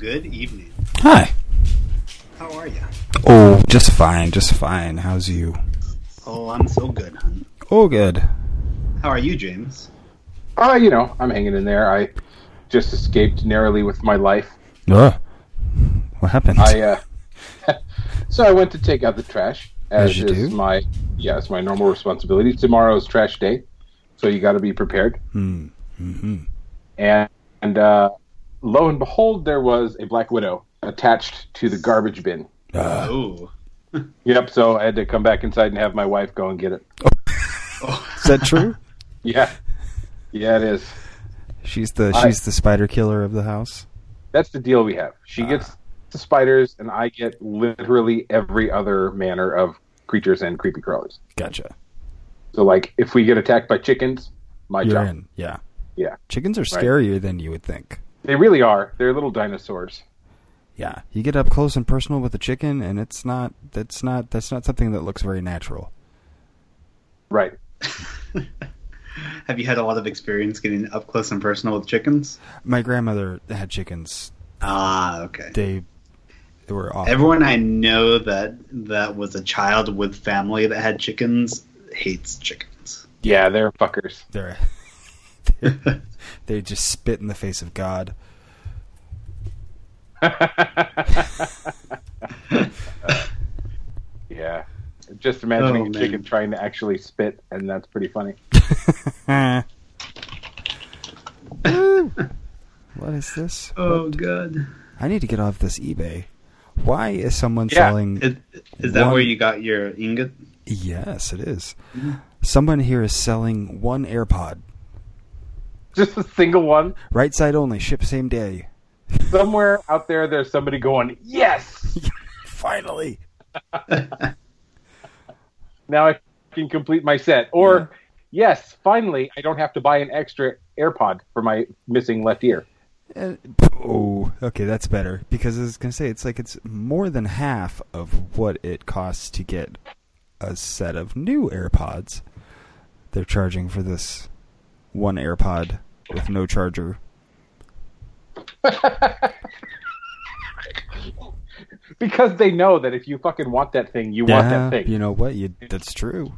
Good evening. Hi. How are you? Oh, just fine, just fine. How's you? Oh, I'm so good, hun. Oh, good. How are you, James? Uh, you know, I'm hanging in there. I just escaped narrowly with my life. Ugh. What happened? I uh, so I went to take out the trash, as As you is do. my yeah, it's my normal responsibility. Tomorrow's trash day, so you got to be prepared. Hmm. Mm-hmm. And and uh, lo and behold, there was a black widow attached to the garbage bin. Uh, Oh. Yep. So I had to come back inside and have my wife go and get it. is that true? Yeah, yeah, it is. she's the I- she's the spider killer of the house. That's the deal we have. She Ah. gets the spiders, and I get literally every other manner of creatures and creepy crawlers. Gotcha. So, like, if we get attacked by chickens, my You're job. in. Yeah. Yeah. Chickens are scarier than you would think. They really are. They're little dinosaurs. Yeah. You get up close and personal with a chicken, and it's not. That's not. That's not something that looks very natural. Right. Have you had a lot of experience getting up close and personal with chickens? My grandmother had chickens. Ah, okay. They, they were awful. Everyone I know that that was a child with family that had chickens hates chickens. Yeah, they're fuckers. They're, they just spit in the face of God. yeah. Just imagining Oh, a chicken trying to actually spit, and that's pretty funny. what is this? Oh, What? God. I need to get off this eBay. Why is someone Yeah, selling? Is, is that One- where you got your ingot? Yes, it is. Mm-hmm. Someone here is selling one AirPod, Just a single one. right side only, ship same day. Somewhere out there, there's somebody going, Yes! Finally. Now I can complete my set. Or, Yes, finally, I don't have to buy an extra AirPod for my missing left ear. Uh, oh, okay, that's better because I was gonna say it's like it's more than half of what it costs to get a set of new AirPods. They're charging for this one AirPod with no charger. because they know that if you fucking want that thing, you want that thing. you know what? You that's true.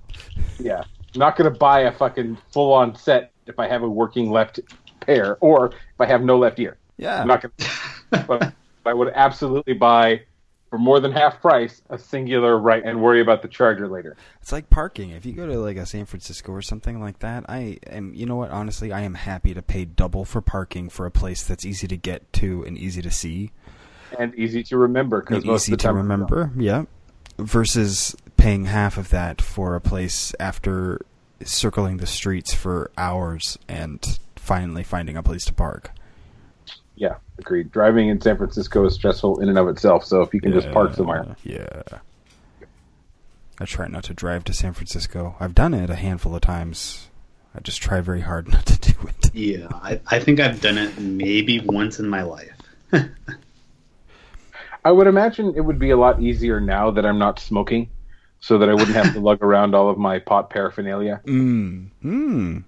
Yeah. I'm not going to buy a fucking full on set if I have a working left pair or if I have no left ear. Yeah, I'm not going to. But I would absolutely buy for more than half price a singular right and worry about the charger later. It's like parking. If you go to like a San Francisco or something like that, I am. You know what? Honestly, I am happy to pay double for parking for a place that's easy to get to and easy to see, And easy to remember because and easy to remember. Yeah. Versus paying half of that for a place after circling the streets for hours and finally finding a place to park. Yeah, agreed. Driving in San Francisco is stressful in and of itself. So if you can just park somewhere, Yeah. I try not to drive to San Francisco. I've done it a handful of times. I just try very hard not to do it. Yeah, I, I think I've done it maybe once in my life. I would imagine it would be a lot easier now that I'm not smoking, so that I wouldn't have to lug around all of my pot paraphernalia. Mm. Mm.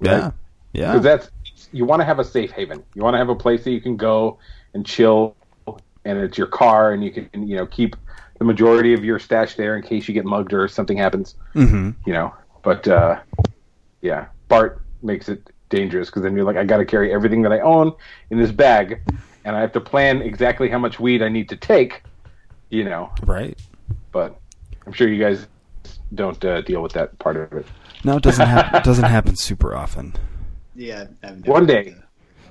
Right? Yeah. Yeah. because that's you want to have a safe haven. You want to have a place that you can go and chill, and it's your car, and you can you know keep the majority of your stash there in case you get mugged or something happens. hmm You know, but uh, yeah, BART makes it dangerous because then you're like, I got to carry everything that I own in this bag, and I have to plan exactly how much weed I need to take. You know, Right. but I'm sure you guys don't uh, deal with that part of it. No, it doesn't doesn't happen super often. Yeah, One day.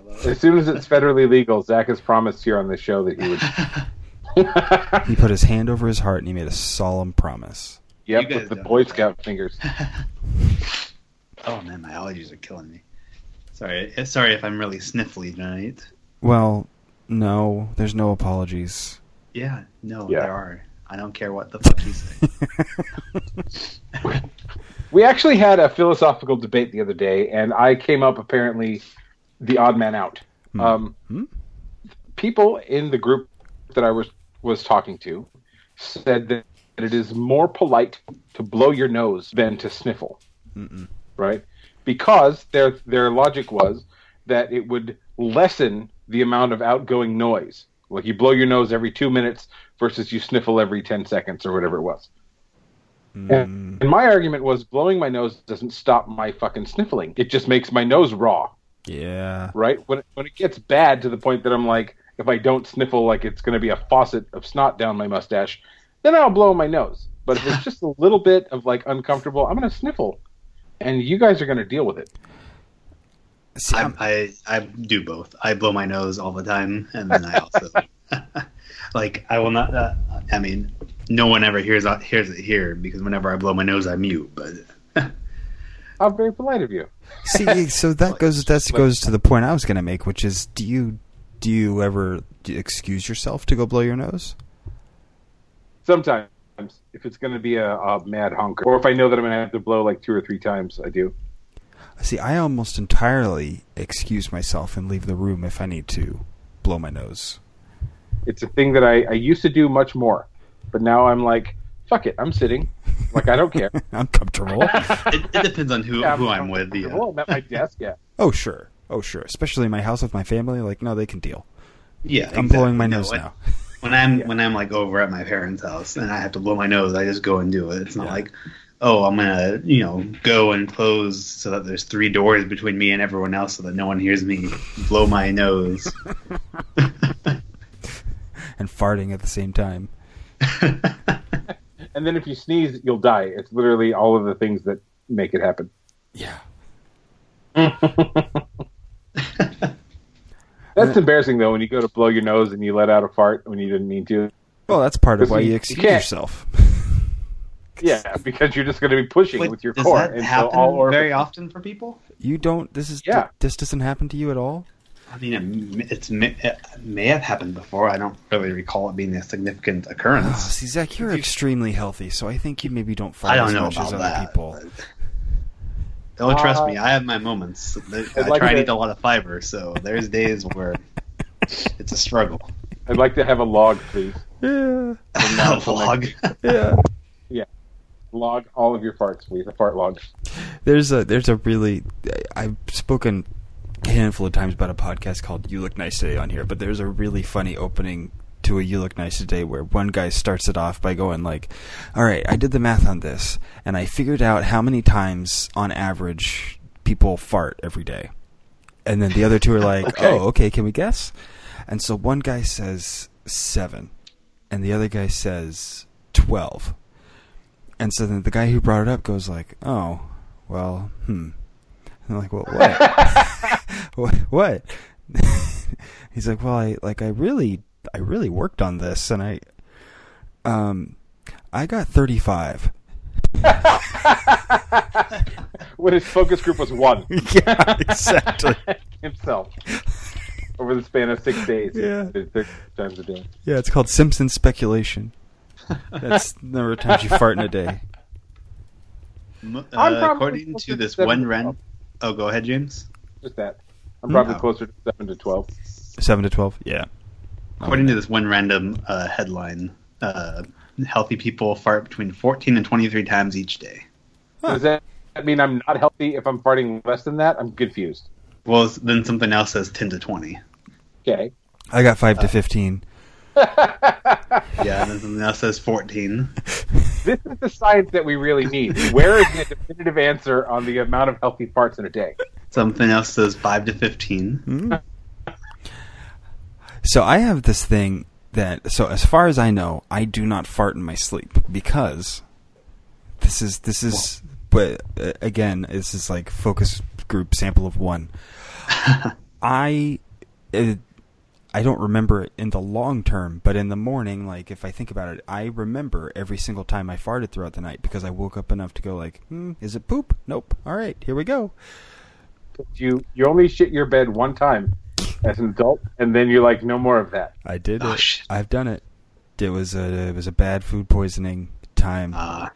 that. As soon as it's federally legal, Zach has promised here on the show that he would. He put his hand over his heart and he made a solemn promise. yep, with the Boy know Scout fingers. oh man, my allergies are killing me. Sorry, eh, sorry if I'm really sniffly tonight. Well, no, there's no apologies. Yeah, no, Yeah. there are. I don't care what the fuck you say. We actually had a philosophical debate the other day, and I came up apparently the odd man out. Um, Hmm? People in the group that I was was talking to said that it is more polite to blow your nose than to sniffle. Right? Because their their logic was that it would lessen the amount of outgoing noise. Like you blow your nose every two minutes versus you sniffle every ten seconds or whatever it was. Mm, And my argument was blowing my nose doesn't stop my fucking sniffling. It just makes my nose raw, yeah. right? When when it gets bad to the point that I'm like, if I don't sniffle, like it's going to be a faucet of snot down my mustache, then I'll blow my nose. But if it's just a little bit of like uncomfortable, I'm going to sniffle, and you guys are going to deal with it. See, I, I'm- I I do both. I blow my nose all the time, and then I also like I will not. Uh, I mean, no one ever hears hears it here because whenever I blow my nose, I mute. But How very polite of you. See, so that goes that goes to the point I was going to make, which is, do you do you ever excuse yourself to go blow your nose? Sometimes, if it's going to be a, a mad honker, or if I know that I'm going to have to blow like two or three times, I do. See, I almost entirely excuse myself and leave the room if I need to blow my nose. It's a thing that I, I used to do much more, but now I'm like, fuck it, I'm sitting. Like I don't care. I'm comfortable. it, it depends on who Yeah, who I'm with. comfortable. Yeah, I'm at my desk. Yeah. oh sure, oh sure. Especially in my house with my family, like no, they can deal. yeah. I'm exactly. blowing my No, nose when- now. When I'm Yeah. when I'm like over at my parents' house and I have to blow my nose, I just go and do it. It's not Yeah. like, oh, I'm gonna you know go and close so that there's three doors between me and everyone else so that no one hears me blow my nose. And farting at the same time. And then if you sneeze, you'll die. It's literally all of the things that make it happen. Yeah. That's embarrassing though when you go to blow your nose and you let out a fart when you didn't mean to. Well, that's part of why you- you you excuse can't- yourself. Yeah, because you're just going to be pushing Wait, with your does core, that and so happen all orifices- very often for people? You don't. This is. Yeah. This doesn't happen to you at all. I mean, it, it's it may have happened before. I don't really recall it being a significant Oh, occurrence. see, Zach, you're extremely healthy, so I think you maybe don't fart I don't as know much about as other that. people. but- Oh, trust Uh, me, I have my moments. I like try and to- eat a lot of fiber, so there's days where it's a struggle. I'd like to have a log, please. Yeah. now A till vlog. Yeah. Log all of your farts, please. A fart log. There's a there's a really I've spoken a handful of times about a podcast called You Look Nice Today on here, but there's a really funny opening to a You Look Nice Today where one guy starts it off by going like, "All right, I did the math on this and I figured out how many times on average people fart every day." And then the other two are like, Okay. "Oh, okay, can we guess?" And so one guy says 7 and the other guy says 12. And so then the guy who brought it up goes like, "Oh, well, hmm." And I'm like, "Well, what? what? what?" He's like, "Well, I like I really I really worked on this and I um I got 35." when his focus group was one. yeah, exactly. Himself. Over the span of six days. Yeah. did it 30 times a day. Yeah, it's called Simpson speculation. That's the number of times you fart in a day. Uh, according to to this one to ren. twelve. Oh, go ahead, James. Just that. I'm probably No. closer to 7 to 12. 7 to 12? Yeah. According to this one random uh, headline, uh, healthy people fart between 14 and 23 times each day. Huh. Does that mean I'm not healthy if I'm farting less than that? I'm confused. Well, then something else says 10 to 20. Okay. I got 5 to 15. Yeah, and then something else says 14. This is the science that we really need. Where is the definitive answer on the amount of healthy farts in a day? Something else says 5 to 15. Hmm. So I have this thing that so as far as I know, I do not fart in my sleep because this is this is but uh, again, this is like focus group sample of 1. I uh, I don't remember it in the long term, but in the morning, like if I think about it, I remember every single time I farted throughout the night because I woke up enough to go like, hmm, is it poop? Nope. All right, here we go. You you only shit your bed one time as an adult, and then you're like, no more of that. I did Oh, it. shit. I've done it. It was a it was a bad food poisoning time. Uh,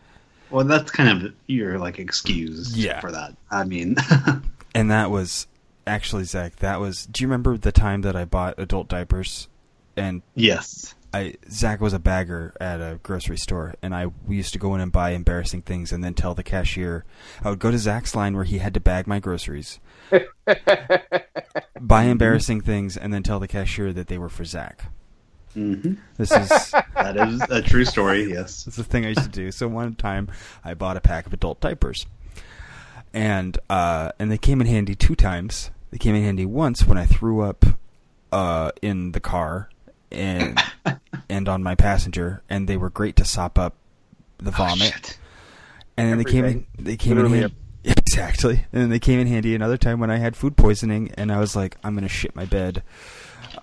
well, that's kind of your like excuse Yeah. for that. I mean, and that was actually Zach. That was. Do you remember the time that I bought adult diapers? And yes. I Zach was a bagger at a grocery store, and I we used to go in and buy embarrassing things, and then tell the cashier. I would go to Zach's line where he had to bag my groceries, buy embarrassing things, and then tell the cashier that they were for Zach. hmm This is That is a true story. Yes. it's the thing I used to do. So one time, I bought a pack of adult diapers, and uh, and they came in handy two times. They came in handy once when I threw up uh, in the car and and on my passenger, and they were great to sop up the vomit. Oh, and then they came in. They came in Literally handy. Exactly. And they came in handy another time when I had food poisoning, and I was like, I'm gonna shit my bed.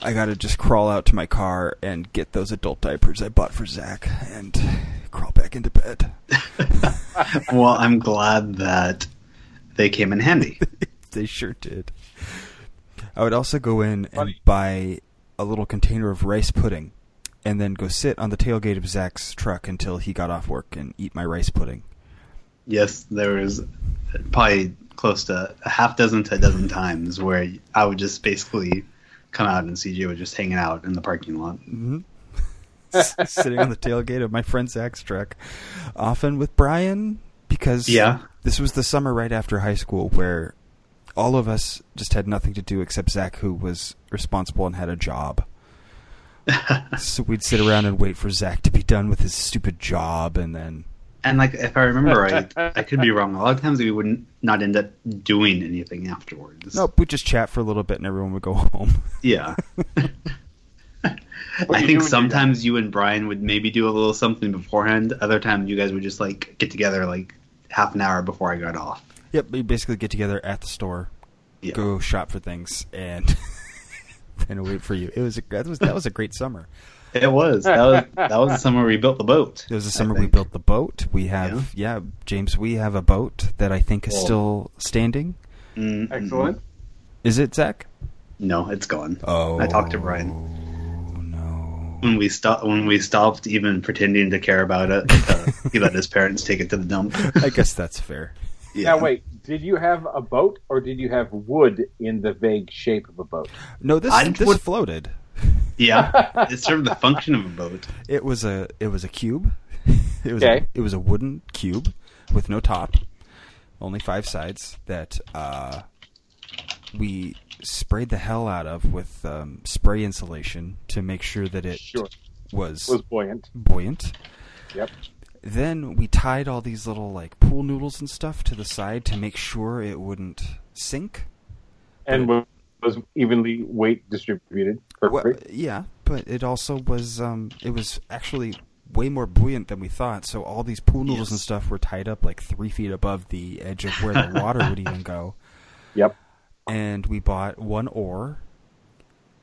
I gotta just crawl out to my car and get those adult diapers I bought for Zach and crawl back into bed. Well, I'm glad that they came in handy. they sure did. I would also go in and buy a little container of rice pudding and then go sit on the tailgate of Zach's truck until he got off work and eat my rice pudding. Yes, there was probably close to a half dozen to a dozen times where I would just basically come out and CJ was just hanging out in the parking lot. hmm Sitting on the tailgate of my friend Zach's truck, often with Brian, because Yeah. this was the summer right after high school where all of us just had nothing to do except Zach, who was responsible and had a job. so we'd sit around and wait for Zach to be done with his stupid job, and then And like, if I remember right, I could be wrong. A lot of times we would not not end up doing anything afterwards. nope, we'd just chat for a little bit, and everyone would go home. Yeah. I think sometimes you and Brian would maybe do a little something beforehand. Other times you guys would just like get together like half an hour before I got off. yep, we basically get together at the store, Yeah. go shop for things, and then wait for you. It was a, that was that was a great summer. It was. That was that was the summer we built the boat. It was the summer we built the boat. We have yeah. James, we have a boat that I think is Cool. still standing. Mm, Excellent. Is it Zach? No, it's gone. Oh, I talked to Brian no. when we stopped. When we stopped even pretending to care about it, uh, he let his parents take it to the dump. I guess that's fair. Yeah. Now wait, did you have a boat or did you have wood in the vague shape of a boat? No, this I this would- floated. Yeah, it served the function of a boat. It was a it was a cube. It was Okay. a, it was a wooden cube with no top, only five sides that uh, we sprayed the hell out of with um, spray insulation to make sure that it Sure. was, Was buoyant. buoyant. Yep. Then we tied all these little like pool noodles and stuff to the side to make sure it wouldn't sink. And wa- was evenly weight distributed. Well, Perfect. yeah, but it also was um, it was actually way more buoyant than we thought. So all these pool noodles and stuff were tied up like three feet above the edge of where the water would even go. Yep. And we bought one oar,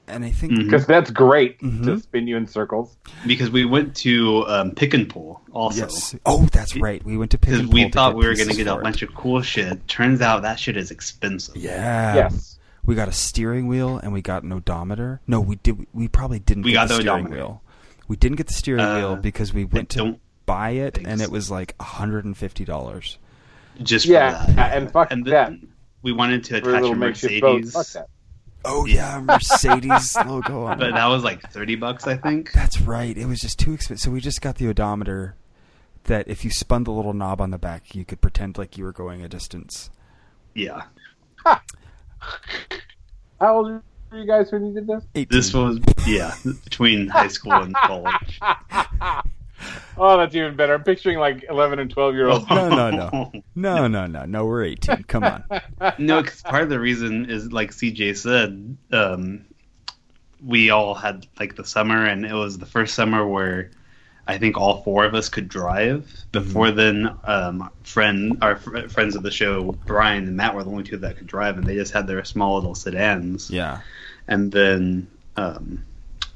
and I think. Because that's great to Mhm. spin you in circles. Because we went to um, Pick and Pull also. yes. Oh, that's right. We went to pick Because and we Pull to thought we were going to get a bunch of cool shit. Turns out that shit is expensive. Yeah. yes. We got a steering wheel and we got an odometer. No, we did. We probably didn't We get got the the steering odometer. wheel. We didn't get the steering Uh, wheel because we went to don't buy it and so. it was like hundred and fifty dollars. Just Yeah, for that. and fuck and that. then we wanted to For a attach little a. Mercedes, Oh yeah, Mercedes logo on but that was like thirty bucks, I think. That's right. It was just too expensive. So we just got the odometer. That if you spun the little knob on the back, you could pretend like you were going a distance. Yeah, How old were you guys when you did this? 18. this was yeah between high school and college. Oh, that's even better. I'm picturing like 11 and 12 year olds. No, no, no. No, no, no, no. We're eighteen. Come on. no, because part of the reason is like CJ said, um, we all had like the summer, and it was the first summer where I think all four of us could drive. Before then, um, friend our fr- friends of the show, Brian and Matt, were the only two that could drive, and they just had their small little sedans. Yeah. And then um,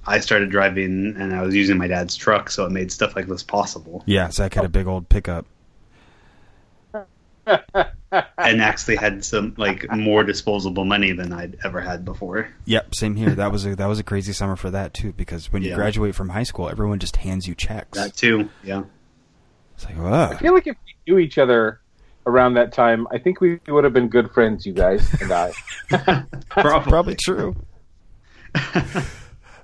I started driving, and I was using my dad's truck, so it made stuff like this possible. Yeah. Zach had a big old pickup. And actually had some like more disposable money than I'd ever had before. Yep, same here. That was a that was a crazy summer for that too, because when you Yeah. graduate from high school, everyone just hands you checks. That too, yeah. It's like, I feel like if we knew each other around that time, I think we would have been good friends, you guys and I. Probably. Probably true.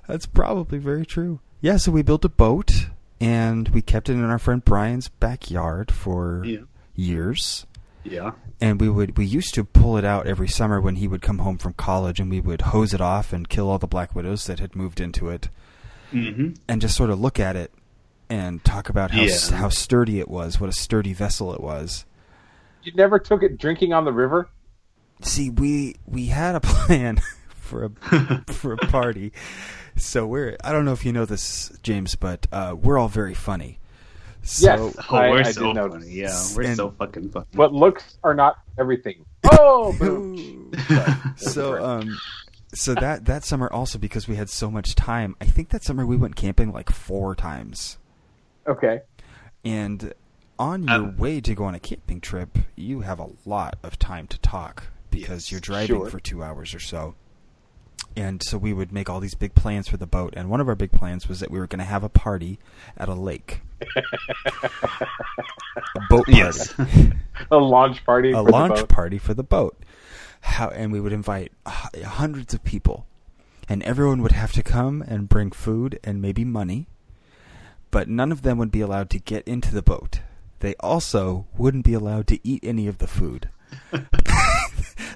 That's probably very true. Yeah, so we built a boat and we kept it in our friend Brian's backyard for Yeah. years. Yeah. And we would we used to pull it out every summer when he would come home from college and we would hose it off and kill all the black widows that had moved into it Mm-hmm. and just sort of look at it and talk about how Yeah. how sturdy it was, what a sturdy vessel it was. You never took it drinking on the river? See, we we had a plan for a for a party. So we're I don't know if you know this, James, but uh, we're all very funny. So Yes. Oh, I- we're I so did notice. Yeah, we're And- so fucking funny. But looks are not everything. Oh, boom. so um so that that summer also because we had so much time, I think that summer we went camping like four times. Okay. And on your Um, way to go on a camping trip, you have a lot of time to talk because Yes, you're driving sure. for 2 hours or so. And so we would make all these big plans for the boat, and one of our big plans was that we were going to have a party at a lake. a boat party. Yes. A launch party. a for the launch party for the boat. How and we would invite hundreds of people, and everyone would have to come and bring food and maybe money, but none of them would be allowed to get into the boat. They also wouldn't be allowed to eat any of the food.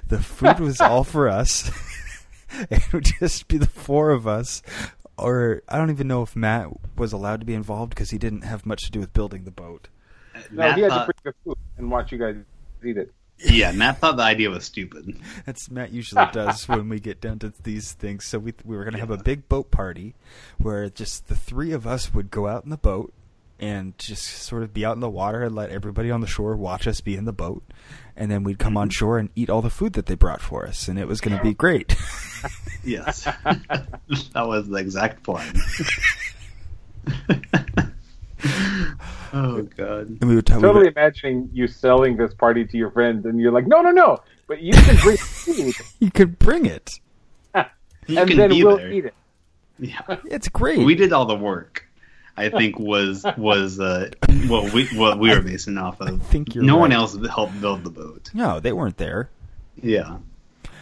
the food was all for us. it would just be the four of us. Or I don't even know if Matt was allowed to be involved because he didn't have much to do with building the boat. Uh, no, Matt he had thought, to bring the food and watch you guys eat it. yeah, Matt thought the idea was stupid. That's Matt usually does when we get down to these things. So we we were gonna have a big boat party where just the three of us would go out in the boat and just sort of be out in the water and let everybody on the shore watch us be in the boat, and then we'd come on mm-hmm. shore and eat all the food that they brought for us, and it was gonna be great. Yes, that was the exact plan. oh god. and we would tell Totally we would, imagining you selling this party to your friends, and you're like, no, no, no, but you can bring food, you could bring it. You and can then we'll there. eat it. Yeah. It's great. we did all the work. I think was was uh, what we what we were basing off of. think you're no one else helped build the boat. No, they weren't there. Yeah.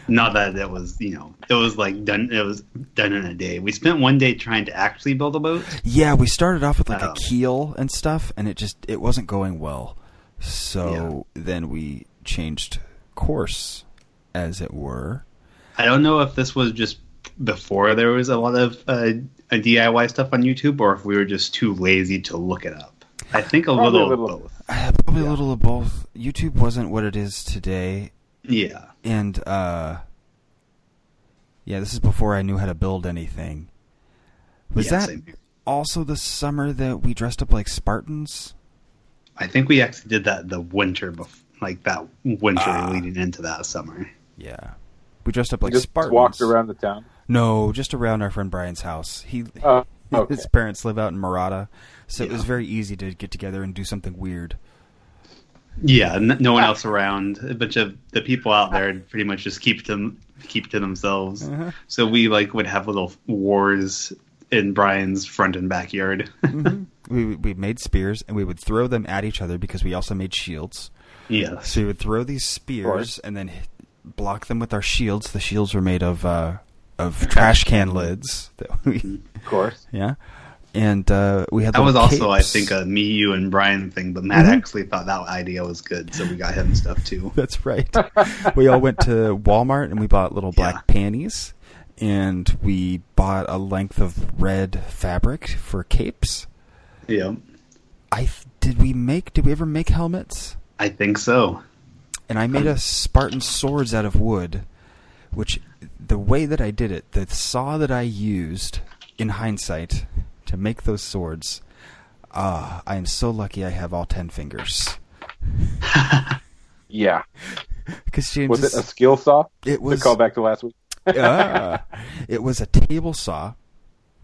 Not that it was, you know, it was like done. It was done in a day. We spent one day trying to actually build a boat. Yeah, we started off with like Oh. a keel and stuff, and it just it wasn't going well. So then we changed course, as it were. I don't know if this was just before there was a lot of uh, DIY stuff on YouTube, or if we were just too lazy to look it up. I think a Probably little, a little of both. Uh, probably a little of both. YouTube wasn't what it is today, Yeah. and uh, yeah, this is before I knew how to build anything. Was Yeah, that also the summer that we dressed up like Spartans? I think we actually did that the winter, bef- like that winter Ah. leading into that summer. Yeah, we dressed up You like just Spartans. walked around the town. No, just around our friend Brian's house. He Oh, okay. his parents live out in Murata, so it was very easy to get together and do something weird. Yeah, n- no one else around. A bunch of the people out there pretty much just keep them keep to themselves. Uh-huh. So we like would have little wars in Brian's front and backyard. Mhm. we we made spears and we would throw them at each other because we also made shields. yes. So we would throw these spears and then hit, block them with our shields. The shields were made of uh, of trash can lids. That we, Of course. yeah, and uh, we had That was little also, I think, a me, you, and Brian thing. But Matt Mhm. actually thought that idea was good, so we got him stuff too. That's right. we all went to Walmart and we bought little black Yeah. panties, and we bought a length of red fabric for capes. Yeah, I th- did we make? Did we ever make helmets? I think so. And I made a Spartan swords out of wood, which the way that I did it, the saw that I used in hindsight to make those swords, ah, I am so lucky I have all ten fingers. Yeah. Because James, Was it a skill saw? it was to call back to last week. ah, it was a table saw,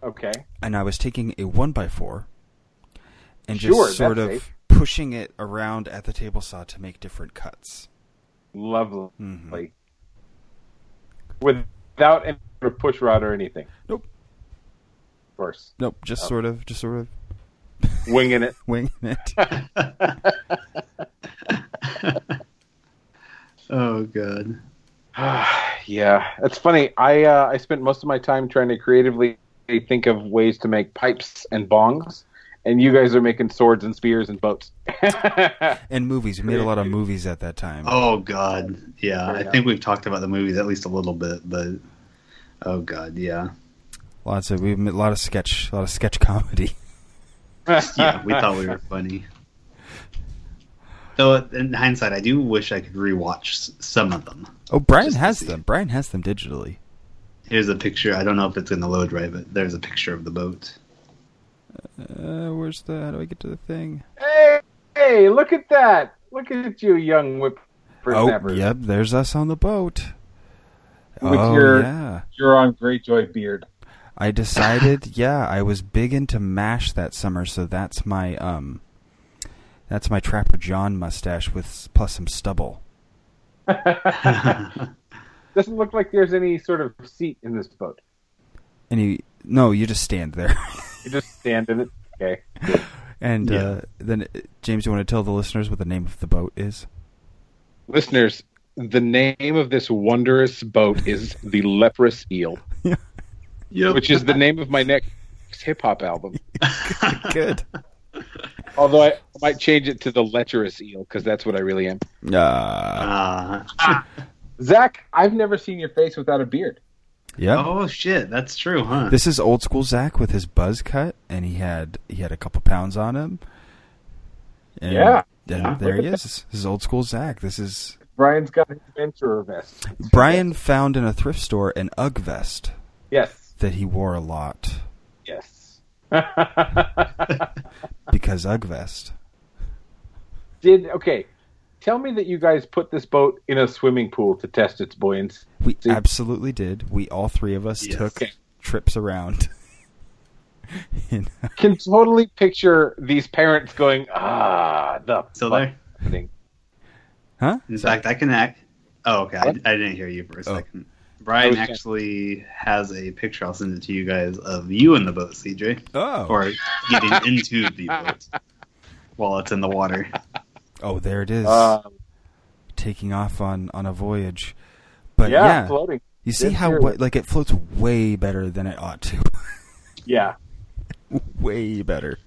Okay. and I was taking a one by four and Sure, just sort of safe. pushing it around at the table saw to make different cuts. Lovely. Mhm. Without any sort of push rod or anything. Nope, Of course. nope, just Oh. sort of, just sort of Winging it. winging it. oh god. yeah, it's funny. I uh, I spent most of my time trying to creatively think of ways to make pipes and bongs, and you guys are making swords and spears and boats. And movies. We made a lot of movies at that time. Oh God, yeah. I Yeah. think we've talked about the movies at least a little bit, but oh God, yeah, Lots of we made a lot of sketch, a lot of sketch comedy. yeah. We thought we were funny. Though in hindsight, I do wish I could rewatch s- some of them. Oh, Brian has them. Brian has them digitally. Here's a picture. I don't know if it's going to load right, but there's a picture of the boat. Uh, where's the? How do I get to the thing? hey, hey, look at that! Look at you, young Oh, whippersnappers. yep. There's us on the boat. With oh your- yeah. You're on Greatjoy beard. I decided, yeah, I was big into Mash that summer, so that's my um, that's my Trapper John mustache with plus some stubble. Doesn't look like there's any sort of seat in this boat. And he, no, you just stand there. You just stand in it. Okay. and Yeah. uh, then, uh, James, you want to tell the listeners what the name of the boat is? Listeners, the name of this wondrous boat is the Leprous Eel, Yep. which is the name of my next hip hop album. Good. Although I might change it to the Lecherous Eel because that's what I really am. Uh, Uh, Zach, I've never seen your face without a beard. Yeah. oh shit, that's true, huh? This is old school Zach with his buzz cut, and he had he had a couple pounds on him. And, Yeah. and Yeah. there he Look at is. This is old school Zach. This is Brian's got an adventurer vest. Brian found in a thrift store an UGG vest Yes. that he wore a lot Yes. because UGG vest. Did okay. Tell me that you guys put this boat in a swimming pool to test its buoyancy. We See? absolutely did. We all three of us Yes. took Okay. trips around. In- Can totally picture these parents going, ah, the Still fuck there? thing. huh? In fact, I can act. Oh, okay. I, I didn't hear you for a Oh. second. Brian was- actually has a picture. I'll send it to you guys of you in the boat, CJ, Oh. or getting into the boat while it's in the water. oh, there it is. Uh, taking off on on a voyage. But yeah, yeah, floating. you see It's how here. wa- like it floats way better than it ought to. Yeah. way better.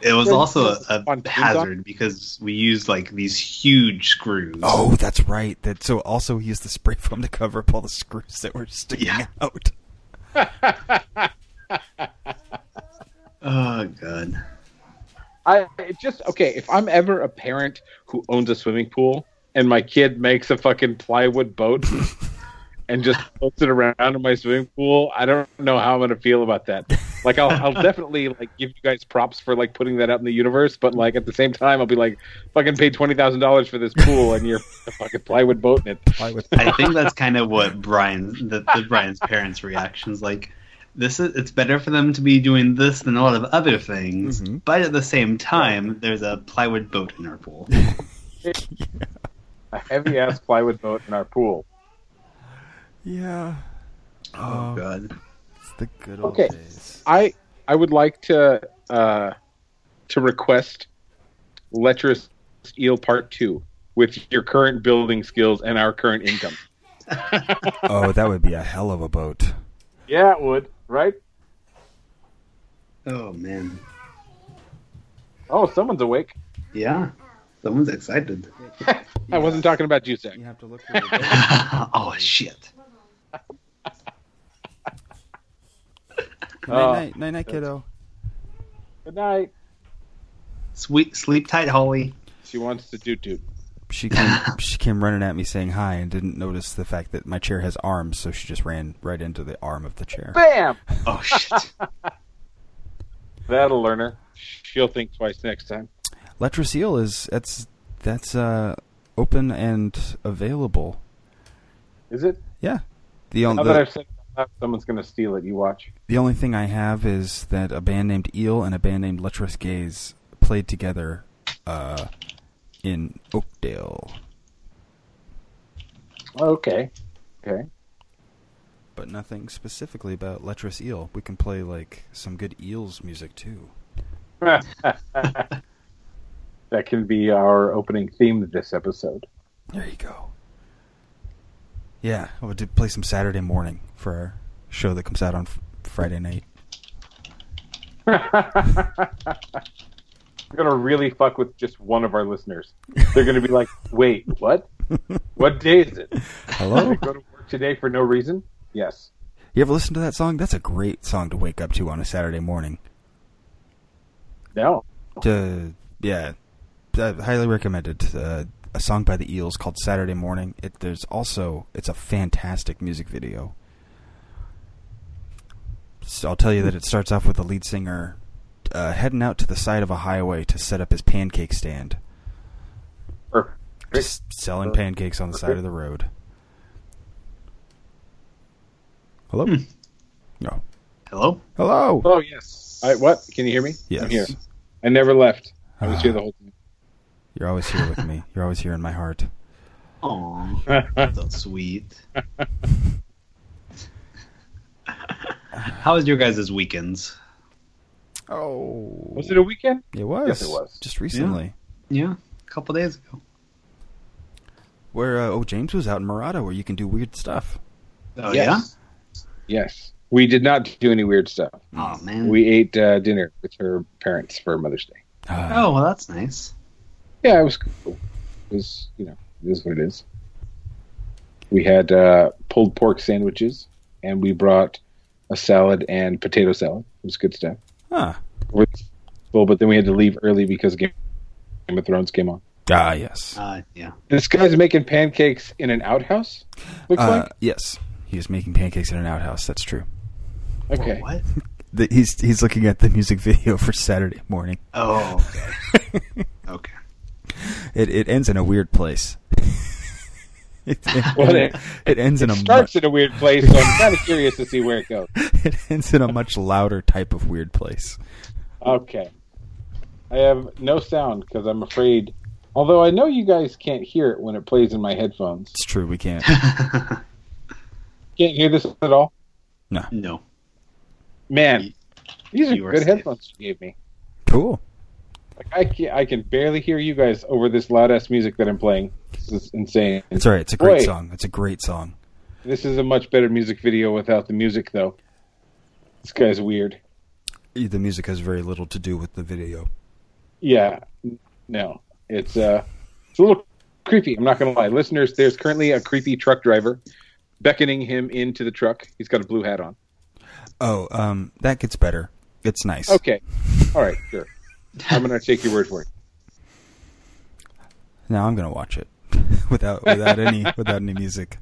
It was also a, a hazard because we used like these huge screws. Oh, that's right. That so also he used the spray foam to cover up all the screws that were sticking Yeah. out. Oh god. I just okay. If I'm ever a parent who owns a swimming pool and my kid makes a fucking plywood boat and just floats it around in my swimming pool, I don't know how I'm gonna feel about that. Like I'll, I'll definitely like give you guys props for like putting that out in the universe, but like at the same time, I'll be like, fucking paid twenty thousand dollars for this pool and you're a fucking plywood boat in it. I think that's kind of what Brian, the, the Brian's parents' reactions like. This is it's better for them to be doing this than a lot of other things, Mhm. but at the same time, there's a plywood boat in our pool. A heavy ass plywood boat in our pool. Yeah. Oh Oh, god. it's the good old Okay. days. I I would like to uh, to request Lecherous Eel Part Two with your current building skills and our current income. Oh, that would be a hell of a boat. Yeah, it would. Right? Oh man. Oh, someone's awake. Yeah. Someone's excited. I wasn't talking about you, Zach. You have to look. for oh shit. Night, uh, night, night, night, kiddo. Good night. Sweet sleep tight, Holly. She wants to doot doot. She came. she came running at me saying hi and didn't notice the fact that my chair has arms, so she just ran right into the arm of the chair. Bam! Oh shit. That'll learn her. She'll think twice next time. Leprous Eel is that's that's uh open and available. Is it? Yeah. The Now only that I've said it, out loud, someone's going to steal it. You watch. the only thing I have is that a band named Eel and a band named Letrous Gaze played together uh in Oakdale, Okay. Okay. but nothing specifically about Leprous Eel. We can play like some good Eels music too. that can be our opening theme to this episode. There you go. Yeah, I would do- play some Saturday morning for our show that comes out on f- Friday night. We're gonna really fuck with just one of our listeners. They're gonna be like, "Wait, what? What day is it? Hello? I go to work today for no reason?" Yes. You ever listen to that song? That's a great song to wake up to on a Saturday morning. No. To, yeah, uh, highly recommended. Uh, a song by the Eels called Saturday Morning. It, there's also, it's a fantastic music video. So I'll tell you that it starts off with the lead singer uh, heading out to the side of a highway to set up his pancake stand. Or Just selling pancakes on the side of the road. Hello? Hmm. No. Hello? Hello? oh yes. I what? Can you hear me? Yes. I'm here. I never left. I was here the whole time. You're always here with me. You're always here in my heart. Aw, so sweet. How was your guys' weekends? Oh. Was it a weekend? It was. Yes, it was. Just recently. Yeah, a couple days ago. Where, uh, oh, James was out in Murata where you can do weird stuff. Oh yes. Yes. We did not do any weird stuff. Oh man. We ate uh, dinner with her parents for Mother's Day. Uh, Oh well, that's nice. Yeah, it was cool. It was, you know, it is what it is. We had uh, pulled pork sandwiches, and we brought a salad and potato salad. It was good stuff. Huh. Well, but then we had to leave early because Game Game of Thrones came on. Ah, yes. Uh, yeah. This guy's making pancakes in an outhouse. Looks Uh, yes. He is making pancakes in an outhouse. That's true. like okay. What? The, he's he's looking at the music video for Saturday morning. Oh, okay. okay. It it ends in a weird place. it, it, Well, it, it- ends in a starts mu- in a weird place, so I'm kind of curious to see where it goes. it ends in a much louder type of weird place. Okay. I have no sound because I'm afraid. Although I know you guys can't hear it when it plays in my headphones. It's true. We can't. Can't hear this at all. No. no. Man, these are You are good safe. headphones you gave me. Cool. Like I can, I can barely hear you guys over this loud ass music that I'm playing. This is insane. It's all right. It's a great Boy. song. It's a great song. This is a much better music video without the music, though. This guy's weird. The music has very little to do with the video. Yeah, no, it's uh, it's a little creepy. I'm not gonna lie, listeners. There's currently a creepy truck driver beckoning him into the truck. He's got a blue hat on. Oh, um, that gets better. It's nice. Okay, all right, sure. I'm gonna take your word for it. Now I'm gonna watch it without without any without any music.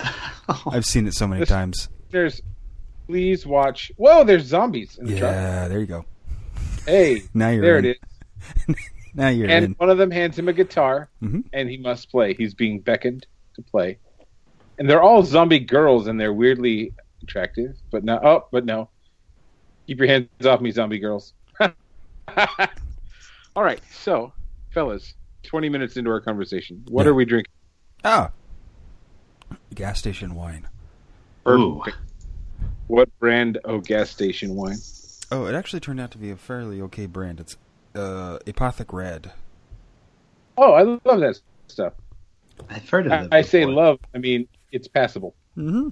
I've seen it so many This- times. There's, please watch. Whoa, there's zombies in the truck. Yeah, there you go. Hey, Now you're there in. it is. Now you're and in. one of them hands him a guitar, Mhm. and he must play. He's being beckoned to play, and they're all zombie girls, and they're weirdly attractive. But no, oh, but no. Keep your hands off me, zombie girls. all right, so, fellas, twenty minutes into our conversation, what Yeah. are we drinking? Ah, gas station wine. Ooh. What brand of gas station wine? Oh, it actually turned out to be a fairly okay brand. It's uh, Apothic Red. Oh, I love that stuff. I've heard of it. I say love. I mean, it's passable Mm-hmm.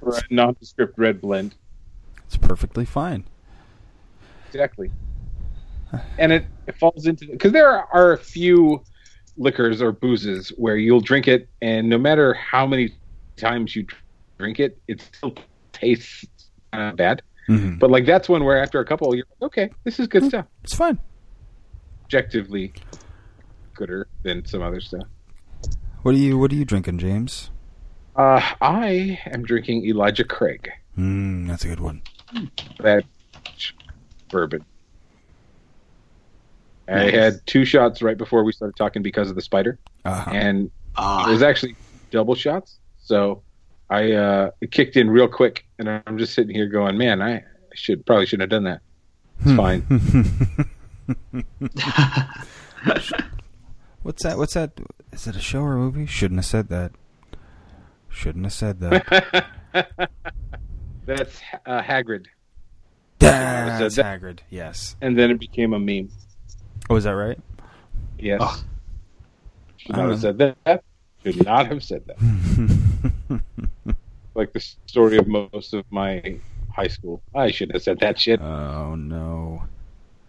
for a nondescript red blend. It's perfectly fine. Exactly. And it, it falls into because there are a few liquors or boozes where you'll drink it, and no matter how many times you drink it, it still tastes uh, bad. Mm-hmm. But like that's one where after a couple, you're like, okay, this is good stuff. It's fine. Objectively gooder than some other stuff. What are you What are you drinking, James? Uh, I am drinking Elijah Craig, Mm, that's a good one. that bourbon. I had two shots right before we started talking because of the spider. Uh-huh. and Ah, it was actually double shots. So I uh, it kicked in real quick, and I'm just sitting here going, "Man, I should probably shouldn't have done that." It's fine. What's that? What's that? Is it a show or a movie? Shouldn't have said that. Shouldn't have said that. That's uh, Hagrid, That's that- Hagrid. Yes. and then it became a meme. Oh, is that right? Yes, Oh. should not have said that. Should not have said that. Like the story of most of my high school. I shouldn't have said that shit. Oh no.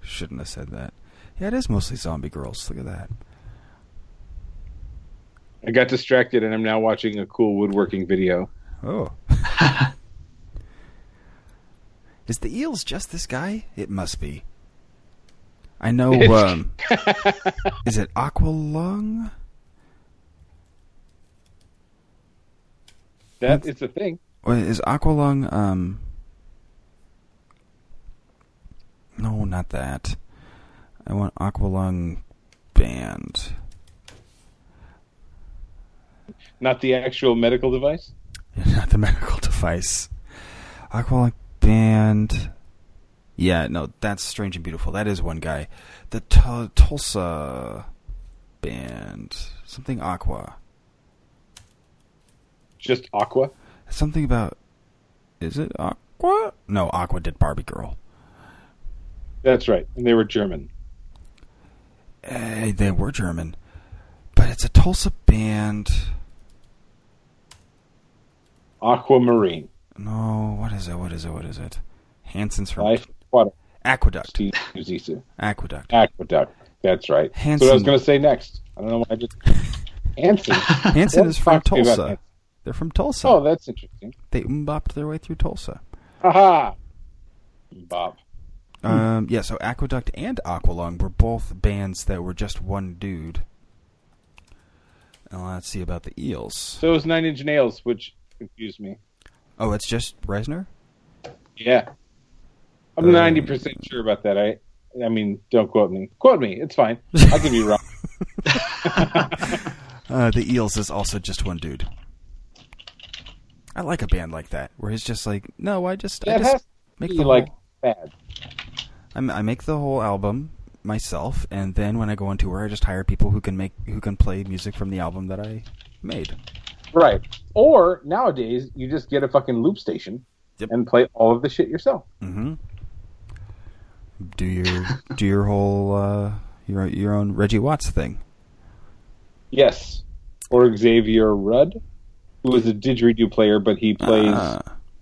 Shouldn't have said that. Yeah, it is mostly zombie girls. Look at that. I got distracted and I'm now watching a cool woodworking video. Oh. is the eels just this guy? It must be. I know um is it Aqualung? That is the thing. Is Aqualung um No, not that. I want Aqualung band. Not the actual medical device. Not the medical device. Aqualung band. Yeah, no, that's Strange and Beautiful. That is one guy. The Tul- Tulsa band. Something Aqua. Just Aqua. Something about. Is it Aqua? No, Aqua did Barbie Girl. That's right. And they were German. Eh, they were German. But it's a Tulsa band. Aquamarine. No, what is it? What is it? What is it? Hanson's from Life Aquatic. Aqueduct. Aqueduct. Aqueduct. That's right. That's what I was Hanson. going to say next. I don't know why I just. Hanson. Hanson What is from talk to me about Tulsa. They're from Tulsa. Oh, that's interesting. They bopped their way through Tulsa. Haha. Bob. Um, yeah, so Aqueduct and Aqualung were both bands that were just one dude. And let's see about the Eels. So is Nine Inch Nails, which confused me. Oh, it's just Reznor? Yeah. I'm Uh, ninety percent sure about that. I I mean, don't quote me. Quote me. It's fine. I can be wrong. Uh, the Eels is also just one dude. I like a band like that, where he's just like, no, I just, I just make the like whole, bad. I'm- I make the whole album myself, and then when I go on tour, I just hire people who can make, who can play music from the album that I made. Right. Or nowadays you just get a fucking loop station Yep. and play all of the shit yourself. Mm-hmm. Do your, do your whole, uh, your your own Reggie Watts thing. Yes. Or Xavier Rudd, who is a didgeridoo player, but he plays, Ah.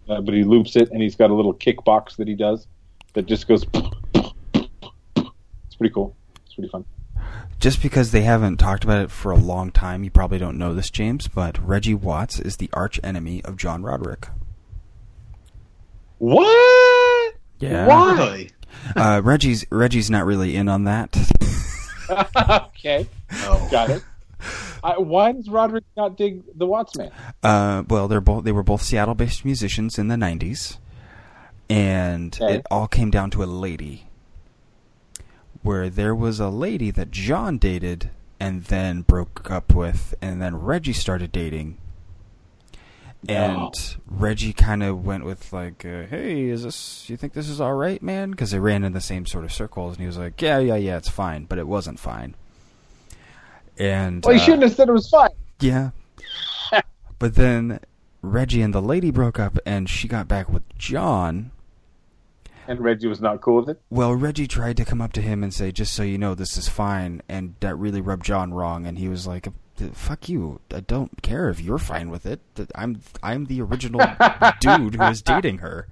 uh, but he loops it, and he's got a little kickbox that he does that just goes. It's pretty cool. It's pretty fun. Just because they haven't talked about it for a long time, you probably don't know this, James, but Reggie Watts is the arch enemy of John Roderick. What? Yeah. Why? Really? Uh, Reggie's Reggie's not really in on that. okay, Oh. got it. I, why does Roderick not dig the Watts man? Uh, well, they're both they were both Seattle-based musicians in the '90s, and Okay. it all came down to a lady. Where there was a lady that John dated and then broke up with, and then Reggie started dating. And No. Reggie kind of went with like, uh, "Hey, is this? You think this is all right, man?" Because they ran in the same sort of circles, and he was like, "Yeah, yeah, yeah, it's fine," but it wasn't fine. And Well, you uh, shouldn't have said it was fine. yeah. but then Reggie and the lady broke up and she got back with John. And Reggie was not cool with it. Well, Reggie tried to come up to him and say, just so you know, this is fine. And that really rubbed John wrong. And he was like, fuck you. I don't care if you're fine with it. I'm, I'm the original dude who is dating her.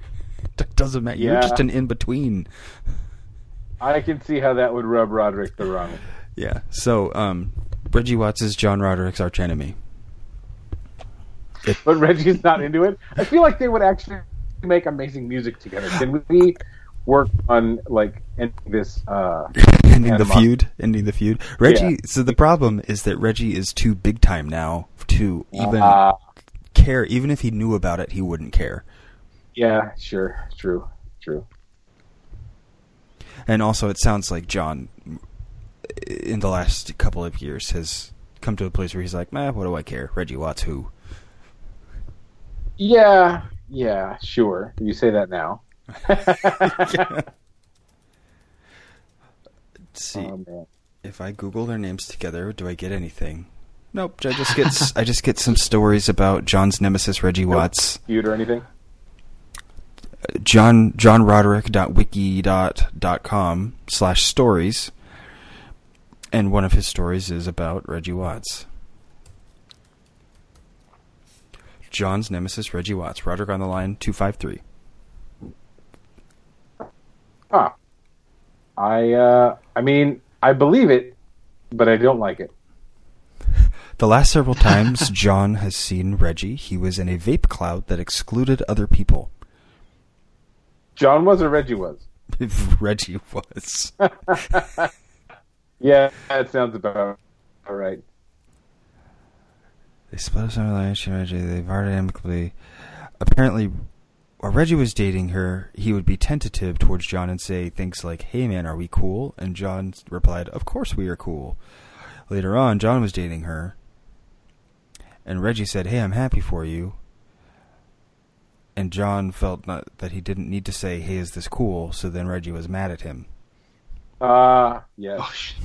Doesn't matter. You're just an in between. I can see how that would rub Roderick the wrong way. Yeah. So, um, Reggie Watts is John Roderick's archenemy. But Reggie's not into it. I feel like they would actually make amazing music together. Can we work on like ending this? Uh, ending the feud. Ending the feud. Reggie. Yeah. So the problem is that Reggie is too big time now to even uh, care. Even if he knew about it, he wouldn't care. yeah, sure, true, true. And also, it sounds like John, in the last couple of years, has come to a place where he's like, "Man, what do I care? Reggie Watts, who?" Yeah, yeah, sure. You say that now. Let's see. Oh, if I Google their names together, do I get anything? Nope. I just get I just get some stories about John's nemesis, Reggie Watts. Feud or anything? John johnroderick.wiki.com slash stories, and one of his stories is about Reggie Watts. John's nemesis, Reggie Watts. Roderick on the line, two five three. I uh, I mean, I believe it, but I don't like it. The last several times John has seen Reggie, he was in a vape cloud that excluded other people. John was or Reggie was. Reggie was. Yeah, that sounds about all right. They split up some relation, Reggie. They've parted amicably. Apparently, while Reggie was dating her, he would be tentative towards John and say things like, Hey man, are we cool? And John replied, Of course we are cool. Later on, John was dating her, and Reggie said, Hey, I'm happy for you. And John felt not, that he didn't need to say, Hey, is this cool? So then Reggie was mad at him. Uh yes. Oh, shit.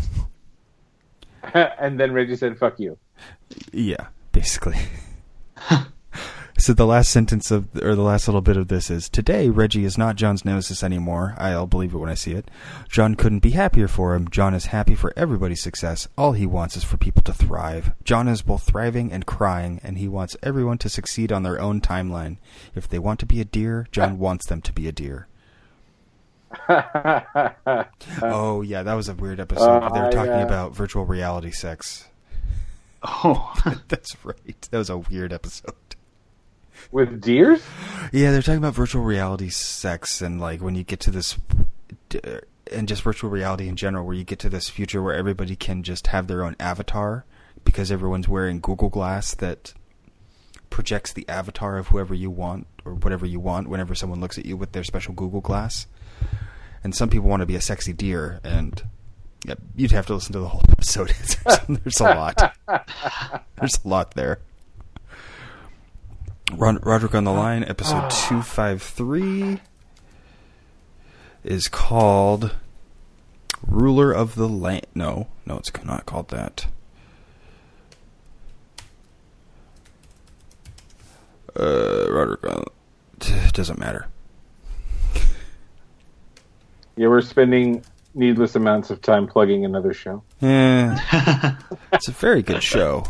and then Reggie said, "Fuck you." Yeah, basically. so the last sentence of, or the last little bit of this is Today, Reggie is not John's nemesis anymore. I'll believe it when I see it. John couldn't be happier for him. John is happy for everybody's success. All he wants is for people to thrive. John is both thriving and crying, and he wants everyone to succeed on their own timeline. If they want to be a deer, John wants them to be a deer. Oh, yeah, that was a weird episode. Uh, they were talking yeah. about virtual reality sex. Oh, That's right. That was a weird episode. With deers? Yeah, they're talking about virtual reality sex and like when you get to this and just virtual reality in general where you get to this future where everybody can just have their own avatar because everyone's wearing Google Glass that projects the avatar of whoever you want or whatever you want whenever someone looks at you with their special Google Glass. And some people want to be a sexy deer and yeah, you'd have to listen to the whole episode. there's, there's a lot. There's a lot there. Rod- Roderick on the Line, episode 253, is called Ruler of the Land. No, no, it's not called that. Uh, Roderick on. Doesn't matter. Yeah, we're spending needless amounts of time plugging another show. Eh, it's a very good show.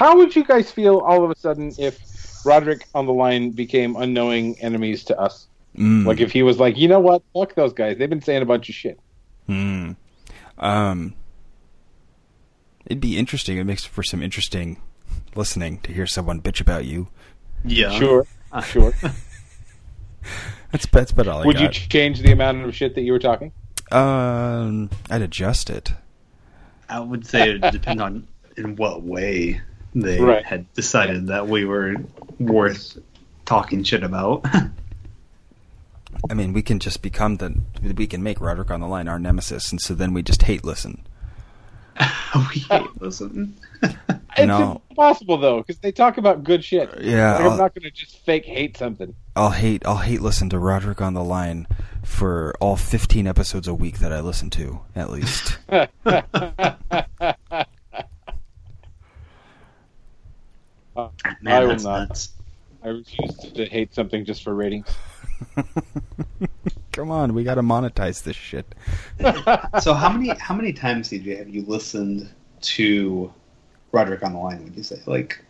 How would you guys feel all of a sudden if Roderick on the line became unknowing enemies to us? Mm. Like if he was like, you know what, fuck those guys. They've been saying a bunch of shit. Hmm. Um, it'd be interesting. It makes for some interesting listening to hear someone bitch about you. yeah. Sure, sure. That's that's about all I Would you change the amount of shit that you were talking? um, I'd adjust it. I would say it depends on in what way they Right. had decided that we were worth talking shit about. I mean, we can just become the we can make Roderick on the line our nemesis, and so then we just hate listen. we hate listen. It's No. impossible though, because they talk about good shit. Uh, yeah, Like, I'll- I'm not going to just fake hate something. I'll hate I'll hate listen to Roderick on the line for all 15 episodes a week that I listen to at least. Uh, I Man, will not. nuts. I refuse to hate something just for ratings. Come on, we got to monetize this shit. So how many how many times, CJ, have you listened to Roderick on the Line? Would you say like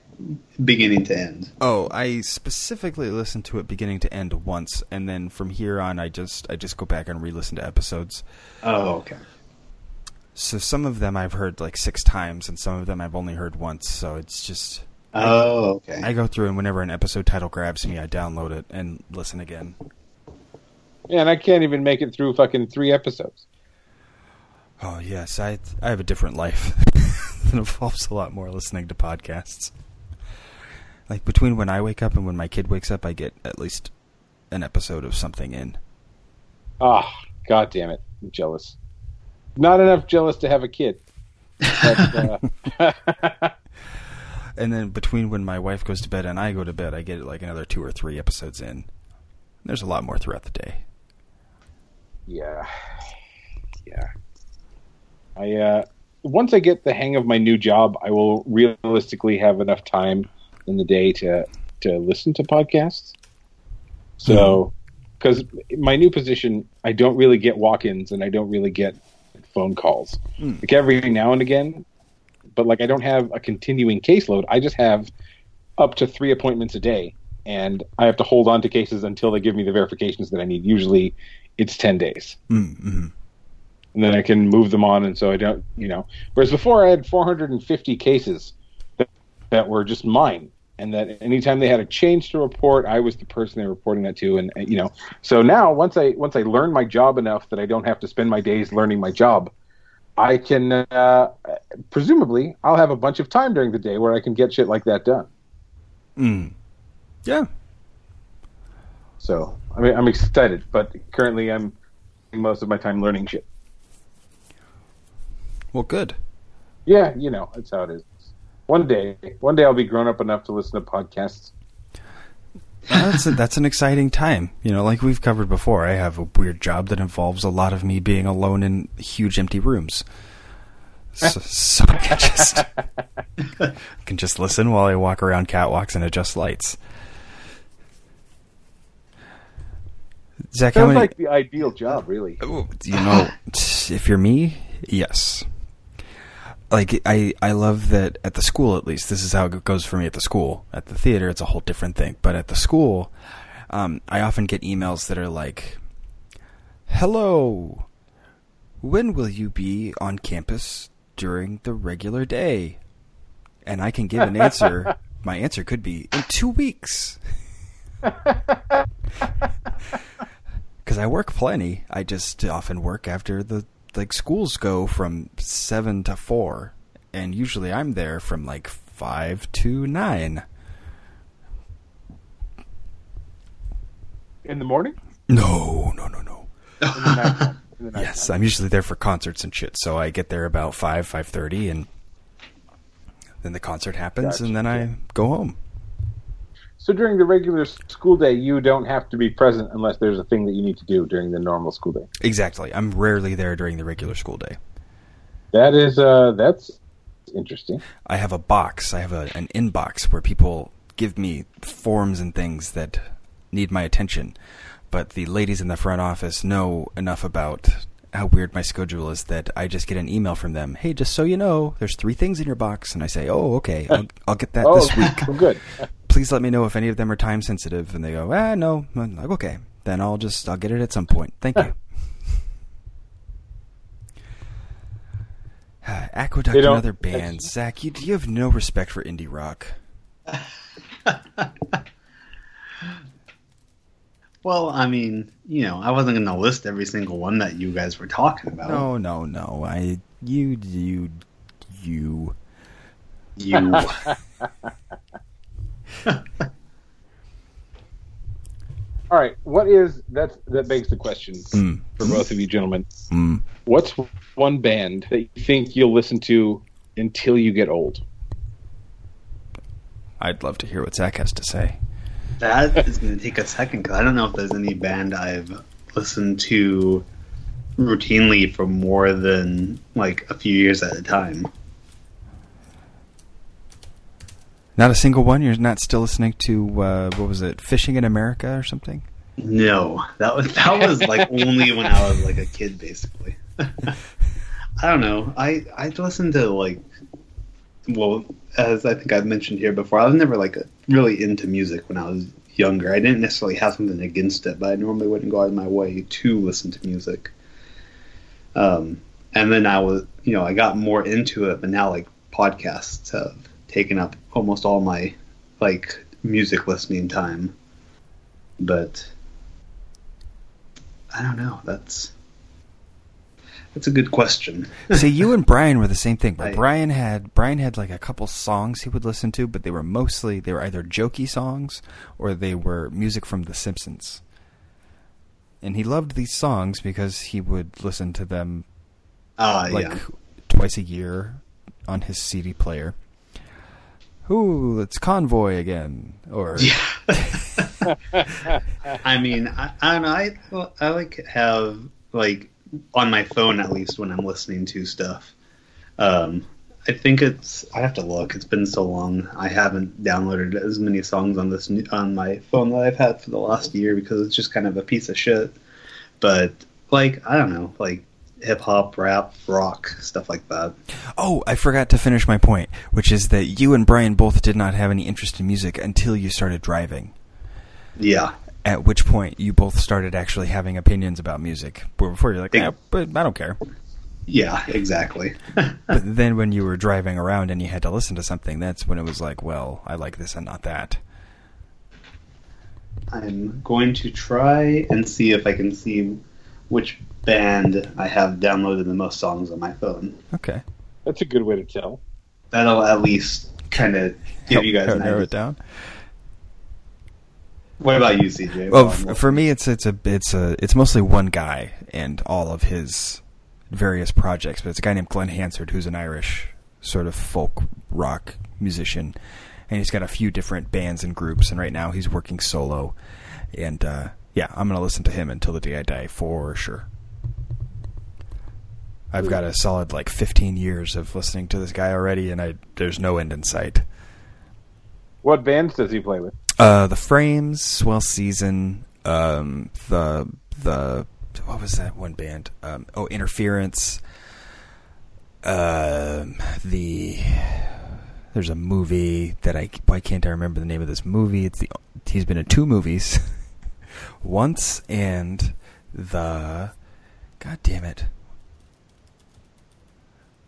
beginning to end? Oh, I specifically listened to it beginning to end once, and then from here on, I just I just go back and re-listen to episodes. Oh, okay. So some of them I've heard like six times, and some of them I've only heard once. So it's just Oh, okay. I go through and whenever an episode title grabs me, I download it and listen again. Yeah, and I can't even make it through fucking three episodes. Oh yes, I I have a different life that involves a lot more listening to podcasts. Like between when I wake up and when my kid wakes up, I get at least an episode of something in. Ah, god damn it. I'm jealous. Not enough jealous to have a kid. But, uh, And then between when my wife goes to bed and I go to bed, I get like another two or three episodes in. There's a lot more throughout the day. yeah. Yeah. I uh once I get the hang of my new job, I will realistically have enough time in the day to to listen to podcasts. So, because my new position, I don't really get walk-ins and I don't really get phone calls. Mm. Like every now and again, but like I don't have a continuing caseload. I just have up to three appointments a day, and I have to hold on to cases until they give me the verifications that I need. Usually, it's ten days, Mm-hmm. and then I can move them on. And so I don't, you know. Whereas before, I had 450 cases that, that were just mine, and that anytime they had a change to report, I was the person they were reporting that to, and, and you know. So now, once I once I learn my job enough that I don't have to spend my days learning my job, I can uh, presumably I'll have a bunch of time during the day where I can get shit like that done. Mm. Yeah. So I mean, I'm excited, but currently I'm spending most of my time learning shit. Well, good. Yeah, you know, that's how it is. One day, one day I'll be grown up enough to listen to podcasts. Well, that's a, that's an exciting time. You know, like we've covered before. I have a weird job that involves a lot of me being alone in huge empty rooms. So, so I can just I can just listen while I walk around catwalks and adjust lights. Zach, Sounds many? like the ideal job, really. Oh, you know, if you're me, yes. Like I, I love that at the school. At least this is how it goes for me at the school. At the theater, it's a whole different thing. But at the school, um, I often get emails that are like, "Hello, when will you be on campus during the regular day?" And I can give an answer. My answer could be in two weeks. because I work plenty. I just often work after the like schools go from seven to four, and usually I'm there from like five to nine. In the morning? No, no, no, no. In the night? In the night Yes, I'm usually there for concerts and shit. So I get there about five, five thirty, and then the concert happens, Gotcha, and then I go home. So during the regular school day, you don't have to be present unless there's a thing that you need to do during the normal school day. Exactly. I'm rarely there during the regular school day. That is, uh, that's interesting. I have a box. I have a, an inbox where people give me forms and things that need my attention. But the ladies in the front office know enough about how weird my schedule is that I just get an email from them. Hey, just so you know, there's three things in your box, and I say, oh, okay, I'll, I'll get that oh, this week. good. Please let me know if any of them are time sensitive. And they go, ah, no. I'm like, okay, then I'll just I'll get it at some point. Thank you. Aqueduct They and don't- other bands. Zach, you, you have no respect for indie rock. Well, I mean, you know, I wasn't going to list every single one that you guys were talking about. No, no, no. I you you you. You. All right, what is that? That begs the question Mm, for both of you gentlemen. mm. What's one band that you think you'll listen to until you get old? I'd love to hear what Zach has to say. that is going to take a second because I don't know if there's any band I've listened to routinely for more than like a few years at a time. Not a single one. You're not still listening to uh, what was it, Fishing in America or something? No, that was that was like only when I was like a kid, basically. I don't know. I I listened to like, well, as I think I've mentioned here before, I was never like really into music when I was younger. I didn't necessarily have something against it, but I normally wouldn't go out of my way to listen to music. Um, and then I was, you know, I got more into it, but now like podcasts have taken up almost all my like music listening time. But I don't know. That's that's a good question. See, you and Brian were the same thing, but I- Brian had Brian had like a couple songs he would listen to, but they were mostly they were either jokey songs or they were music from The Simpsons. And he loved these songs because he would listen to them Ah, like yeah. twice a year on his CD player. Ooh, it's Convoy again, or yeah. I mean, I, I don't know. I I like have like on my phone at least when I'm listening to stuff. Um, I think it's. I have to look. It's been so long. I haven't downloaded as many songs on this new- on my phone that I've had for the last year because it's just kind of a piece of shit. But like, I don't know, like hip hop, rap, rock, stuff like that. Oh, I forgot to finish my point, which is that you and Brian both did not have any interest in music until you started driving. Yeah. At which point you both started actually having opinions about music. Before you're like, Yeah. Eh, yeah, but I don't care. Yeah, exactly. But then when you were driving around and you had to listen to something, that's when it was like, well, I like this and not that. I'm going to try and see if I can see which band I have downloaded the most songs on my phone. Okay. That's a good way to tell. That'll at least kind of give Help- you guys help an narrow idea. it down. What about you, CJ? Well, f- for me, it's it's a it's a it's mostly one guy and all of his various projects. But it's a guy named Glen Hansard who's an Irish sort of folk rock musician, and he's got a few different bands and groups. And right now, he's working solo. And uh, yeah, I'm gonna listen to him until the day I die for sure. I've got a solid like 15 years of listening to this guy already, and I there's no end in sight. What bands does he play with? Uh, the Frames, Swell Season, um, the the what was that one band? Um, oh, Interference. Um, the there's a movie that I why can't I remember the name of this movie? It's the he's been in two movies, once and the God damn it.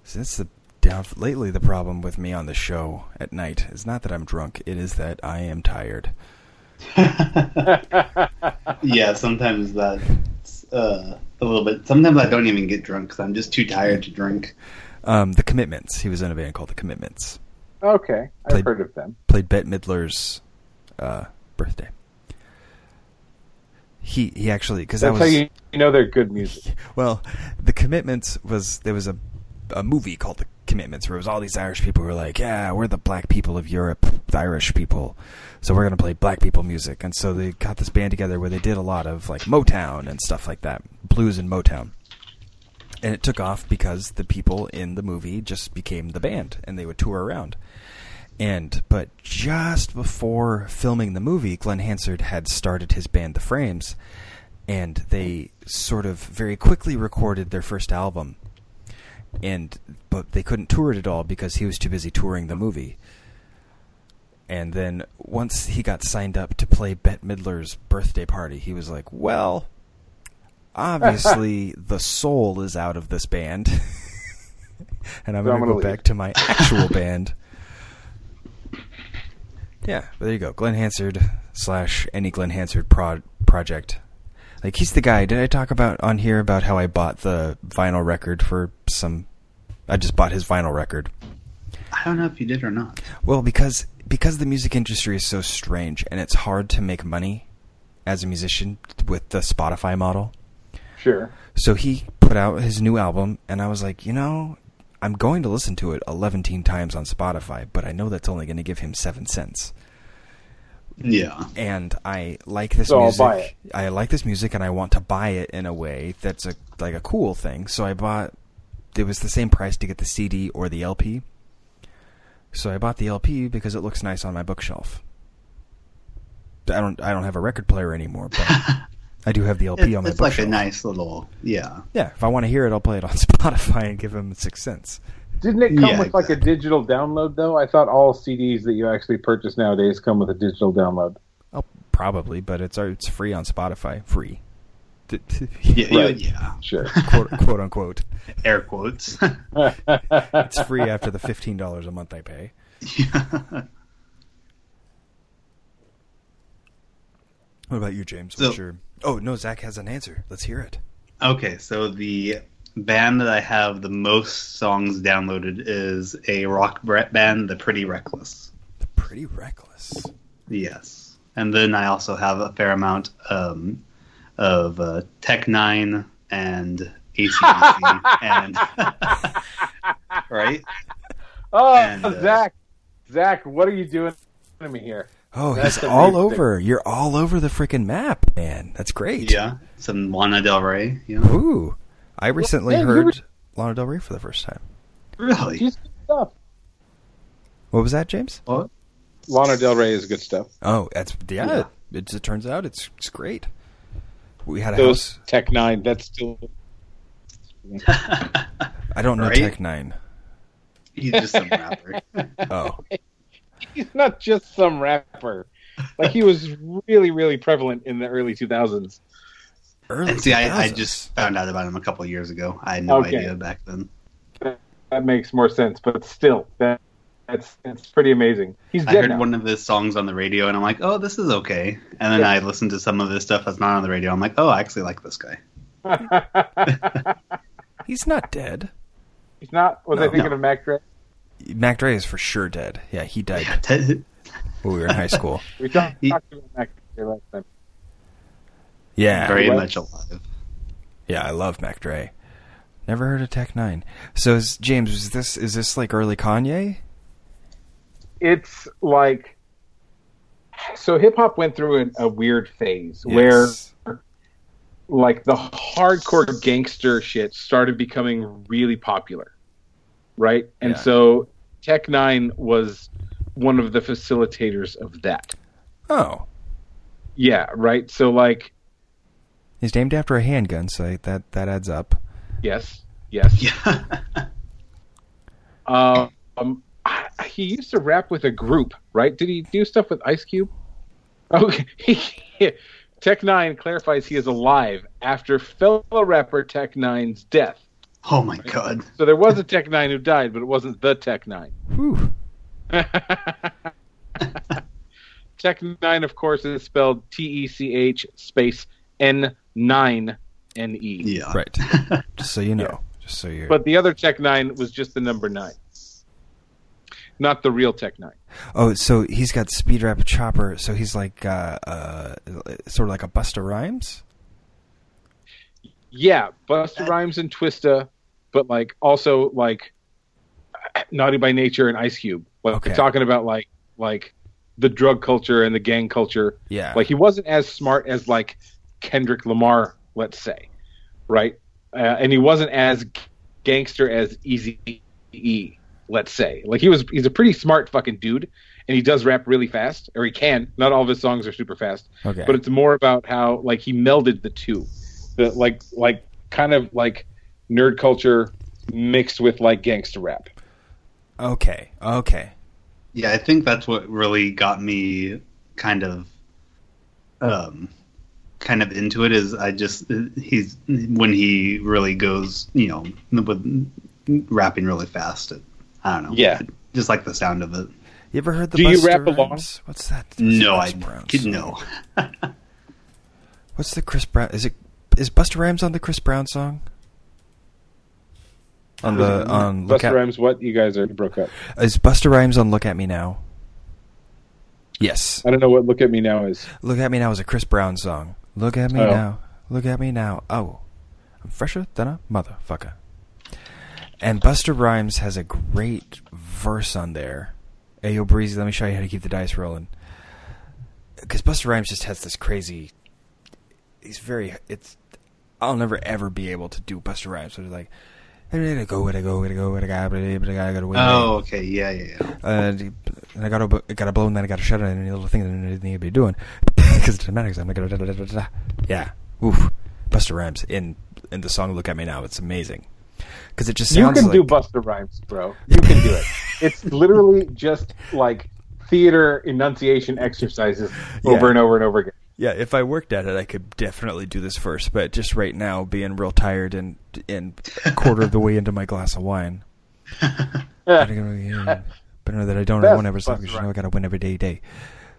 So that's the down lately the problem with me on the show at night is not that I'm drunk, it is that I am tired. yeah, sometimes that's uh, a little bit. Sometimes I don't even get drunk because I'm just too tired to drink. Um, the Commitments. He was in a band called The Commitments. Okay, I've Played- heard of them. Played Bette Midler's uh, birthday. He he actually because that That's was how you, you know they're good music. Well, the commitments was there was a a movie called The Commitments where it was all these Irish people who were like, yeah, we're the black people of Europe, the Irish people, so we're gonna play black people music, and so they got this band together where they did a lot of like Motown and stuff like that, blues and Motown. And it took off because the people in the movie just became the band and they would tour around. And but just before filming the movie, Glen Hansard had started his band The Frames, and they sort of very quickly recorded their first album. And but they couldn't tour it at all because he was too busy touring the movie. And then once he got signed up to play Bette Midler's birthday party, he was like, "Well, obviously the soul is out of this band, and I'm gonna gonna go leave." back to my actual band." Yeah, but there you go. Glen Hansard slash any Glen Hansard prod project. Like he's the guy. Did I talk about on here about how I bought the vinyl record for some? I just bought his vinyl record. I don't know if you did or not. Well, because because the music industry is so strange and it's hard to make money as a musician with the Spotify model. Sure. So he put out his new album, and I was like, you know, I'm going to listen to it 11 times on Spotify, but I know that's only going to give him seven cents. Yeah. And I like this So I'll music. buy it. I like this music, and I want to buy it in a way that's a like a cool thing. So I bought. It was the same price to get the CD or the LP. So I bought the LP because it looks nice on my bookshelf. I don't. I don't have a record player anymore, but I do have the LP It- on my it's like bookshelf. a nice little yeah. Yeah, if I want to hear it, I'll play it on Spotify and give him six cents. Didn't it come Yeah, with like a digital download though? I thought all CDs that you actually purchase nowadays come with a digital download. Oh, probably, but it's it's free on Spotify. Free. Yeah, Right. yeah. Sure. quote, quote unquote. Air quotes. It's free after the fifteen dollars a month I pay. yeah. What about you, James? So- What's your? Oh no, Zach has an answer. Let's hear it. Okay, so the band that I have the most songs downloaded is a rock band, The Pretty Reckless. The Pretty Reckless. Yes, and then I also have a fair amount um, of uh, Tech Nine and ACDC, and right. Oh, And, uh, Zach, Zach, what are you doing to me here? Oh, That's he's all amazing. over. You're all over the freaking map, man. That's great. Yeah, some Lana Del Rey. You know, Ooh, I recently yeah, you heard were- Lana Del Rey for the first time. really? She's good stuff. What was that, James? What? Lana Del Rey is good stuff. Oh, that's yeah. Yeah. It, it turns out it's it's great. We had a Those house. Tech Nine, that's still. I don't know Right? Tech Nine. He's just some rapper. Oh, He's not just some rapper. like he was really, really prevalent in the early 2000s. Early See, I, I just found out about him a couple years ago. I had no Okay. idea back then. That makes more sense, but still, that that's it's pretty amazing. He's I heard now. one of his songs on the radio, and I'm like, "Oh, this is okay." And then Yeah. I listened to some of his stuff that's not on the radio. I'm like, "Oh, I actually like this guy." He's not dead. He's not. Was I thinking No. of Mac Dre? Mac Dre is for sure dead. Yeah, he died Ted- when we were in high school. We talked, He- talked about Mac Dre last time. Yeah, very What? much alive. yeah, I love Mac Dre. Never heard of Tech Nine. So, is, James, is this is this like early Kanye? It's like so. Hip hop went through an, a weird phase where like the hardcore gangster shit started becoming really popular, right? And Yeah. so Tech Nine was one of the facilitators of that. Oh, Yeah, right. So like, he's named after a handgun, so that that adds up. yes, yes. Yeah. Um, um, I- he used to rap with a group, right? Did he do stuff with Ice Cube? Okay. Tech Nine clarifies he is alive after fellow rapper Tech Nine's death. Oh my god. So there was a Tech Nine who died, but it wasn't the Tech Nine. Whew. Tech Nine, of course, is spelled T E C H space N nine N E. Yeah. Right. Just so you know. Just so you're. But the other Tech Nine was just the number nine, not the real Tech Nine. oh, so he's got Speed Rap Chopper. So he's like uh, uh, sort of like a Busta Rhymes. Yeah, Busta Rhymes and Twista, but like also like Naughty by Nature and Ice Cube. Like Okay. talking about like like the drug culture and the gang culture. Yeah. Like he wasn't as smart as like Kendrick Lamar, let's say, right? Uh, and he wasn't as gangster as Easy E, let's say. Like he was, he's a pretty smart fucking dude, and he does rap really fast, or he can. Not all of his songs are super fast, okay. but it's more about how like he melded the two, the like like kind of like nerd culture mixed with like gangster rap. okay. Okay. Yeah, I think that's what really got me kind of um kind of into it is I just he's when he really goes, you know, with rapping really fast. It, I don't know. Yeah. Just like the sound of it. You ever heard the Do you rap along? Rhymes? What's that? What's No, I Chris no. What's the Chris Brown? Is it is Busta Rhymes on the Chris Brown song? On the on Busta at Rhymes, what you guys are broke up? is Busta Rhymes on Look at Me Now? Yes. I don't know what "Look at Me Now" is. Look at Me Now is a Chris Brown song. Look at me Oh. now. Look at me now. Oh, I'm fresher than a motherfucker. And Busta Rhymes has a great verse on there. Hey, yo, Breezy, let me show you how to keep the dice rolling. Because Busta Rhymes just has this crazy. He's very. It's. I'll never ever be able to do Busta Rhymes. So it's like, where to go, where to go, where to go, where to go, where to go, where go, Oh, okay. Yeah, yeah, yeah. uh, and I got to I got to blow and then I got to shut it and any little thing that I didn't need to be doing because it's dramatic. I'm like, da, da, da, da, da. yeah, oof, Busta Rhymes in in the song "Look at Me Now." It's amazing because it just You can like do Busta Rhymes, bro. You can do it. It's literally just like theater enunciation exercises over Yeah. and over and over again. Yeah. If I worked at it, I could definitely do this first. But just right now, being real tired and and a quarter of the way into my glass of wine. Uh, but know that I don't Best win every Busta because you know I got to win every day day.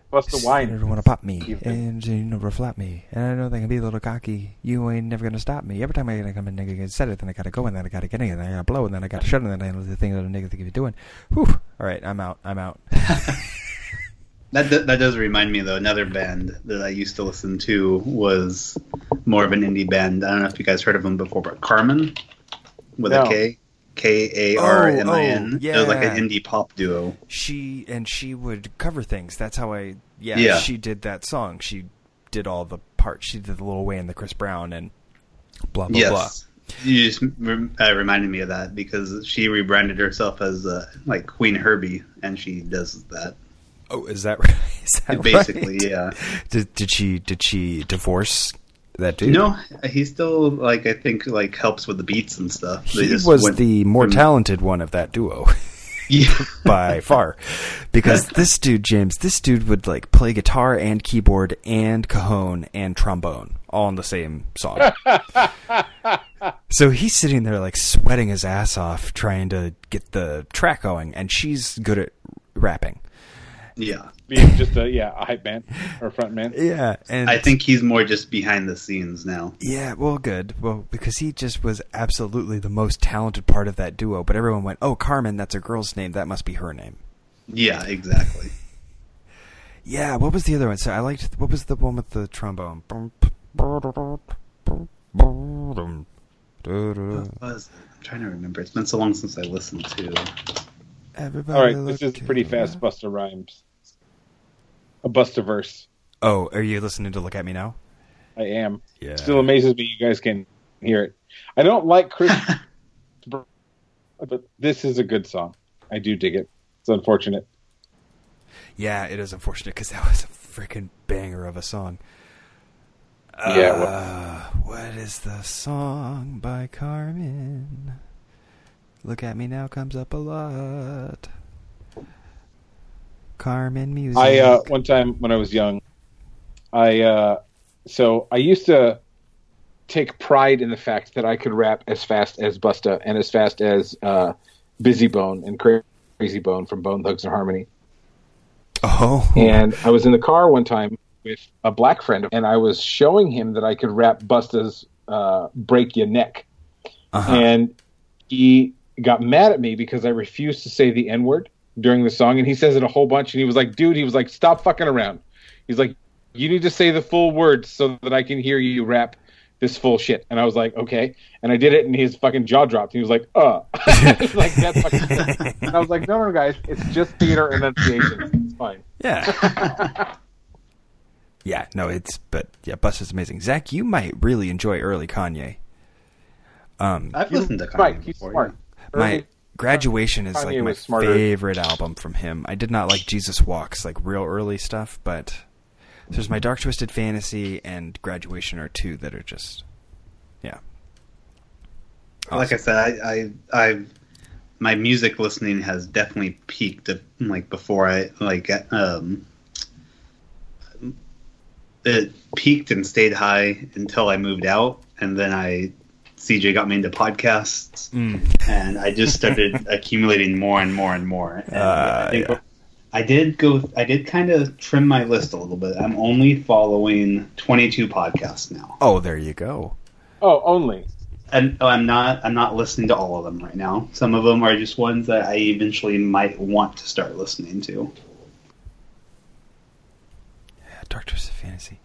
What's the wine? don't want to pop me Evening. and you know reflap me, and I know they can be a little cocky. You ain't never gonna stop me. Every time I gotta come in, nigga, get set it, then I gotta go, and then I gotta get in, and then I gotta blow, and then I gotta shut, and then I know the thing that a nigga think you're doing. Whew. All right, I'm out. I'm out. That do- that does remind me though. Another band that I used to listen to was more of an indie band. I don't know if you guys heard of them before, but Carmen with No. a K, K A R M I N. Oh, It was like an indie pop duo. she and she would cover things. That's how I. Yeah, Yeah. she did that song. She did all the parts. She did the little way Wayne, the Chris Brown, and blah blah blah. yes, you just uh, reminded me of that because she rebranded herself as uh, like Qveen Herby, and she does that Oh, is that right? Is that basically. right? Yeah. Did, did she did she divorce that dude? No, he still like I think like helps with the beats and stuff. They He was the more from- talented one of that duo. Yeah. by far. Because this dude, James, this dude would like play guitar and keyboard and cajon and trombone all in the same song. so he's sitting there like sweating his ass off trying to get the track going, and she's good at rapping. Yeah. Being just a yeah a hype man or front man. Yeah, and I think he's more just behind the scenes now. Yeah, well, good. Well, because he just was absolutely the most talented part of that duo. But everyone went, "Oh, Karmin, that's a girl's name. That must be her name." Yeah, exactly. Yeah. What was the other one? So I liked. What was the one with the trombone? What was it? I'm trying to remember. It's been so long since I listened to. Everybody. All right, this is pretty the- fast. Busta rhymes. A Busta verse. Oh, are you listening to "Look at Me Now"? I am. Yeah. Still amazes me you guys can hear it. I don't like Chris, but this is a good song. I do dig it. It's unfortunate. Yeah, it is unfortunate because that was a freaking banger of a song. Yeah, Uh, what is the song by Karmin? Look at me now comes up a lot. Karmin music. I uh, one time when I was young, I uh, so I used to take pride in the fact that I could rap as fast as Busta and as fast as uh, Bizzy Bone and Krayzie Bone from Bone Thugs and Harmony. oh, And I was in the car one time with a black friend, and I was showing him that I could rap Busta's uh, "Break Your Neck," uh-huh. and he got mad at me because I refused to say the N word during the song, and he says it a whole bunch, and he was like, "Dude," he was like, "Stop fucking around." He's like, "You need to say the full words so that I can hear you rap this full shit." And I was like, "Okay," and I did it, and his fucking jaw dropped. He was like, "Uh," He's like that fucking. and I was like, "No, no, guys, it's just theater enunciation. It's fine." yeah, yeah. No, it's but yeah, Busta's amazing. Zach, you might really enjoy early Kanye. Um, I've listened to Kanye right, he's before. smart. My graduation is like my smarter. favorite album from him. I did not like Jesus Walks, like real early stuff, but there's my Dark Twisted Fantasy and Graduation are two that are just, yeah. Like I said, I, I, I, my music listening has definitely peaked. Like before I like, um, it peaked and stayed high until I moved out, and then I, CJ got me into podcasts, Mm. and I just started accumulating more and more and more. And Uh, I yeah. I did go. I did kind of trim my list a little bit. I'm only following 22 podcasts now. Oh, there you go. Oh, only. and oh, I'm not I'm not listening to all of them right now. Some of them are just ones that I eventually might want to start listening to. Yeah, Dark Twisted Fantasy.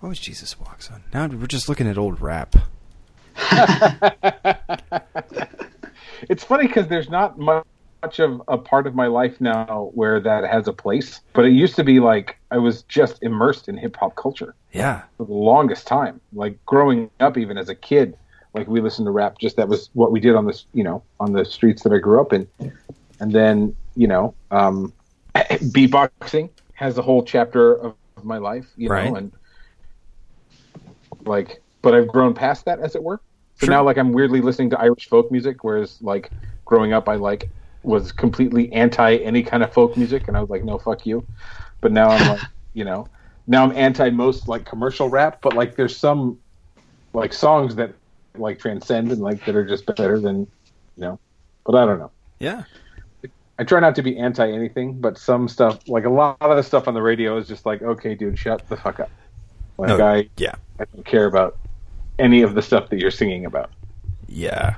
What was Jesus Walks on? Now we're just looking at old rap. It's funny because there's not mu- much of a part of my life now where that has a place, but it used to be like I was just immersed in hip hop culture Yeah, for the longest time. Like growing up, even as a kid, like we listened to rap. Just that was what we did on this, you know, on the streets that I grew up in. And then, you know, um, beatboxing has a whole chapter of my life, you Right. know, and like, but I've grown past that, as it were. So Sure. now, like, I'm weirdly listening to Irish folk music, whereas, like, growing up, I like was completely anti any kind of folk music, and I was like, no, fuck you. But now I'm like, you know, now I'm anti most like commercial rap, but like, there's some like songs that like transcend and like that are just better than, you know. But I don't know. yeah. I try not to be anti anything, but some stuff, like a lot of the stuff on the radio, is just like, okay, dude, shut the fuck up. Like No, I, yeah, I don't care about any of the stuff that you're singing about. yeah.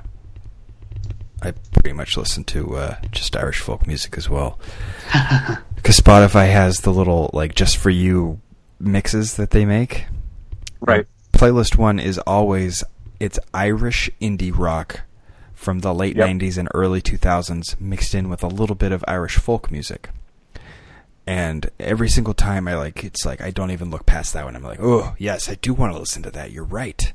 I pretty much listen to uh, just Irish folk music as well. Because Spotify has the little like just for you mixes that they make. Right. Playlist one is always it's Irish indie rock from the late Yep. 90s and early 2000s mixed in with a little bit of Irish folk music. And every single time I like it's like I don't even look past that one. I'm like, "Oh, yes, I do want to listen to that. You're right.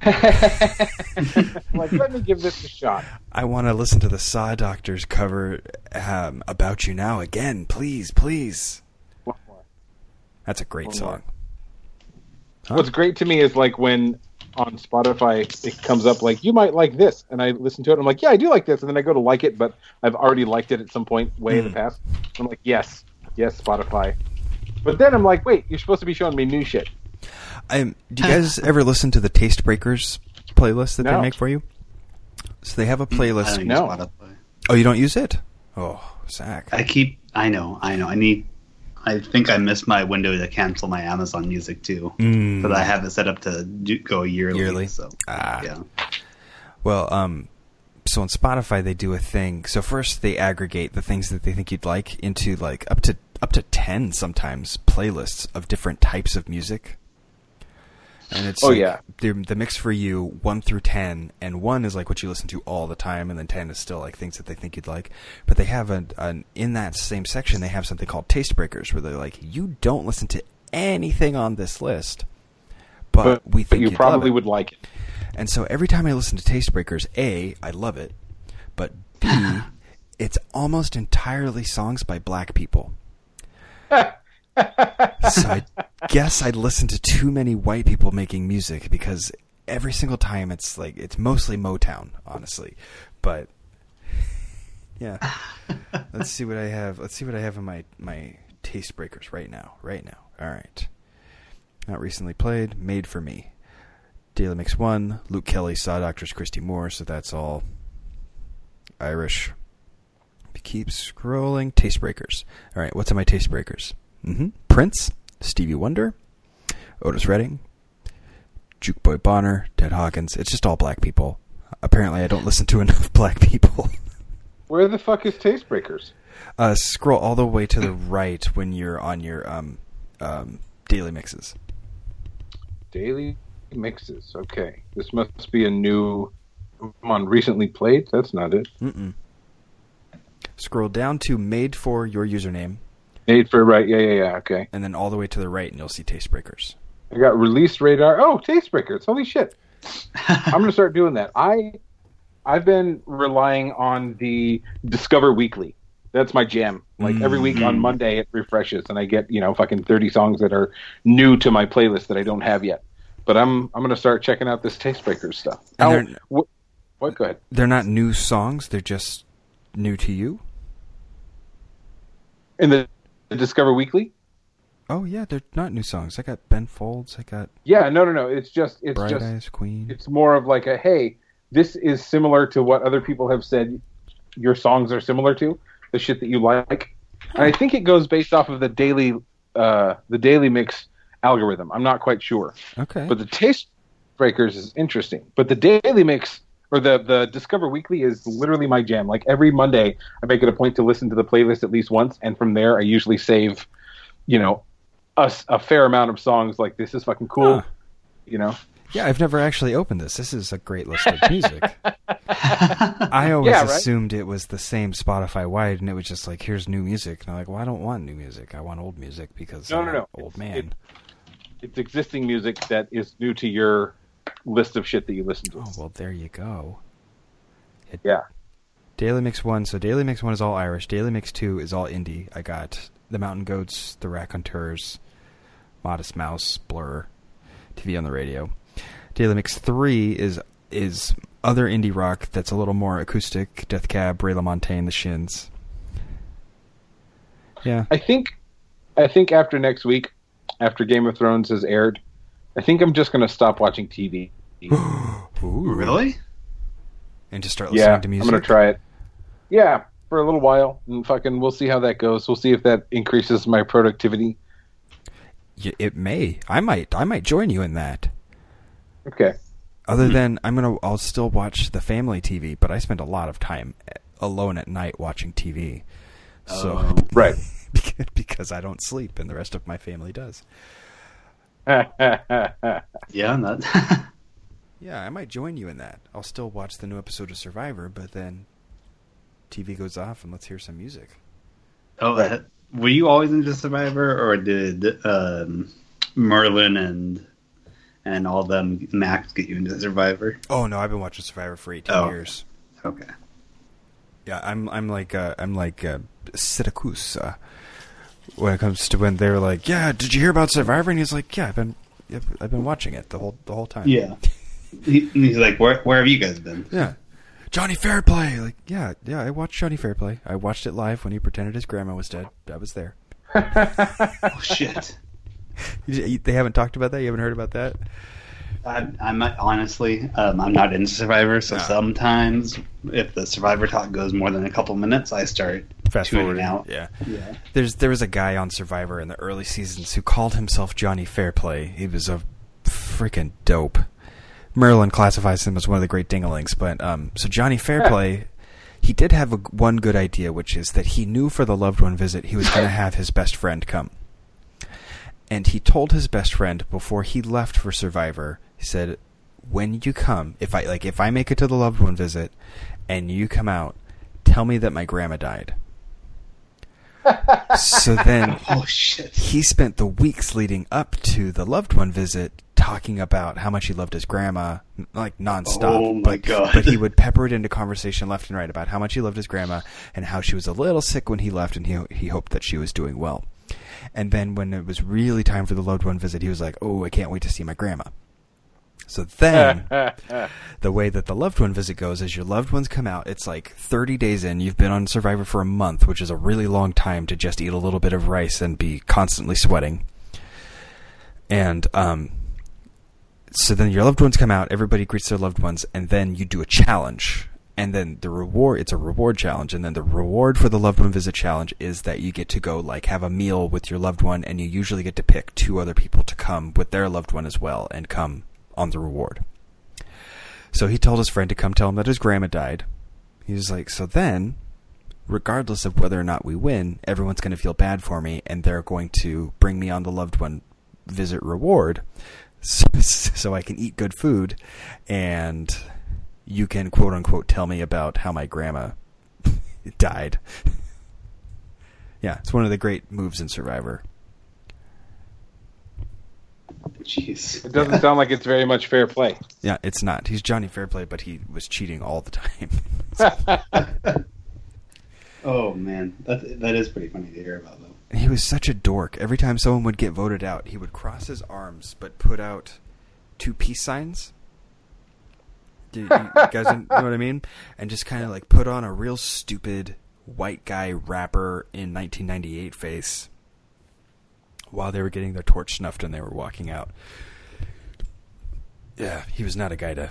like, let me give this a shot. I want to listen to the Saw Doctors cover um, About You Now again. Please, please." One more. That's a great One song. What's great to me is like when on Spotify, it comes up like you might like this, and I listen to it. I'm like, yeah, I do like this, and then I go to like it, but I've already liked it at some point way in the Hmm. past. I'm like, yes, yes, Spotify. But then I'm like, wait, you're supposed to be showing me new shit. Um, do you guys ever listen to the Taste Breakers playlist that they make for you? So they have a playlist. don't use No. Spotify. Oh, you don't use it? Oh, Zach. I keep. I know. I know. I need. I think I missed my window to cancel my Amazon Music too, Mm. but I have it set up to do, go yearly. Yearly? So Ah. yeah. Well, um, so on Spotify they do a thing. So first they aggregate the things that they think you'd like into like up to up to ten sometimes playlists of different types of music. And it's Oh, like yeah. the the mix for you one through ten, and one is like what you listen to all the time, and then ten is still like things that they think you'd like. But they have an, an in that same section they have something called taste breakers, where they're like, you don't listen to anything on this list, but, we think you you'd probably would like it. And so every time I listen to Taste Breakers, A, I love it, but B, it's almost entirely songs by black people. so I guess I listen to too many white people making music because every single time it's like it's mostly Motown, honestly. But yeah. Let's see what I have. Let's see what I have in my my Taste Breakers right now. Right now. All right. Not recently played. Made for me. Daily Mix 1, Luke Kelly, Saw Doctors, Christy Moore, so that's all Irish. Keep scrolling. Taste Breakers. All right, what's in my Taste Breakers? Mm-hmm. Prince, Stevie Wonder, Otis Redding, Juke Boy Bonner, Ted Hawkins. It's just all black people. Apparently, I don't listen to enough black people. Where the fuck is Taste Breakers? Uh, scroll all the way to the right when you're on your um, um, daily mixes. Daily mixes. Okay, this must be a new. I'm on recently played. That's not it. Mm-mm. Scroll down to made for your username, Made for right. Yeah, yeah, yeah. Okay. and then all the way to the right, and you'll see Taste Breakers. I got release radar. Oh, Taste Breakers. Holy shit! I'm gonna start doing that. I I've been relying on the Discover Weekly. That's my jam. Like every week on Mhm. Monday, it refreshes, and I get you know fucking 30 songs that are new to my playlist that I don't have yet. But I'm I'm gonna start checking out this Taste Breakers stuff. And How- they're- what, what? Go ahead. They're not new songs; they're just new to you. In the, the Discover Weekly? Oh yeah, they're not new songs. I got Ben Folds. I got Yeah, no, no, no. It's just it's Bright just Eyes Queen. it's more of like a hey, this is similar to what other people have said your songs are similar to the shit that you like. And I think it goes based off of the daily uh, the daily mix algorithm. I'm not quite sure, Okay. but the Taste Breakers is interesting. But the daily mix or the the Discover Weekly is literally my jam. Like every Monday, I make it a point to listen to the playlist at least once, and from there, I usually save, you know, a fair amount of songs. Like this is fucking cool. Huh. You know, yeah, I've never actually opened this. This is a great list of music. I always Yeah, right? assumed it was the same Spotify wide, and it was just like, here's new music. And I'm like, well, I don't want new music. I want old music because No, I'm no, no. old It's- man. it- it's existing music that is new to your list of shit that you listen to. oh well, there you go. Yeah. Daily Mix One. So Daily Mix One is all Irish. Daily Mix Two is all indie. I got the Mountain Goats, the Raconteurs, Modest Mouse, Blur, TV on the radio. Daily Mix Three is is other indie rock that's a little more acoustic. Death Cab, Ray LaMontagne, The Shins. Yeah. I think, I think after next week, after Game of Thrones has aired, I think I'm just gonna stop watching TV. Ooh. really? And just start listening yeah, to music. I'm gonna try it. Yeah, for a little while, and fucking, we'll see how that goes. We'll see if that increases my productivity. Y- It may. I might. I might join you in that. Okay. Other hmm. than I'm gonna, I'll still watch the family TV, but I spend a lot of time eh, alone at night watching TV. So, Oh. Right. because I don't sleep and the rest of my family does. Yeah, that. Yeah, I might join you in that. I'll still watch the new episode of Survivor, but then TV goes off and let's hear some music. oh, that, were you always into Survivor, or did um, Merlin and and all them Max get you into Survivor? Oh no, I've been watching Survivor for 18 Oh. years. Okay. Yeah, I'm I'm like uh, I'm like uh, Syracuse uh, when it comes to when they're like, "Yeah, did you hear about Survivor?" And he's like, "Yeah, I've been I've, been watching it the whole the whole time." Yeah. he, he's like, where where have you guys been? Yeah. Johnny Fairplay. Like, yeah, yeah, I watched Johnny Fairplay. I watched it live when he pretended his grandma was dead. I was there. Oh shit. They haven't talked about that? You haven't heard about that? I, I'm not, honestly, um, I'm not into Survivor, so No. sometimes if the Survivor talk goes more than a couple minutes, I start Fast forward out. Yeah. Yeah. There's there was a guy on Survivor in the early seasons who called himself Johnny Fairplay. He was a freaking dope. Merlin classifies him as one of the great dingalings, but um, so Johnny Fairplay, he did have a, one good idea, which is that he knew for the loved one visit he was going to have his best friend come, and he told his best friend before he left for Survivor. He said, "When you come, if I like, if I make it to the loved one visit, and you come out, tell me that my grandma died." So then Oh shit. he spent the weeks leading up to the loved one visit talking about how much he loved his grandma, like nonstop. Oh, my but, God. But he would pepper it into conversation left and right about how much he loved his grandma and how she was a little sick when he left, and he he hoped that she was doing well. And then when it was really time for the loved one visit, he was like, "Oh, I can't wait to see my grandma." So then, the way that the loved one visit goes is your loved ones come out. It's like 30 days in. You've been on Survivor for a month, which is a really long time to just eat a little bit of rice and be constantly sweating. And um, so then your loved ones come out. Everybody greets their loved ones, and then you do a challenge. And then the reward, it's a reward challenge. And then the reward for the loved one visit challenge is that you get to go like have a meal with your loved one, and you usually get to pick two other people to come with their loved one as well and come on the reward. So he told his friend to come tell him that his grandma died. He was like, so then, regardless of whether or not we win, everyone's going to feel bad for me, and they're going to bring me on the loved one visit reward, so, so I can eat good food, and you can quote unquote tell me about how my grandma died. yeah, it's one of the great moves in Survivor. Jeez. It doesn't sound like it's very much fair play. Yeah, it's not. He's Johnny Fairplay, but he was cheating all the time. Oh man, that that is pretty funny to hear about though. He was such a dork. Every time someone would get voted out, he would cross his arms but put out two peace signs. Do you, you guys know what I mean? And just kind of like put on a real stupid white guy rapper in 1998 face while they were getting their torch snuffed and they were walking out. Yeah, he was not a guy to.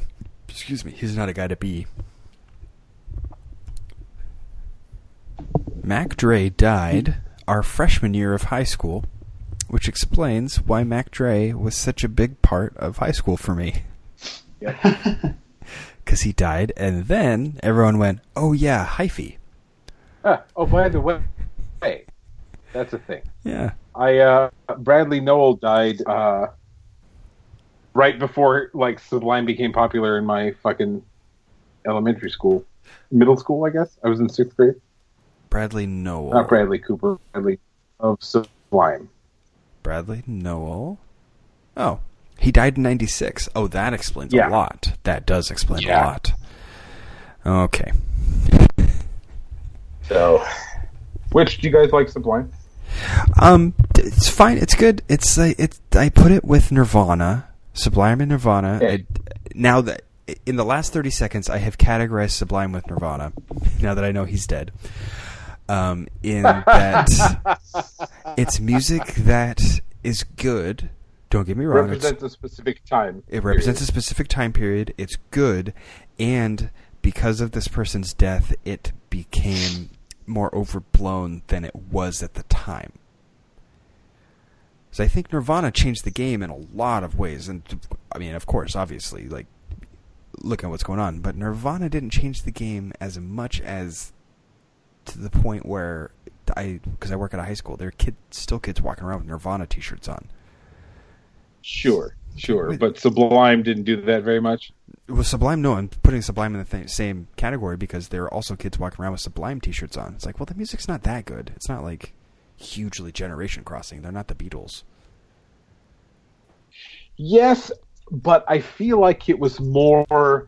Excuse me. He's not a guy to be. Mac Dre died our freshman year of high school, which explains why Mac Dre was such a big part of high school for me. Because he died, and then everyone went, oh yeah, hyphy. Ah, oh, by the way, hey, that's a thing. Yeah. I uh, Bradley Nowell died uh, right before like Sublime became popular in my fucking elementary school, middle school. I guess I was in sixth grade. Bradley Nowell. Not Bradley Cooper, Bradley of Sublime. Bradley Nowell. Oh, he died in 96. Oh, that explains Yeah. a lot. That does explain a lot. Okay. So, which do you guys like Sublime? Um, it's fine. It's good. It's uh, it. I put it with Nirvana, Sublime and Nirvana. Yeah. I, now that in the last thirty seconds, I have categorized Sublime with Nirvana. Now that I know he's dead, um, in that it's music that is good. Don't get me wrong. it's- Represents a specific time. it represents a specific time period. It's good, and because of this person's death, it became more overblown than it was at the time. So I think Nirvana changed the game in a lot of ways, and I mean, of course, obviously, like look at what's going on. But Nirvana didn't change the game as much as to the point where I, because I work at a high school, there are kids, still kids walking around with Nirvana T-shirts on. Sure, sure, but Sublime didn't do that very much. Well, Sublime, no, I'm putting Sublime in the th- same category because there are also kids walking around with Sublime T-shirts on. It's like, well, the music's not that good. It's not like hugely generation crossing. They're not the Beatles. Yes, but I feel like it was more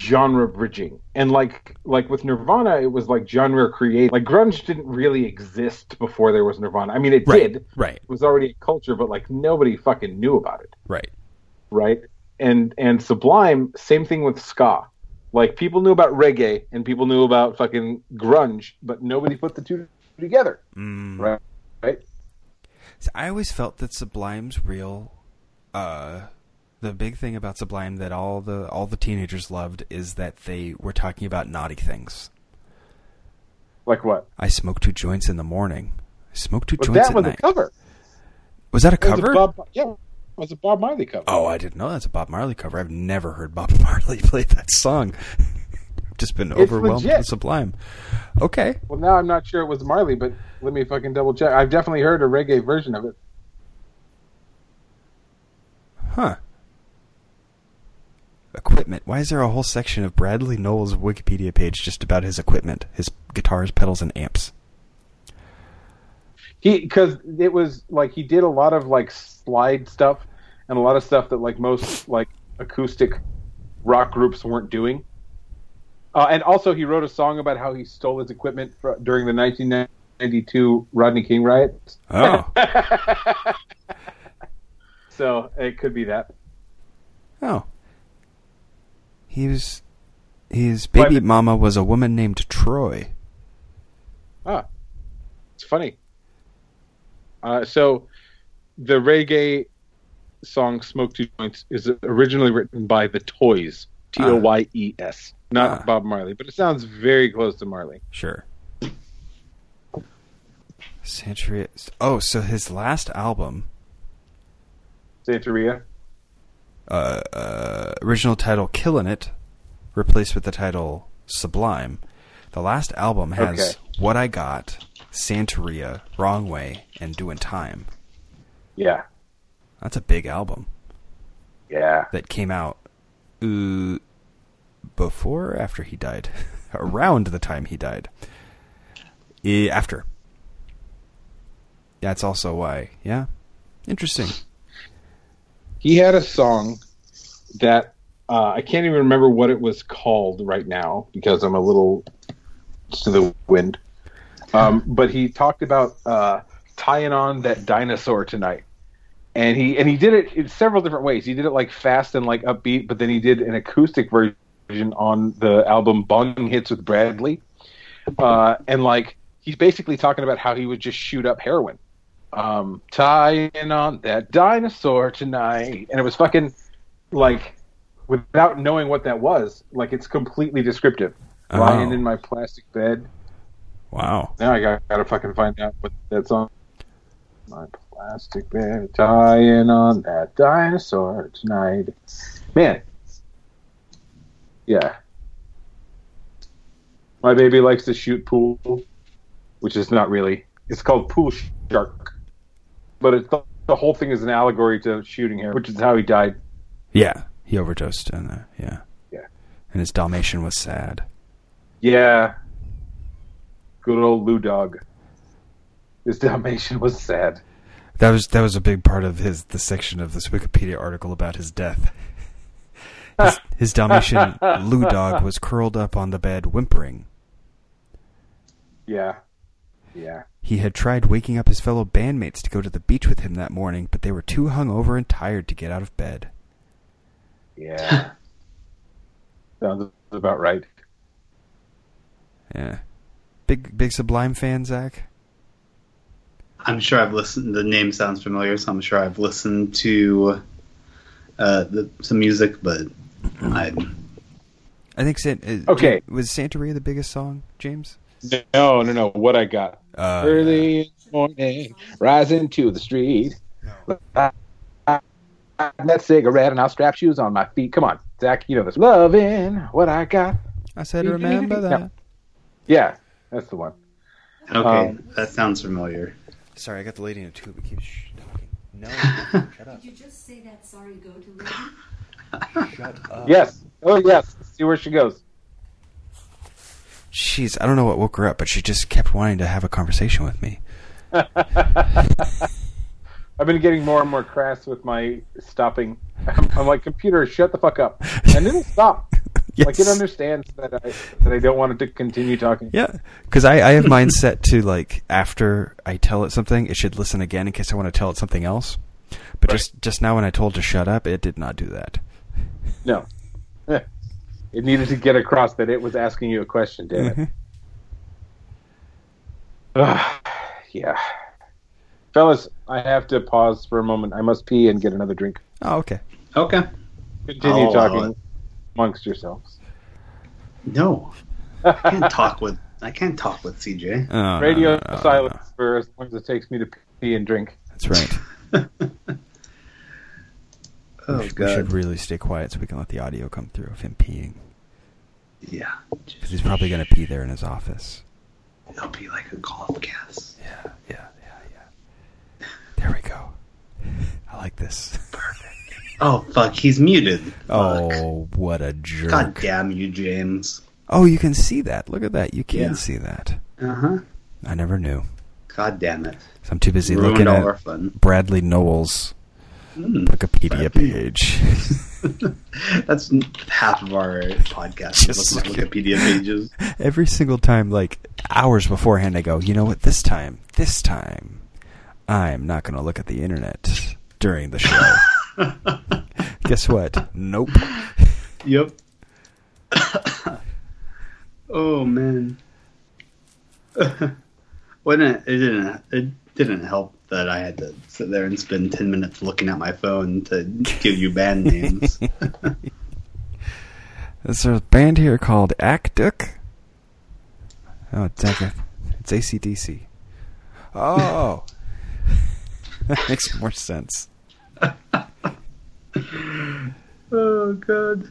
genre bridging, and like like with Nirvana, it was like genre create. Like grunge didn't really exist before there was Nirvana. I mean, it Right, did. right, It was already a culture, but like nobody fucking knew about it, right. right? And and Sublime, same thing with ska. Like people knew about reggae and people knew about fucking grunge, but nobody put the two together. Mm. Right? Right? So I always felt that Sublime's real. Uh, the big thing about Sublime that all the all the teenagers loved is that they were talking about naughty things. Like what? I smoke two joints in the morning. I smoke two joints that at was night. a cover. Was that a was a cover? Bob, yeah, was a Bob Marley cover. Oh, I didn't know that's a Bob Marley cover. I've never heard Bob Marley play that song. I've just been overwhelmed legit. with Sublime. Okay. Well, now I'm not sure it was Marley, but let me fucking double check. I've definitely heard a reggae version of it. Huh. Equipment. Why is there a whole section of Bradley Nowell's Wikipedia page just about his equipment, his guitars, pedals, and amps? He because it was like he did a lot of like slide stuff and a lot of stuff that like most like acoustic rock groups weren't doing. Uh, and also, he wrote a song about how he stole his equipment fr- during the 1992 Rodney King riots. Oh. So it could be that. oh. He was. His baby But- mama was a woman named Troy. Ah, it's funny. Uh, so, the reggae song "Smoke Two Joints" is originally written by the Toys, T O Y E S, not Ah. Bob Marley, but it sounds very close to Marley. Sure. Santeria. Oh, so his last album, Santeria. uh, uh, original title "Killin' It," replaced with the title "Sublime." The last album has Okay. "What I Got," "Santeria," "Wrong Way," and "Doing Time." Yeah, That's a big album yeah. that came out uh, before or after he died, around the time he died. After. That's also why. Yeah, interesting. He had a song that uh, I can't even remember what it was called right now because I'm a little to the wind. Um, but he talked about uh, tying on that dinosaur tonight, and he and he did it in several different ways. He did it like fast and like upbeat, but then he did an acoustic version on the album "Bong Hits with Bradley," uh, and like he's basically talking about how he would just shoot up heroin um, tying on that dinosaur tonight. And it was fucking like, without knowing what that was, like it's completely descriptive. Oh. Lying in my plastic bed. Wow. Now I got, gotta fucking find out what that's on. My plastic bed, tying on that dinosaur tonight. Man. Yeah. My baby likes to shoot pool, which is not really. It's called pool shark, but it's the, the whole thing is an allegory to shooting him, which is how he died. Yeah, he overdosed and that. Yeah. Yeah. And his Dalmatian was sad. Yeah. Good old Lou Dog. His Dalmatian was sad. That was that was a big part of his the section of this Wikipedia article about his death. His, his Dalmatian Lou Dog was curled up on the bed whimpering. Yeah. Yeah. He had tried waking up his fellow bandmates to go to the beach with him that morning, but they were too hungover and tired to get out of bed. Yeah. Sounds about right. Yeah. Big big Sublime fan, Zach? I'm sure I've listened. The name sounds familiar, so I'm sure I've listened to uh, the, some music, but I I think San, uh, Okay. was Santeria the biggest song, James? No, no, no. What I got. Uh, Early in the morning, rising to the street. I- I- That cigarette and I'll strap shoes on my feet. Come on, Zach, you know this. Loving what I got. I said remember No. that. Yeah, that's the one. okay. Um, that sounds familiar. Sorry, I got the lady in a tube. It keeps sh- talking. No, shut up. Did you just say that sorry go to lady? Shut up. Yes. Oh, yes. See where she goes. Jeez, I don't know what woke her up, but she just kept wanting to have a conversation with me. I've been getting more and more crass with my stopping. I'm, I'm like, computer, shut the fuck up, and it'll stop. Like it Yes. understands that I that I don't want it to continue talking. Yeah, because I, I have mine set to like after I tell it something, it should listen again in case I want to tell it something else. But Right. just just now when I told it to shut up, it did not do that. No. it needed to get across that it was asking you a question, damn it. Mhm. Ugh, yeah. Fellas, I have to pause for a moment. I must pee and get another drink. Oh, okay. Okay. Continue I'll talking it. Amongst yourselves. No, I can't talk with I can't talk with CJ. Oh, Radio no, no, no, silence no. for as long as it takes me to pee and drink. That's right. Oh we, should, we should really stay quiet so we can let the audio come through of him peeing. Yeah. Because he's probably going to pee there in his office. It'll be like a golf gas. Yeah, yeah, yeah, yeah. There we go. I like this. Oh fuck, he's muted. Fuck. Oh, what a jerk. God damn you, James. Oh, you can see that. Look at that. You can Yeah. see that. Uh huh. I never knew. God damn it. So I'm too busy Ruined looking all at fun. Bradley Nowell's Mm. Wikipedia Bradley. page. That's half of our podcast. Just Just look Wikipedia pages. Every single time, like hours beforehand, I go, you know what? This time, this time, I'm not going to look at the internet during the show. Guess what? Nope. Yep. oh man. Wouldn't it, it didn't it didn't help that I had to sit there and spend ten minutes looking at my phone to give you band names. There's a band here called Akduk. Oh, it's like it's ACDC. Oh, that makes more sense. oh god.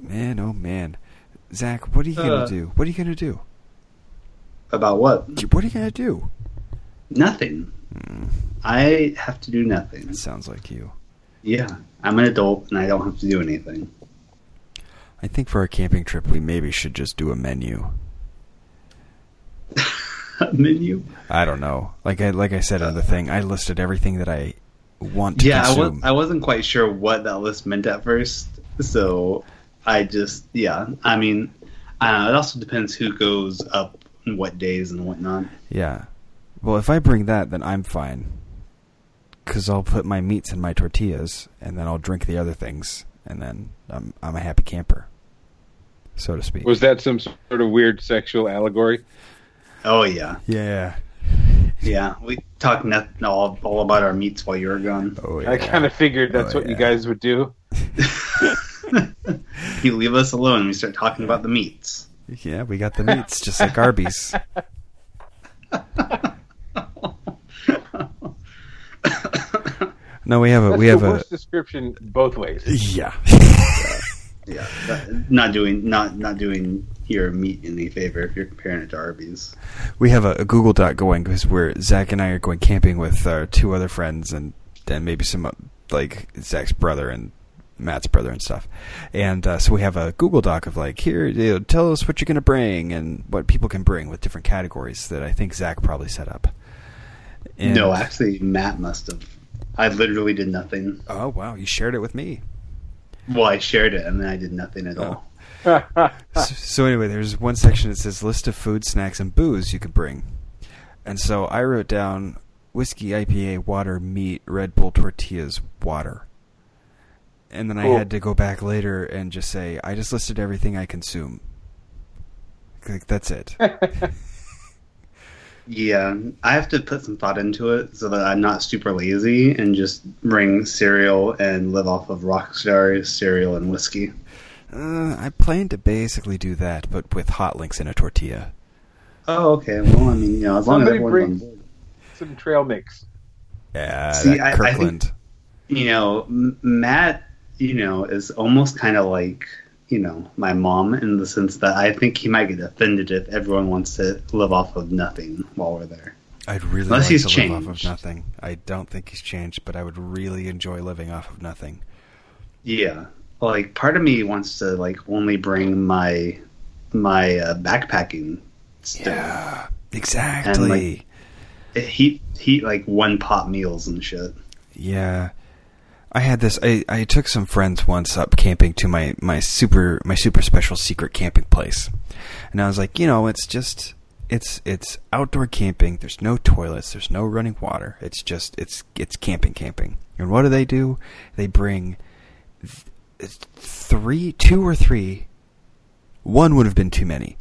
Man, oh man, Zach, what are you gonna Uh. do? What are you gonna do? About what? What are you gonna do? Nothing. I have to do nothing. It sounds like you. Yeah. I'm an adult and I don't have to do anything. I think for our camping trip, we maybe should just do a menu. Menu? I don't know. Like I like I said on the thing, I listed everything that I want to Yeah, I, was, I wasn't quite sure what that list meant at first, so I just yeah. I mean, I. It also depends who goes up and what days and whatnot. yeah. Well, if I bring that, then I'm fine. Because I'll put my meats in my tortillas, and then I'll drink the other things, and then I'm I'm a happy camper, so to speak. Was that some sort of weird sexual allegory? Oh yeah, yeah. Yeah. We talked nothing all, all about our meats while you were gone. Oh yeah. I kind of figured that's Oh, what you guys would do. you leave us alone. We start talking about the meats. Yeah, we got the meats, just like Arby's. No, we have a That's we the have a description both ways. yeah. yeah, not doing not not doing your meat any favor if you're comparing it to Arby's. we have a, a Google Doc going because we're Zach and I are going camping with our two other friends and then maybe some uh, like Zach's brother and Matt's brother and stuff. And uh, so we have a Google Doc of like here, you know, tell us what you're gonna bring and what people can bring with different categories that I think Zach probably set up. And- no, actually, Matt must have. I literally did nothing. Oh wow, you shared it with me. Well, I shared it and then I did nothing at Oh. all. So, so anyway, there's one section that says list of food, snacks, and booze you could bring, and so I wrote down whiskey, IPA, water, meat, Red Bull, tortillas, water, and then I had to go back later and just say I just listed everything I consume. Like that's it. Yeah, I have to put some thought into it so that I'm not super lazy and just bring cereal and live off of Rockstar cereal and whiskey. Uh, I plan to basically do that, but with hot links in a tortilla. Oh, okay. Well, I mean, you know, as long as Somebody everyone's bring- on board. Some trail mix. Yeah, See, that I- I think- Kirkland. You know, Matt, you know, is almost kind of like, you know, my mom in the sense that I think he might get offended if everyone wants to live off of nothing while we're there. I'd really Unless like he's to live off of changed. nothing. I don't think he's changed, but I would really enjoy living off of nothing. Yeah, like part of me wants to like only bring my my uh, backpacking stuff. Yeah, exactly. Heat heat like one pot meals and shit. yeah, I had this. I, I took some friends once up camping to my my super my super special secret camping place, and I was like, you know, it's just it's it's outdoor camping. There's no toilets. There's no running water. It's just it's it's camping camping. And what do they do? They bring three, two or three. One would have been too many,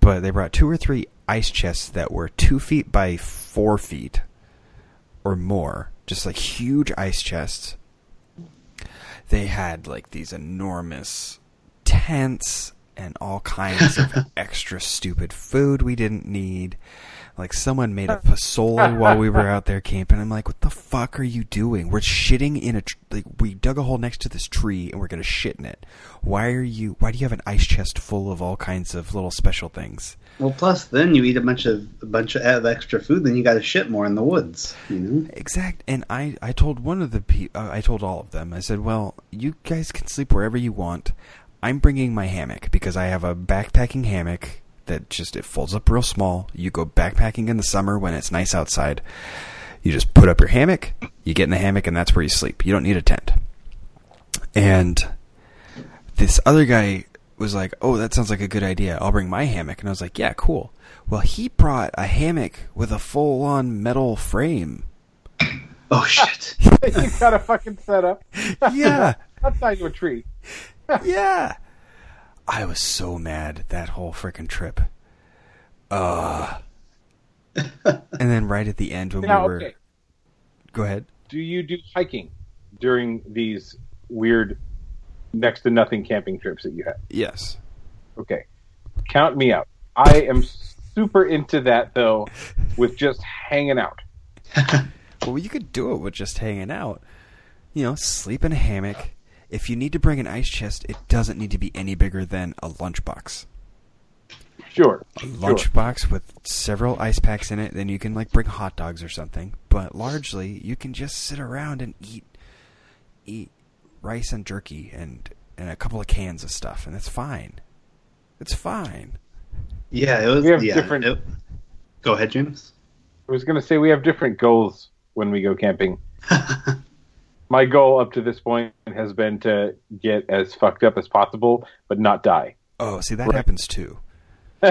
but they brought two or three ice chests that were two feet by four feet or more, just like huge ice chests. They had like these enormous tents and all kinds of extra stupid food we didn't need. Like someone made a pozole while we were out there camping. I'm like, what the fuck are you doing? We're shitting in a tr- like we dug a hole next to this tree and we're gonna shit in it. Why are you? Why do you have an ice chest full of all kinds of little special things? Well, plus then you eat a bunch of a bunch of, of extra food, then you got to shit more in the woods. You know. Exact. And I, I told one of the pe- uh, I told all of them. I said, well, you guys can sleep wherever you want. I'm bringing my hammock because I have a backpacking hammock that just it folds up real small. You go backpacking in the summer when it's nice outside. You just put up your hammock, you get in the hammock, and that's where you sleep. You don't need a tent. And this other guy was like, "Oh, that sounds like a good idea. I'll bring my hammock." And I was like, "Yeah, cool." Well, he brought a hammock with a full-on metal frame. Oh shit! you got a fucking setup. Yeah. Outside to a tree. yeah. I was so mad that whole freaking trip. Uh. and then right at the end when Now, we were, okay. go ahead. Do you do hiking during these weird, next to nothing camping trips that you have? Yes. Okay. Count me out. I am super into that though, with just hanging out. Well, you could do it with just hanging out. You know, sleep in a hammock. If you need to bring an ice chest, it doesn't need to be any bigger than a lunchbox. Sure. A sure. lunchbox with several ice packs in it, then you can like bring hot dogs or something. But largely, you can just sit around and eat eat rice and jerky and and a couple of cans of stuff, and it's fine. It's fine. Yeah, it was. We have yeah, different- it- go ahead, James. I was going to say we have different goals when we go camping. My goal up to this point has been to get as fucked up as possible, but not die. Oh, see that Right. happens too.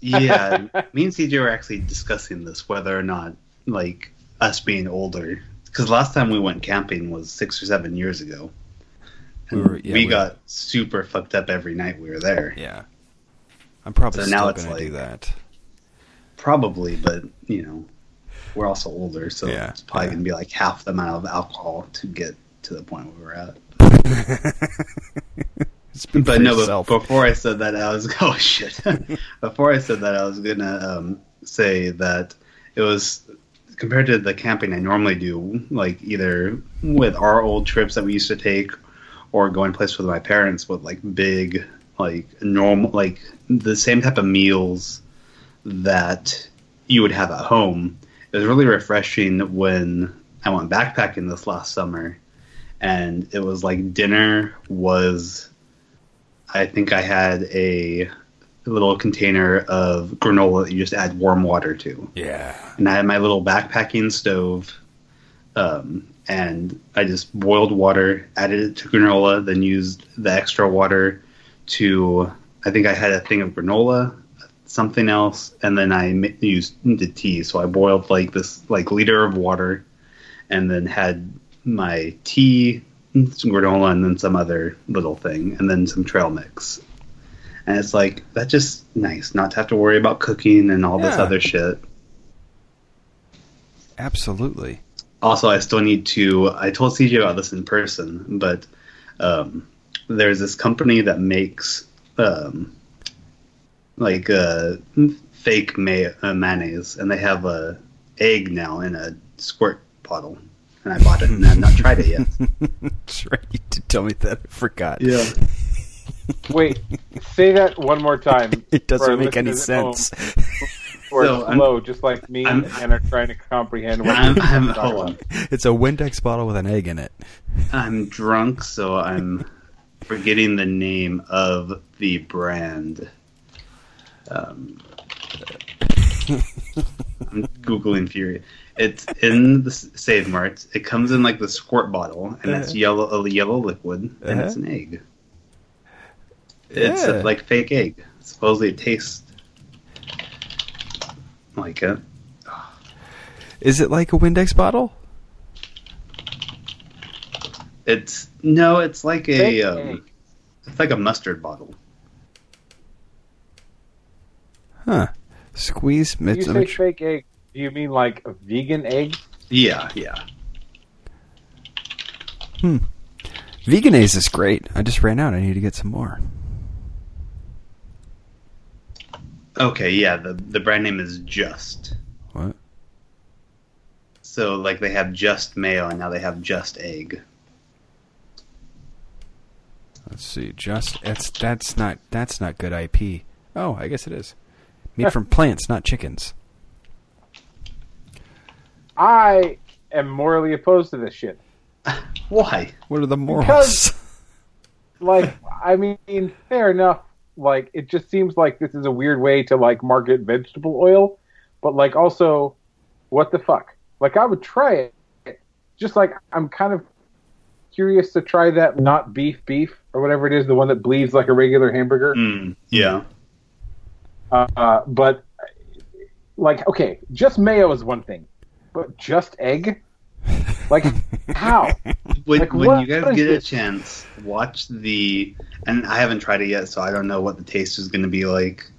yeah, me and CJ were actually discussing this whether or not like us being older because last time we went camping was six or seven years ago. We were- yeah, we we- got super fucked up every night we were there. Yeah. I'm probably So now still it's going to do like- that. Probably, but you know, we're also older, so Yeah, it's probably yeah. gonna be like half the amount of alcohol to get to the point where we're at. But no, but yourself. before I said that, I was oh shit. before I said that, I was gonna um, say that it was compared to the camping I normally do, like either with our old trips that we used to take, or going places with my parents with like big, like normal, like the same type of meals that you would have at home. It was really refreshing when I went backpacking this last summer, and it was like dinner was I think I had a little container of granola that you just add warm water to. yeah. And I had my little backpacking stove, um, and I just boiled water, added it to granola, then used the extra water to. I think I had a thing of granola, something else, and then I used the tea. So I boiled like this like liter of water, and then had my tea, some granola, and then some other little thing, and then some trail mix. And it's like that's just nice, not to have to worry about cooking and all this other shit. Absolutely. Also, I still need to. I told CJ about this in person, but um, there's this company that makes um, like uh, fake may- uh, mayonnaise, and they have a egg now in a squirt bottle. And I bought it, and I've not tried it yet. That's right. You did tell me that. I forgot. Yeah. Wait, say that one more time. It doesn't make any listeners at home sense. Who are So, I'm- slow, just like me, I'm- and are trying to comprehend what I'm, I'm, talking hold on. it's a Windex bottle with an egg in it. I'm drunk, so I'm forgetting the name of the brand. Um, I'm googling Fury. It's in the Save Mart. It comes in like the squirt bottle, and it's Uh-huh. yellow, a yellow liquid, and it's Uh-huh. an egg. It's Yeah. a, like fake egg. Supposedly, it tastes like it. Is it like a Windex bottle? It's no, it's like a um, it's like a mustard bottle. Huh. Squeeze. When you It's, say fake egg, do you mean like a vegan egg? Yeah, yeah. Hmm. Vegenaise is great. I just ran out. I need to get some more. Okay, yeah. The the brand name is Just. What? So like they have Just Mayo and now they have Just Egg. Let's see. Just it's that's not that's not good IP. Oh, I guess it is. Made from plants, not chickens. I am morally opposed to this shit. Why? What are the morals? Because- Like, I mean, fair enough. Like, it just seems like this is a weird way to like market vegetable oil, but like also, what the fuck? Like, I would try it. Just like I'm kind of curious to try that not beef beef or whatever it is, the one that bleeds like a regular hamburger. Mm, yeah. Uh, but like, okay, just mayo is one thing, but just egg, like, how? When, Like, when what you guys get a chance, watch the. And I haven't tried it yet, so I don't know what the taste is going to be like.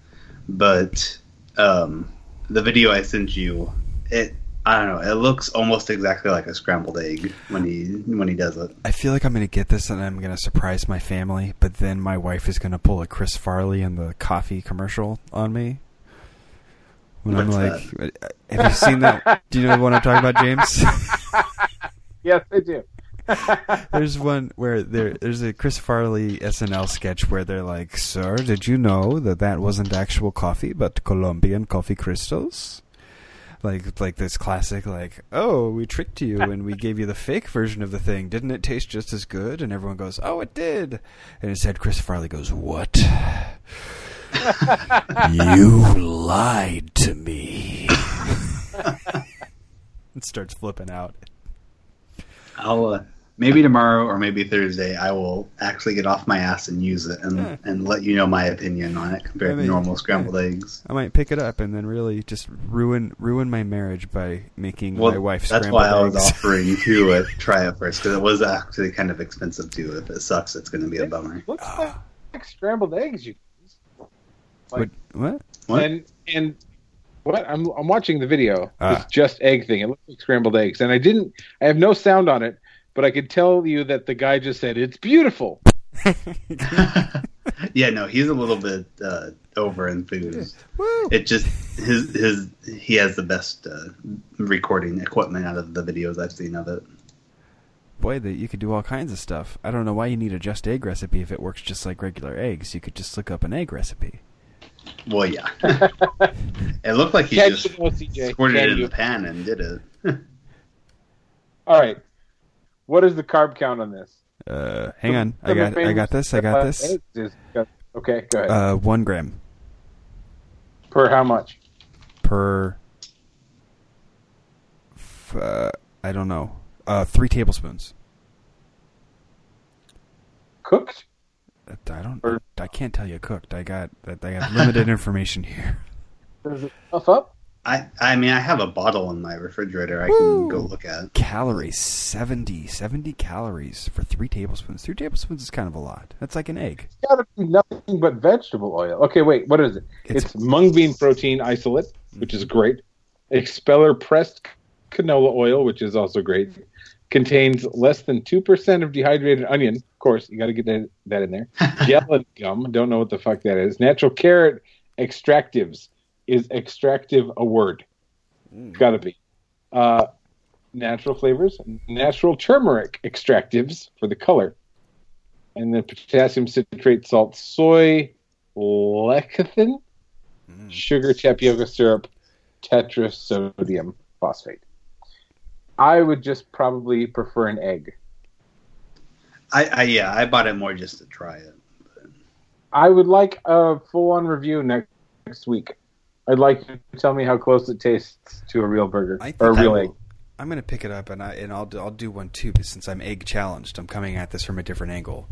But um, the video I sent you, it. I don't know. It looks almost exactly like a scrambled egg when he when he does it. I feel like I'm going to get this and I'm going to surprise my family, but then my wife is going to pull a Chris Farley in the coffee commercial on me. When I'm What's like, uh, have you seen that? Do you know what I'm talking about, James? Yes, I do. there's one where there there's a Chris Farley SNL sketch where they're like, "Sir, did you know that that wasn't actual coffee, but Colombian coffee crystals?" Like like this classic like, "Oh, we tricked you and we gave you the fake version of the thing. Didn't it taste just as good?" And everyone goes, "Oh, it did." And instead Chris Farley goes, "What?" you lied to me. and starts flipping out. I'll uh, maybe tomorrow or maybe Thursday. I will actually get off my ass and use it and, Yeah. and let you know my opinion on it compared I mean, to normal scrambled eggs. I might pick it up and then really just ruin ruin my marriage by making Well, my wife that's why I was offering you to try it first because it was actually kind of expensive too. If it sucks, it's going to be a bummer. Looks like, like scrambled eggs. You What? What? What? and and what I'm I'm watching the video. Ah. This just egg thing. It looks like scrambled eggs, and I didn't. I have no sound on it, but I could tell you that the guy just said it's beautiful. yeah, no, he's a little bit uh, over enthused. Woo! It just his his he has the best uh, recording equipment out of the videos I've seen of it. Boy, that you could do all kinds of stuff. I don't know why you need a just egg recipe if it works just like regular eggs. You could just look up an egg recipe. Well, yeah, it looked like he Can just you know, CJ? squirted Can it in you? the pan and did it. All right. What is the carb count on this? Uh, hang on, I got, I got this, I got uh, this. Okay, go ahead. Uh, one gram per how much? per. F- uh, I don't know. Uh, three tablespoons. Cooked? I don't. Or- I can't tell you cooked. I got. I got limited information here. Does it puff up? I I mean, I have a bottle in my refrigerator. I Woo. can go look at. Calories 70, 70 calories for three tablespoons. Three tablespoons is kind of a lot. That's like an egg. It's got to be nothing but vegetable oil. Okay, wait. What is it? It's- It's, mung bean protein isolate, which is mm-hmm. great. Expeller pressed canola oil, which is also great. Contains less than two percent of dehydrated onion. Of course, you got to get that, that in there. Gelatin gum. Don't know what the fuck that is. Natural carrot extractives. Is extractive a word? Got to be. Uh, natural flavors. Natural turmeric extractives for the color. And then potassium citrate salt, soy lecithin, sugar tapioca syrup, tetrasodium phosphate. I would just probably prefer an egg. I, I yeah, I bought it more just to try it. I would like a full-on review next, next week. I'd like you to tell me how close it tastes to a real burger I or a think I real will- egg. I'm gonna pick it up and I and I'll do- I'll do one too. But since I'm egg challenged, I'm coming at this from a different angle.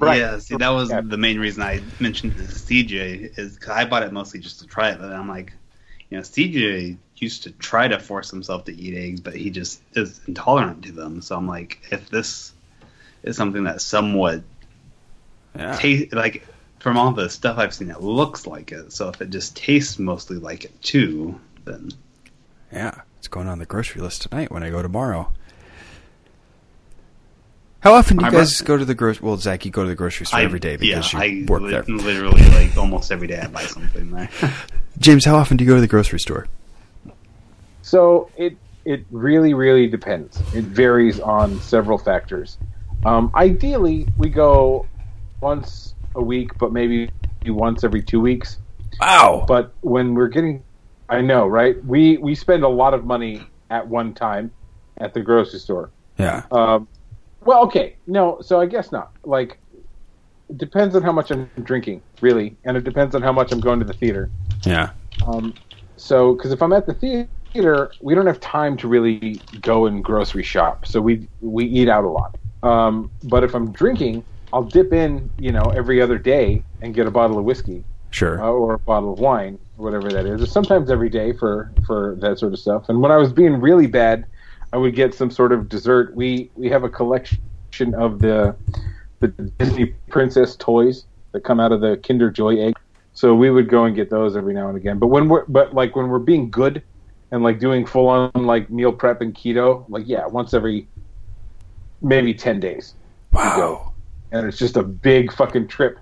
Right. Yeah, see, that was Yeah. the main reason I mentioned it to CJ is because I bought it mostly just to try it. But I'm like, you know, CJ used to try to force himself to eat eggs, but he just is intolerant to them. So I'm like, if this, is something that somewhat Yeah. taste like from all the stuff I've seen, it looks like it. So if it just tastes mostly like it too, then Yeah, it's going on the grocery list tonight when I go tomorrow. How often do you I'm guys a- go to the grocery? Well, Zach, you go to the grocery store I, every day because yeah, you I work li- there. literally like almost every day I buy something there. James, how often do you go to the grocery store? So it it really really depends. It varies on several factors. Um, ideally, we go once a week, but maybe once every two weeks. Wow. But when we're getting, I know, right? We we spend a lot of money at one time at the grocery store. Yeah. Um, well, okay, no, so I guess not. Like, it depends on how much I'm drinking, really, and it depends on how much I'm going to the theater. Yeah. Um, so, because if I'm at the theater, we don't have time to really go and grocery shop, so we we eat out a lot. Um, but if I'm drinking, I'll dip in, you know, every other day and get a bottle of whiskey Sure. uh, or a bottle of wine, or whatever that is. Or sometimes every day for for that sort of stuff. And when I was being really bad, I would get some sort of dessert. We we have a collection of the the Disney princess toys that come out of the Kinder Joy egg. So we would go and get those every now and again. But when we're but like when we're being good and like doing full on like meal prep and keto, like yeah, once every maybe ten days wow. And it's just a big fucking trip.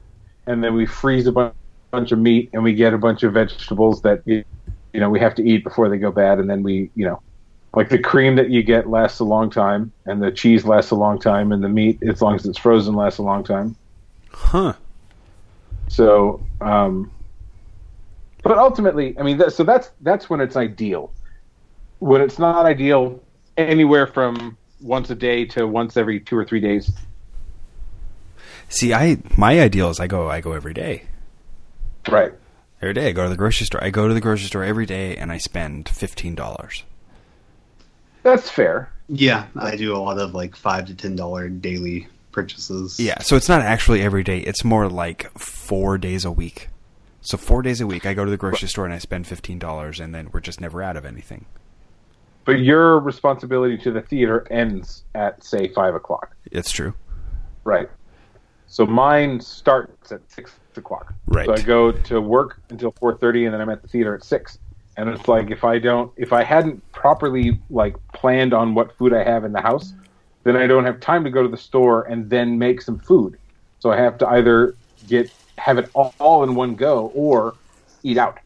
And then we freeze a bu- bunch of meat, and we get a bunch of vegetables that you you know we have to eat before they go bad. And then we you know like the cream that you get lasts a long time, and the cheese lasts a long time, and the meat as long as it's frozen lasts a long time. Huh. So, um, but ultimately, I mean, that, so that's that's when it's ideal. When it's not ideal, anywhere from once a day to once every two or three days. See, I my ideal is I go I go every day. Right. Every day I go to the grocery store. I go to the grocery store every day and I spend fifteen dollars. That's fair. yeah, I do a lot of like five to ten dollar daily purchases. Yeah, so it's not actually every day. It's more like four days a week. So four days a week, I go to the grocery store and I spend fifteen dollars, and then we're just never out of anything. But your responsibility to the theater ends at say five o'clock. It's true. Right. So mine starts at six o'clock. Right. So I go to work until four thirty, and then I'm at the theater at six. And it's like if I don't, if I hadn't properly like planned on what food I have in the house, then I don't have time to go to the store and then make some food. So I have to either get have it all, all in one go or eat out.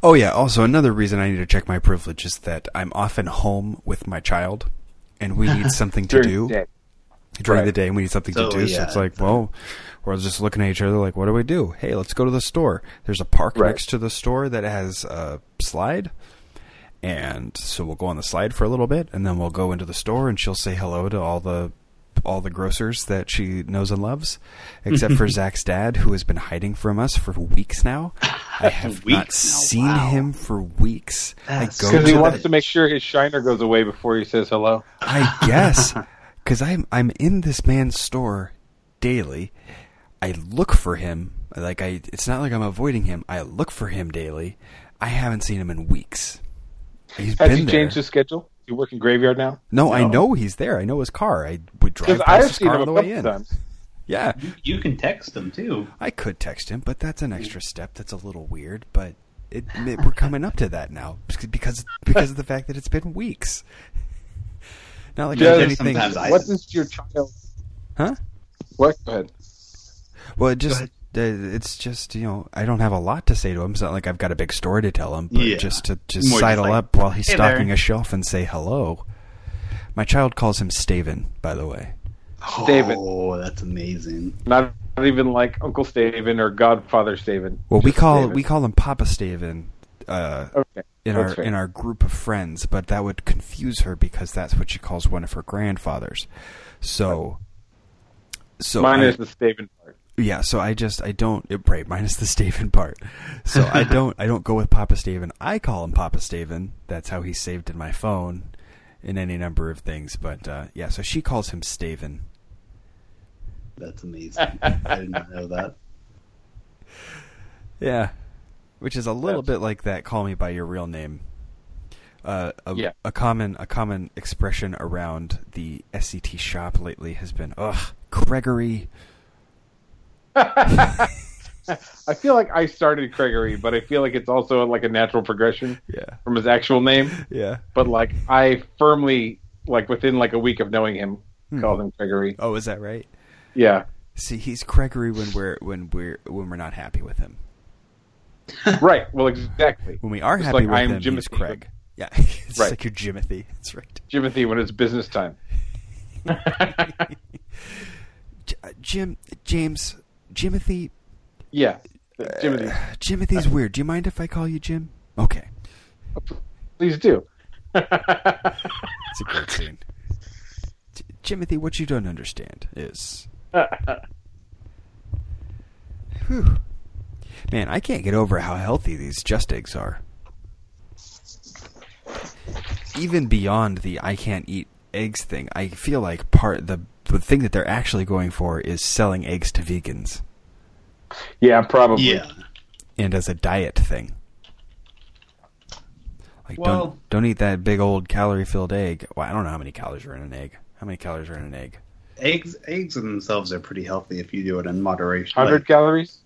Oh yeah. Also, another reason I need to check my privilege is that I'm often home with my child, and we need something to do day. During Right. the day. and We need something So, to do. So it's like, well, we're just looking at each other like, what do we do? Hey, let's go to the store. There's a park Right. next to the store that has a slide. And so we'll go on the slide for a little bit, and then we'll go into the store, and she'll say hello to all the all the grocers that she knows and loves, except for Zach's dad, who has been hiding from us for weeks now. I have Weeks not now, seen wow. him for weeks. That's I go Because to he the- wants to make sure his shiner goes away before he says hello. I guess because I'm I'm in this man's store daily. I look for him. Like I, it's not like I'm avoiding him. I look for him daily. I haven't seen him in weeks. He's Has been he there. changed his schedule? You work in graveyard now? no, I know he's there. I know his car. I would drive past I've his seen car him on the way in. times. Yeah, You, you can text him too. I could text him, but that's an extra step. That's a little weird. But it, it- we're coming up to that now because because of the fact that it's been weeks. Not like Yeah, there's anything. sometimes I- What does your child? Huh? What? Go ahead. Well, it just ahead. uh, it's just you know I don't have a lot to say to him. It's not like I've got a big story to tell him, but Yeah. just to just More just sidle like, up while he's "Hey stocking there." a shelf and say hello. My child calls him Staven, by the way. David. Oh, that's amazing. Not, not even like Uncle Staven or Godfather Staven. Well, we call Staven. we call him Papa Staven uh, Okay. In that's our fair. in our group of friends, but that would confuse her because that's what she calls one of her grandfathers. So, so Minus I- the Staven part. Yeah, so I just I don't it, right minus the Staven part. So I don't I don't go with Papa Staven. I call him Papa Staven. That's how he's saved in my phone, in any number of things. But uh, yeah, so she calls him Staven. That's amazing. I did not know that. Yeah, which is a little bit like that. Call me by your real name. Uh, a, Yeah. a common a common expression around the SCT shop lately has been, "Ugh, Gregory. I feel like I started Gregory, but I feel like it's also like a natural progression Yeah. from his actual name. Yeah. But like I firmly, like within like a week of knowing him, called him Gregory. Oh, is that right? Yeah, See, he's Gregory when we're when we're when we're not happy with him. Right. Well, exactly. When we are Just happy like with I'm him, he's Jimothy, Craig. Yeah, it's Right. like your Jimothy. That's right. Jimothy when it's business time. Uh, Jim, James, Jimothy. Yeah, Jimothy. Jimothy's weird. Do you mind if I call you Jim? Okay, Please do. it's a great scene. Jimothy, what you don't understand is, Whew. Man, I can't get over how healthy these JUST Eggs are. Even beyond the I can't eat eggs thing, I feel like part the the thing that they're actually going for is selling eggs to vegans yeah, probably. Yeah. and as a diet thing. Like Well- don't don't eat that big old calorie filled egg. Well, I don't know how many calories are in an egg. How many calories are in an egg? Eggs eggs themselves are pretty healthy if you do it in moderation. Hundred Like, calories.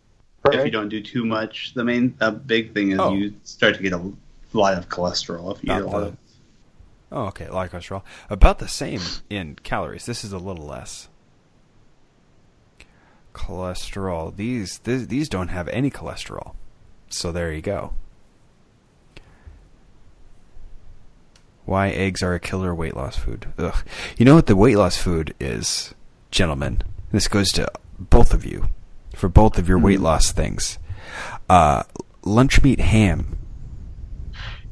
Per if you don't do too much, the main a big thing is Oh. you start to get a lot of cholesterol if you eat a Not lot the- of Oh, okay, a lot of cholesterol. About the same in calories. This is a little less. Cholesterol. These th- these don't have any cholesterol. So there you go. Why eggs are a killer weight loss food. Ugh. You know what the weight loss food is, gentlemen? This goes to both of you. For both of your weight loss things. Uh, lunch meat ham.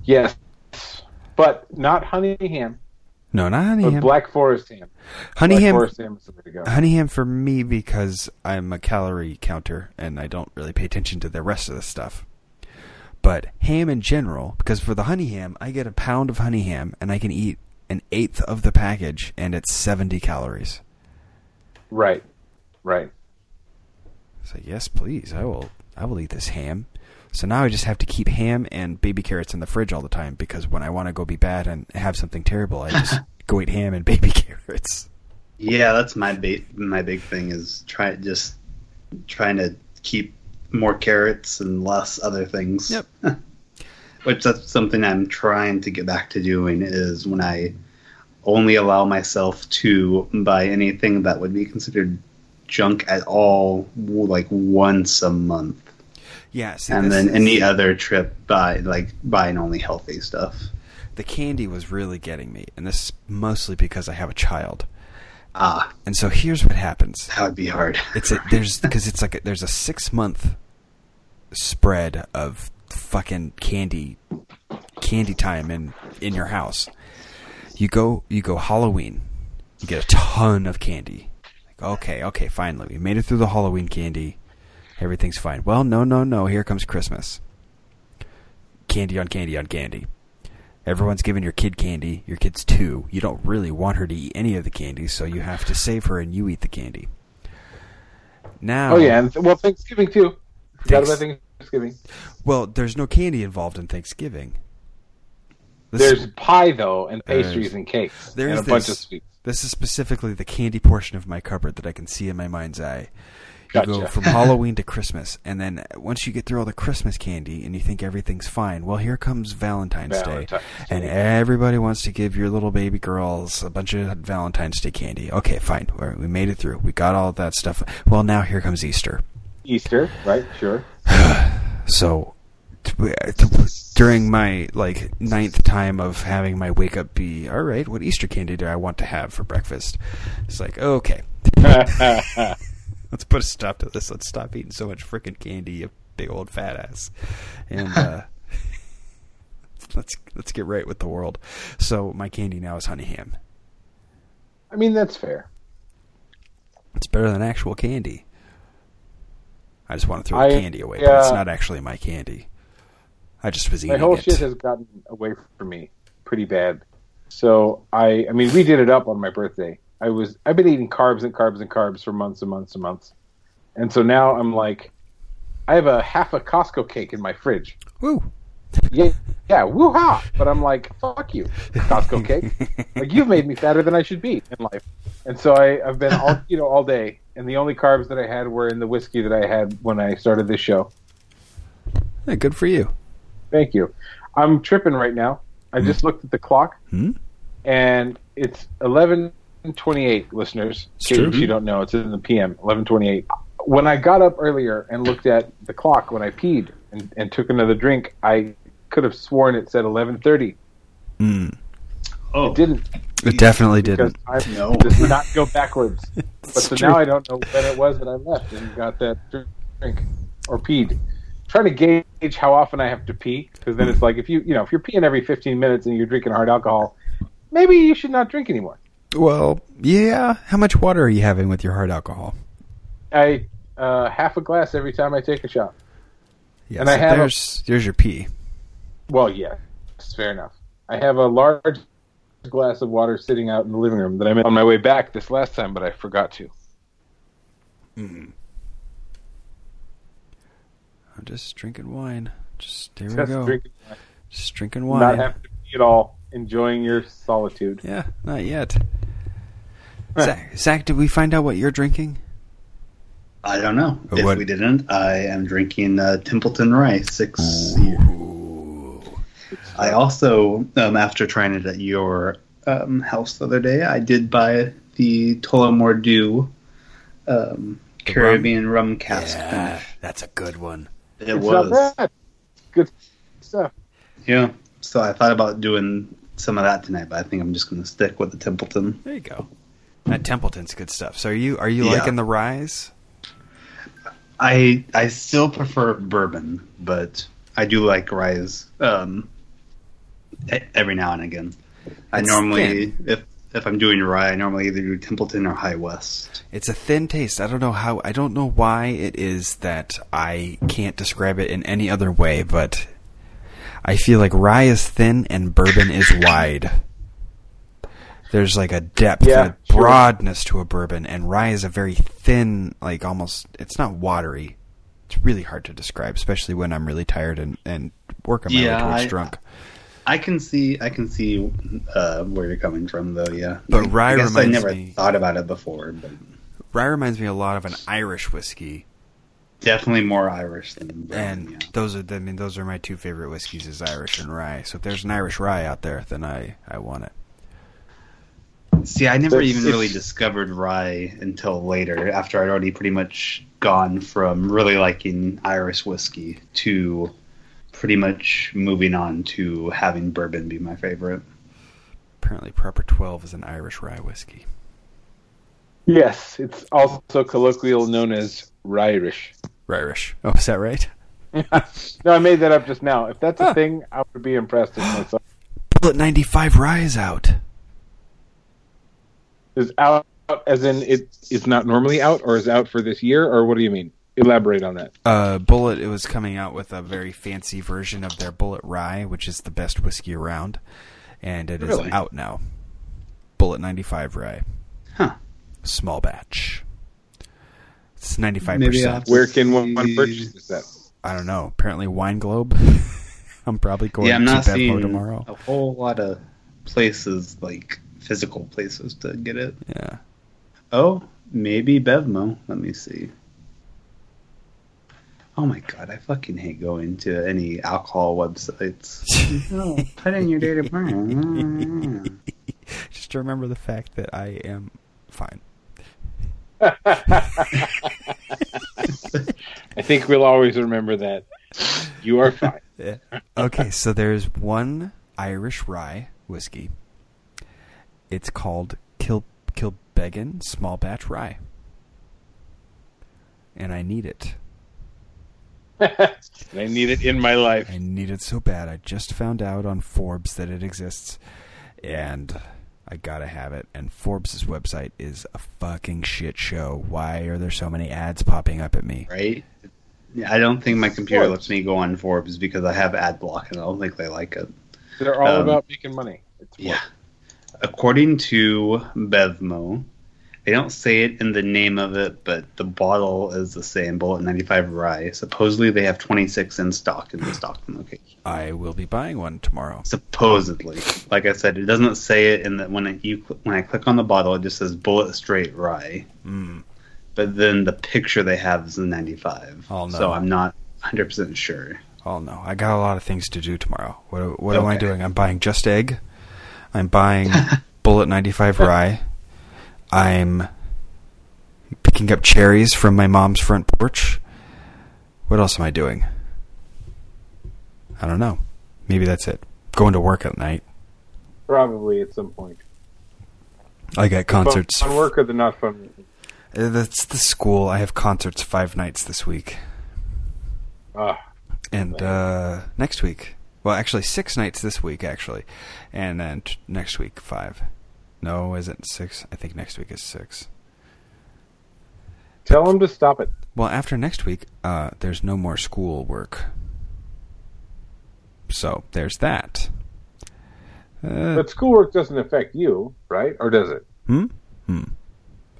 Yes, but not honey ham. No, not honey But ham. Black Forest ham. honey Black ham. Forest ham is the way to go. Honey ham for me because I'm a calorie counter and I don't really pay attention to the rest of the stuff. But ham in general, because for the honey ham, I get a pound of honey ham and I can eat an eighth of the package and it's 70 calories. Right, right. So yes, please, I will. I will eat this ham. So now I just have to keep ham and baby carrots in the fridge all the time because when I want to go be bad and have something terrible, I just go eat ham and baby carrots. Yeah, that's my big my big thing is try just trying to keep more carrots and less other things. Yep. Which that's something I'm trying to get back to doing is when I only allow myself to buy anything that would be considered junk at all like once a month. Yeah, and then is- any other trip buy like buying only healthy stuff. the candy was really getting me, and this is mostly because I have a child. Ah, And so here's what happens. that would be hard. It's a, there's because it's like a, there's a six month spread of fucking candy candy time in in your house. You go you go Halloween, you get a ton of candy. Okay, okay, finally we made it through the Halloween candy. Everything's fine. Well, no, no, no. Here comes Christmas. Candy on candy on candy. Everyone's giving your kid candy. Your kid's two. You don't really want her to eat any of the candy, so you have to save her and you eat the candy. Now, Oh yeah, and well, Thanksgiving too. Forgot Thanks- about Thanksgiving. Well, there's no candy involved in Thanksgiving. This, There's pie though, and pastries and cakes, there's and a bunch this- of sweets. This is specifically the candy portion of my cupboard that I can see in my mind's eye. You go from Halloween to Christmas, and then once you get through all the Christmas candy and you think everything's fine, well, here comes Valentine's, Valentine's Day, and everybody wants to give your little baby girls a bunch of Valentine's Day candy. Okay, fine, right, we made it through. We got all that stuff. Well, now here comes Easter. Easter, right? Sure. So during my like ninth time of having my wake up be all right, what Easter candy do I want to have for breakfast? It's like okay, let's put a stop to this. Let's stop eating so much freaking candy, you big old fat ass, and uh, let's let's get right with the world. So my candy now is honey ham. I mean, that's fair. It's better than actual candy. I just want to throw I- the candy away, but it's not actually my candy. I just was eating My whole it. shit has gotten away from me pretty bad. So I, I mean, we did it up on my birthday. I was, I've been eating carbs and carbs and carbs for months and months and months, and so now I'm like, I have a half a Costco cake in my fridge. Woo! yeah, yeah, woo-ha! But I'm like, fuck you, Costco cake. like you've made me fatter than I should be in life. And so I, I've been all you know all day, and the only carbs that I had were in the whiskey that I had when I started this show. Yeah, good for you. Thank you. I'm tripping right now. I just looked at the clock, Hmm? and it's 11:28. Listeners, It's in true. case you don't know, it's in the PM. 11:28. When I got up earlier and looked at the clock when I peed and, and took another drink, I could have sworn it said 11:30. Mm. Oh, It didn't It definitely because didn't. time No. does not go backwards. But so true. now I don't know when it was that I left and got that drink or peed. Trying to gauge how often I have to pee because then it's like if you you know if you're peeing every 15 minutes and you're drinking hard alcohol, maybe you should not drink anymore. Well, yeah. How much water are you having with your hard alcohol? I uh, half a glass every time I take a shot. Yes, And I have a- there's there's your pee. Well, yeah, it's fair enough. I have a large glass of water sitting out in the living room that I made on my way back this last time, but I forgot to. I'm just drinking wine. Just there we go. drinking, Just drinking wine. not wine. have to pee at all, enjoying your solitude. Yeah, not yet. Zach, Zach, did we find out what you're drinking? I don't know. But if what- we didn't, I am drinking uh, Templeton Rye six year. I also, um, after trying it at your um, house the other day, I did buy the Tullamore Dew um, The Caribbean rum, cask Yeah, finish. that's a good one. It It's was. not bad. Good stuff. Yeah. So I thought about doing some of that tonight, but I think I'm just going to stick with the Templeton. There you go. That Templeton's good stuff. So are you are you Yeah. liking the rise? I I still prefer bourbon, but I do like rise um, e- every now and again. I It's normally, if if I'm doing rye, I normally either do Templeton or High West. It's a thin taste. I don't know how. I don't know why it is that I can't describe it in any other way, but I feel like rye is thin and bourbon is wide. There's like a depth, Yeah, a sure. broadness to a bourbon, and rye is a very thin, like almost. It's not watery. It's really hard to describe, especially when I'm really tired and and working my Yeah, way towards I- drunk. I can see I can see uh, where you're coming from, though. Yeah, But rye I guess I never me- thought about it before, but Rye reminds me a lot of an Irish whiskey. definitely more Irish than bourbon. and yeah. those are I mean those are my two favorite whiskeys is Irish and rye. So if there's an Irish rye out there, then I I want it. See, I never even really discovered rye until later, after I'd already pretty much gone from really liking Irish whiskey to pretty much moving on to having bourbon be my favorite. Apparently, Proper Twelve is an Irish rye whiskey. Yes, it's also colloquial known as Ryrish. Irish. Oh, is that right? no, I made that up just now. If that's a Huh. thing, I would be impressed with myself. Bulleit ninety five rye is out. Is out as in it is not normally out, or is out for this year, or what do you mean? Elaborate on that. Uh, Bulleit it was coming out with a very fancy version of their Bulleit Rye, which is the best whiskey around, and it is Really? out now. Bulleit ninety five rye, Huh. small batch. It's 95%. Where can one, one purchase that? I don't know. Apparently, Wine Globe. I'm probably going yeah, I'm to not Bevmo seeing tomorrow. a whole lot of places, like physical places, to get it. Yeah. Oh, maybe Bevmo. Let me see. Oh my god, I fucking hate going to any alcohol websites. no, oh, put in your date of birth. Just remember the fact that I am fine. I think we'll always remember that. You are fine. Okay, so there's one Irish rye whiskey. It's called Kil Kilbeggan Small Batch Rye. And I need it. I need it in my life. I need it so bad. I just found out on Forbes that it exists, and I gotta have it. And Forbes' website is a fucking shit show. Why are there so many ads popping up at me? right? I don't think my computer Forbes. lets me go on Forbes because I have ad block and I don't think they like it. They're all Um, about making money. It's Yeah. According to Bevmo, They don't say it in the name of it, but the bottle is the same. Bulleit 95 rye. Supposedly, they have 26 in stock in the Stockton location. I will be buying one tomorrow. Supposedly, like I said, it doesn't say it in the when it, you when I click on the bottle, it just says Bulleit Straight Rye. Mm. But then the picture they have is the 95. Oh, no. So I'm not 100 percent sure. Oh no, I got a lot of things to do tomorrow. What what am I doing? I'm buying JUST Egg. I'm buying Bulleit 95 rye. I'm picking up cherries from my mom's front porch. What else am I doing? I don't know. Maybe that's it. Going to work at night. Probably at some point. I got concerts. Fun work or the not fun? Uh, That's the school. I have concerts five nights this week. Ah, and uh, next week. Well, actually, six nights this week, actually, and then t- next week five. No, is it six? I think next week is six. tell them to stop it. Well, after next week, uh, there's no more school work. So there's that. Uh, But schoolwork doesn't affect you, right? Or does it? hmm. Hmm.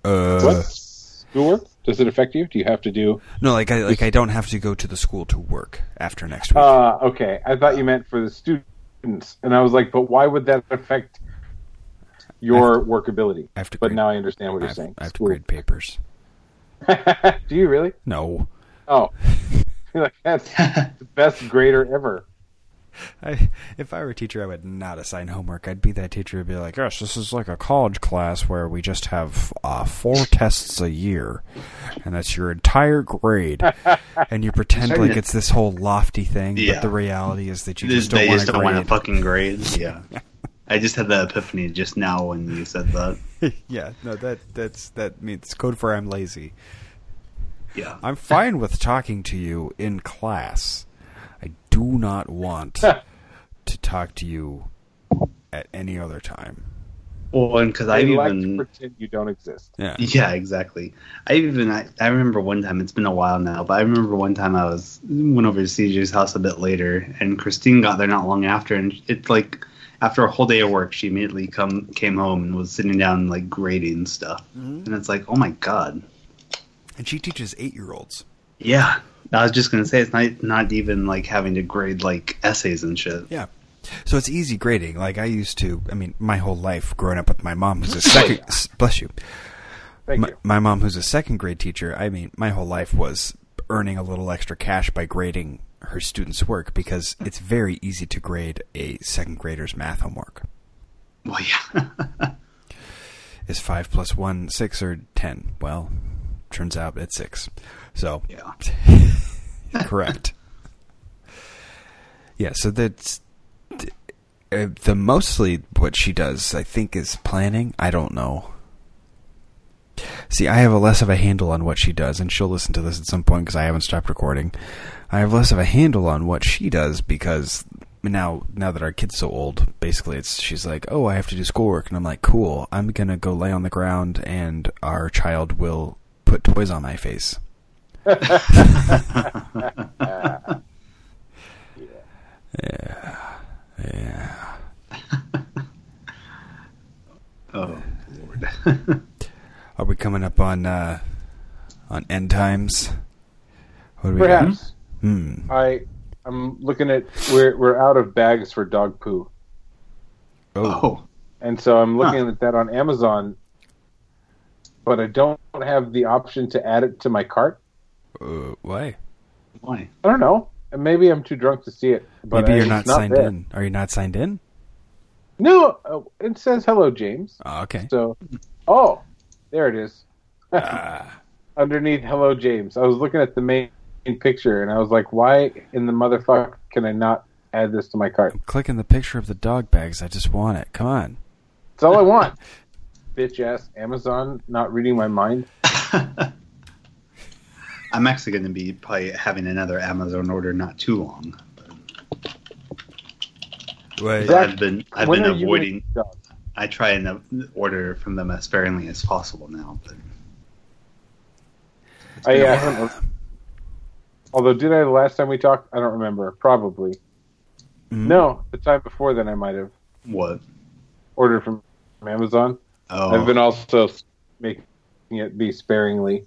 Uh, what? Schoolwork? Does it affect you? Do you have to do? No, like I like I don't have to go to the school to work after next week. Uh, okay. I thought you meant for the students, and I was like, but why would that affect your workability? I have to But grade- now I understand what you're have, saying. I have to grade papers. do you really? No, Oh, Like, that's the best grader ever. I, if I were a teacher, I would not assign homework. I'd be that teacher who'd be like, "Gosh, this is like a college class where we just have uh, four tests a year, and that's your entire grade." and you pretend like to- it's this whole lofty thing, Yeah. but the reality is that you just don't want just to don't grade. want to fucking grade. Yeah. I just had the epiphany just now when you said that. yeah, no, that that's that means code for I'm lazy. Yeah. I'm fine with talking to you in class. I do not want to talk to you at any other time. Well, and because I I like even to pretend you don't exist. Yeah. Yeah, exactly. I even I, I remember one time. It's been a while now, but I remember one time I was went over to CJ's house a bit later, and Christine got there not long after, and it's like after a whole day of work, she immediately come came home and was sitting down like grading stuff, mm-hmm. and it's like, oh my god, And she teaches eight year olds. yeah. I was just gonna say it's not not even like having to grade like essays and shit. Yeah. So it's easy grading. Like I used to, I mean, my whole life growing up with my mom, who's a oh, second, bless you, Thank my, you. my mom, who's a second grade teacher. I mean, my whole life was earning a little extra cash by grading her students' work because it's very easy to grade a second grader's math homework. Well, yeah. Is five plus one six or ten? Well, turns out it's six. So yeah. correct. Yeah, so that's uh, the mostly what she does. I think is planning. I don't know. See, I have a less of a handle on what she does, and she'll listen to this at some point because I haven't stopped recording. I have less of a handle on what she does because now, now that our kid's so old, basically, it's she's like, "Oh, I have to do schoolwork," and I'm like, "Cool, I'm gonna go lay on the ground, and our child will put toys on my face." Yeah, yeah. Oh lord. Are we coming up on uh, on end times? What do we got? Perhaps. Hmm. I I'm looking at we're we're out of bags for dog poo, Oh. oh. and so I'm looking at that on Amazon, but I don't have the option to add it to my cart. Uh, why? Why? I don't know. Maybe I'm too drunk to see it. But Maybe I- you're it's not, signed there. in. Are you not signed in? No, uh, it says hello, James. Oh, okay. So, oh, there it is. Ah. Underneath hello, James. I was looking at the main picture and I was like, why in the motherfucker can I not add this to my cart? I'm clicking the picture of the dog bags. I just want it. Come on. It's all I want. Bitch ass Amazon not reading my mind. I'm actually going to be probably having another Amazon order not too long. Wait. Zach, I've been I've When been avoiding. gonna? I try and uh, order from them as sparingly as possible now. But I uh, haven't. Although, did I the last time we talked? I don't remember. Probably. Mhm. No, the time before then I might have what? ordered from Amazon. Oh, I've been also making it be sparingly.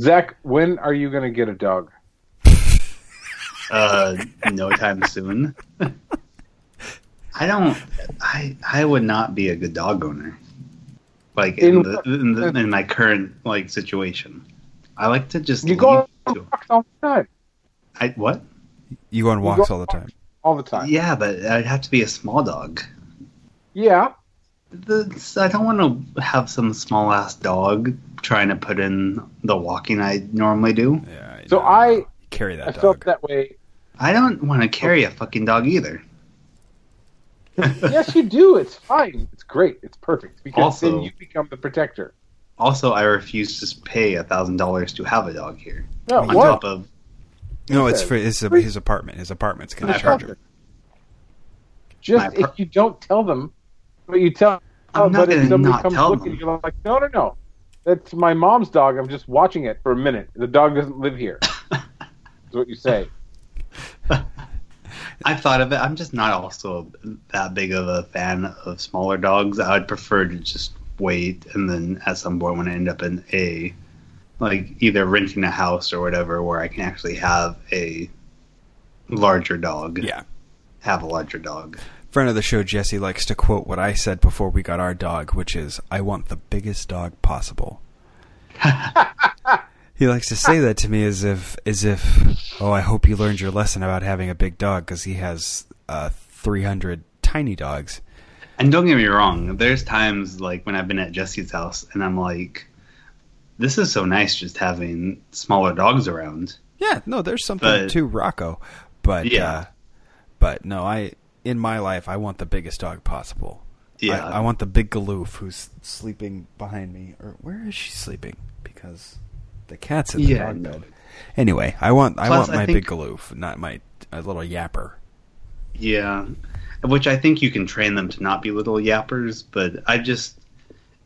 Zach, when are you going to get a dog? Uh, no time soon. I don't. I I would not be a good dog owner. Like in, In the, in, the, in my current like situation, I like to just You go on to- walks all the time. I what? You go on walks go- all the time. All the time. Yeah, but I'd have to be a small dog. Yeah. The, I don't want to have some small ass dog trying to put in the walking I normally do. Yeah. So. I carry that I dog. felt that way. I don't want to carry a fucking dog either. yes, you do. It's fine. It's great. It's perfect because Also- then you become the protector. Also, I refuse to pay a thousand dollars to have a dog here. No, On what? top of no, it's says? for his, his apartment. His apartment's going to charge him. apartment. Just par- if you don't tell them, but you tell. I'm not but if gonna somebody not comes tell looking, them. you're like, no, no, no. That's my mom's dog. I'm just watching it for a minute. The dog doesn't live here. That's what you say. I thought of it. I'm just not also that big of a fan of smaller dogs. I would prefer to just wait and then at some point when I end up in a like either renting a house or whatever where I can actually have a larger dog. Yeah. Have a larger dog. Friend of the show, Jesse, likes to quote what I said before we got our dog, which is, I want the biggest dog possible. he likes to say that to me as if, as if, oh, I hope you learned your lesson about having a big dog because he has uh, 300 tiny dogs. And don't get me wrong, there's times like when I've been at Jesse's house and I'm like, this is so nice just having smaller dogs around. Yeah, no, there's something But- to Rocco, but Yeah. uh, but no, I in my life I want the biggest dog possible. Yeah. I, I want the big galoof who's sleeping behind me, or where is she sleeping? Because the cat's in the Yeah, dog no. bed. Anyway, I want I Plus, want I my think- big galoof, not my little yapper. Yeah, which I think you can train them to not be little yappers, but I just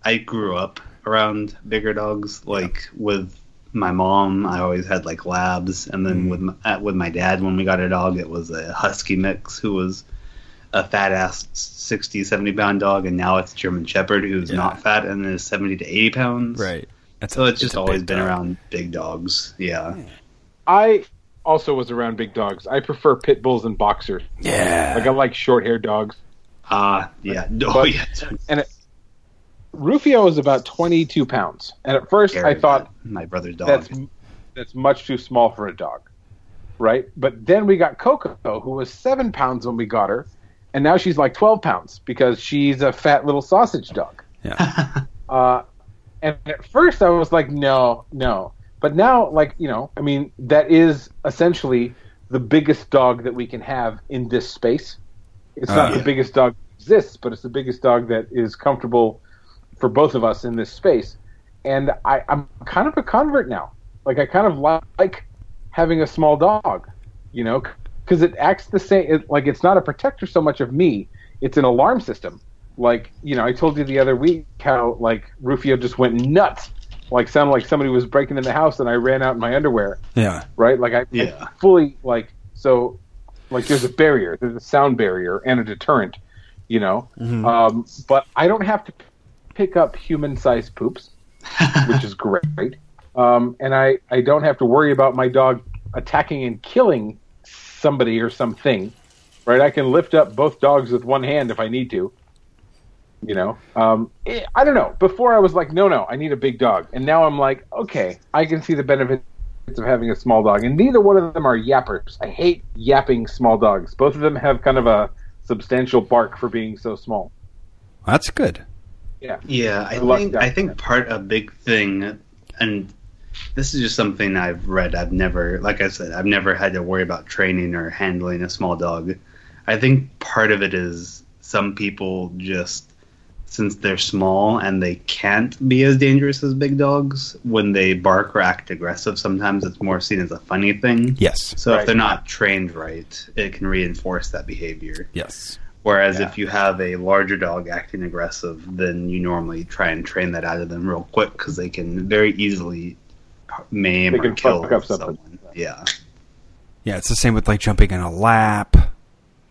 I grew up around bigger dogs. Like with my mom, I always had like labs, and then Mm. with my, uh, with my dad, when we got a dog, it was a husky mix who was a fat ass 60, 70 pound dog, and now it's German Shepherd who's Yeah. not fat and is seventy to eighty pounds. That's So a- it's just a always been dog. around big dogs. Yeah. I also was around big dogs. I prefer pit bulls and boxers. Yeah, Like I like short haired dogs. Ah, yeah. Oh, But- yeah. And it, Rufio is about 22 pounds. And at first I thought my brother's dog. that's that's much too small for a dog, right? But then we got Coco, who was seven pounds when we got her, and now she's like 12 pounds because she's a fat little sausage dog. yeah. Uh, and at first I was like, no, no. But now, like, you know, I mean, that is essentially the biggest dog that we can have in this space. It's not Uh, the biggest dog that exists, but it's the biggest dog that is comfortable for both of us in this space. And I, I'm kind of a convert now. Like, I kind of li- like having a small dog, you know, because it acts the same. It, like, it's not a protector so much of me, it's an alarm system like you know i told you the other week how like rufio just went nuts like sounded like somebody was breaking in the house and i ran out in my underwear. Yeah. right? Like i, I fully like so like there's a barrier. There's a sound barrier and a deterrent you know? Mhm. um, but i don't have to p- pick up human sized poops which is great. Um, and i i don't have to worry about my dog attacking and killing somebody or something right? I can lift up both dogs with one hand if i need to you know um, eh, i don't know before i was like no no i need a big dog and now i'm like okay i can see the benefits of having a small dog and neither one of them are yappers i hate yapping small dogs both of them have kind of a substantial bark for being so small That's good. yeah Yeah, I I think. I think part of a big thing, and this is just something I've read. I've never, like I said, I've never had to worry about training or handling a small dog. I think part of it is some people just, since they're small and they can't be as dangerous as big dogs, when they bark or act aggressive, sometimes it's more seen as a funny thing. Yes. So if they're not trained right, it can reinforce that behavior. Yes. Whereas Yeah. if you have a larger dog acting aggressive, then you normally try and train that out of them real quick because they can very easily maim They or can kill fuck up something. someone. Yeah, Yeah, it's the same with like jumping in a lap,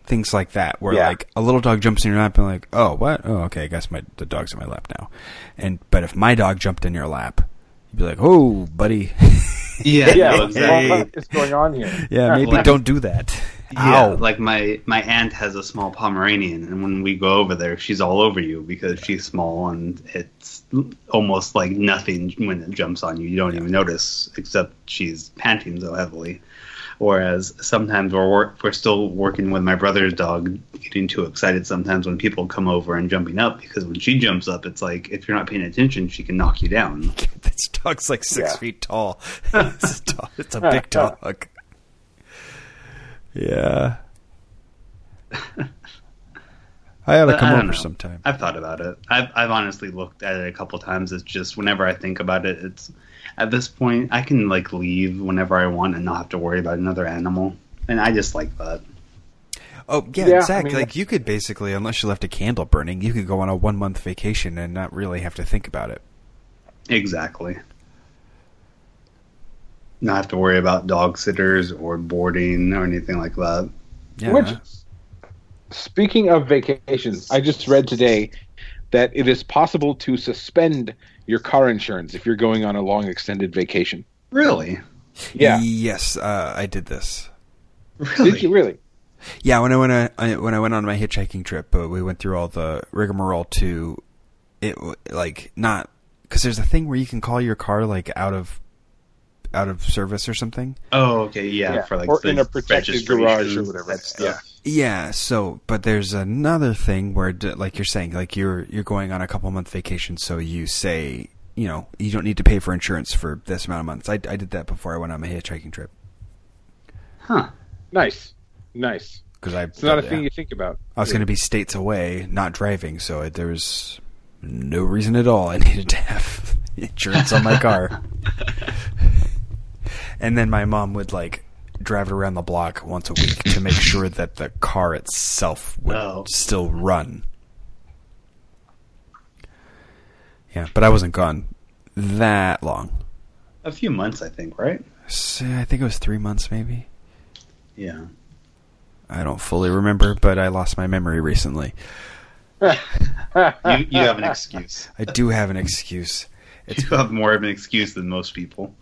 things like that, where Yeah. like a little dog jumps in your lap and like, oh, what? Oh, okay, I guess my the dog's in my lap now. And but if my dog jumped in your lap, you'd be like, oh, buddy, Yeah, Yeah, no, what exactly. the going on here? yeah, maybe Like- don't do that. Yeah, Ow. like my my aunt has a small Pomeranian, and when we go over there, she's all over you because she's small, and it's almost like nothing when it jumps on you. You don't even notice, except she's panting so heavily. Whereas sometimes we're work, we're still working with my brother's dog, getting too excited sometimes when people come over and jumping up because when she jumps up, it's like if you're not paying attention, she can knock you down. this dog's like six Yeah. feet tall. it's, a dog, it's a big dog. Yeah. I ought to come over know. sometime. I've thought about it. I've I've honestly looked at it a couple times. It's just whenever I think about it, it's at this point I can like leave whenever I want and not have to worry about another animal. And I just like that. Oh yeah, Yeah, I exactly. mean- like you could basically, unless you left a candle burning, you could go on a one month vacation and not really have to think about it. Exactly. Not have to worry about dog sitters or boarding or anything like that. Yeah. Which, speaking of vacations, I just read today that it is possible to suspend your car insurance if you're going on a long extended vacation. Really? Yeah. Yes, uh, I did this. Really? Did you really? Yeah, when I went on, I, when I went on my hitchhiking trip, uh, we went through all the rigmarole to it, like not because there's a thing where you can call your car like out of out of service or something. Oh, okay, yeah, Yeah, for like or the in a protected garage or whatever. that stuff. Yeah, so but there's another thing where, like you're saying, like you're you're going on a couple month vacation, so you say, you know, you don't need to pay for insurance for this amount of months. I, I did that before I went on my hitchhiking trip Huh. Nice. Nice. because I. It's not a yeah. thing you think about. I was going to be states away, not driving, so it, there was no reason at all I needed to have insurance on my car. and then my mom would like drive it around the block once a week to make sure that the car itself would Oh. still run. Yeah, but I wasn't gone that long. A few months, I think, right? So, I think it was three months, maybe. Yeah. I don't fully remember, but I lost my memory recently. You, you have an excuse. I do have an excuse. It's You have more of an excuse than most people.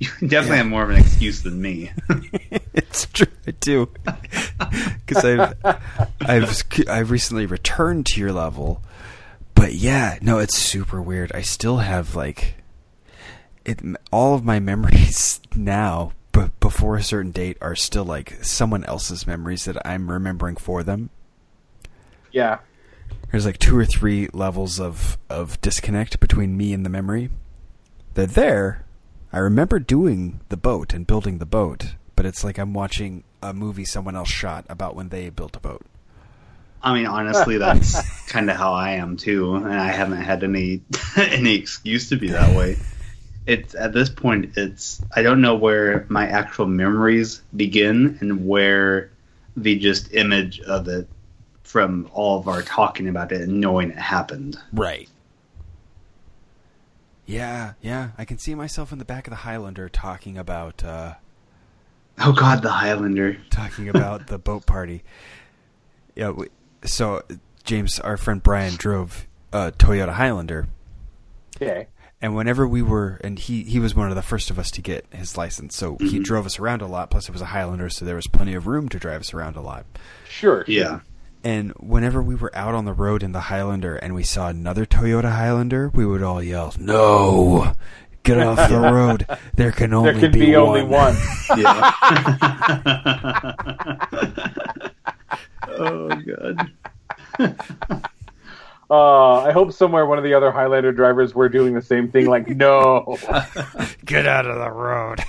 You definitely Yeah. have more of an excuse than me. it's true. I do because I've I've I've recently returned to your level, but yeah, no, it's super weird. I still have like it. All of my memories now, but before a certain date, are still like someone else's memories that I'm remembering for them. Yeah. There's like two or three levels of of disconnect between me and the memory. They're there. I remember doing the boat and building the boat, but it's like I'm watching a movie someone else shot about when they built a boat. I mean, honestly, that's kind of how I am too, and I haven't had any any excuse to be that way. It's at this point, it's I don't know where my actual memories begin and where the just image of it from all of our talking about it and knowing it happened. Right. Yeah, yeah. I can see myself in the back of the Highlander talking about uh Oh God, the Highlander. talking about the boat party. Yeah, we, so James, our friend Brian drove a Toyota Highlander Okay. And whenever we were, and he, he was one of the first of us to get his license, so he Mhm. drove us around a lot. Plus, it was a Highlander, so there was plenty of room to drive us around a lot. Sure. Yeah. And whenever we were out on the road in the Highlander and we saw another Toyota Highlander, we would all yell, "No! Get off the road! There can only There can be, be, only one. Yeah. oh God. Uh, I hope somewhere one of the other Highlander drivers were doing the same thing. Like, no. Get out of the road!"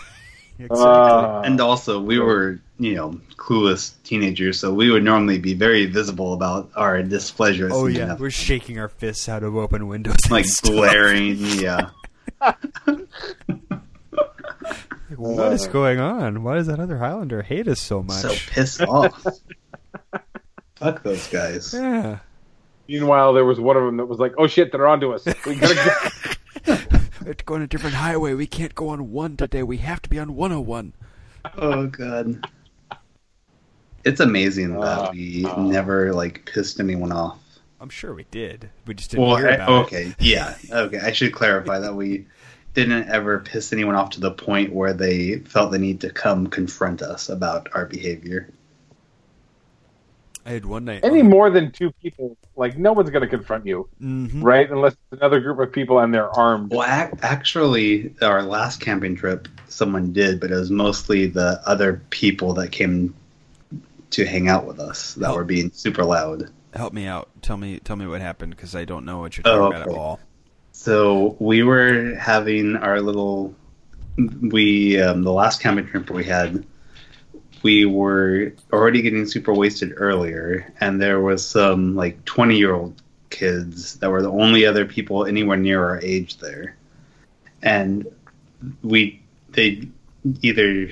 exactly. Uh, And also, we were, you know, clueless teenagers, so we would normally be very visible about our displeasure. oh yeah, that- we're shaking our fists out of open windows, and like stuff. glaring. Yeah. What is going on? Why does that other Highlander hate us so much? So pissed off. Fuck those guys. yeah. meanwhile, there was one of them that was like, "Oh shit, they're onto us. We gotta go." We have to go on a different highway. We can't go on one today. We have to be on 101. Oh God. It's amazing Uh, that we uh. never like pissed anyone off. I'm sure we did. We just didn't Well, hear I- about it. okay, yeah, okay. I should clarify that we didn't ever piss anyone off to the point where they felt the need to come confront us about our behavior. I had one night. Any more than two people, like no one's going to confront you, hmm right? Unless it's another group of people and they're armed. Well, ac- actually, our last camping trip, someone did, but it was mostly the other people that came to hang out with us that Oh. were being super loud. Help me out. Tell me. Tell me what happened because I don't know what you're Oh, talking about at all. So we were having our little. We um, the last camping trip we had, we were already getting super wasted earlier, and there was some like twenty year old kids that were the only other people anywhere near our age there, and we they either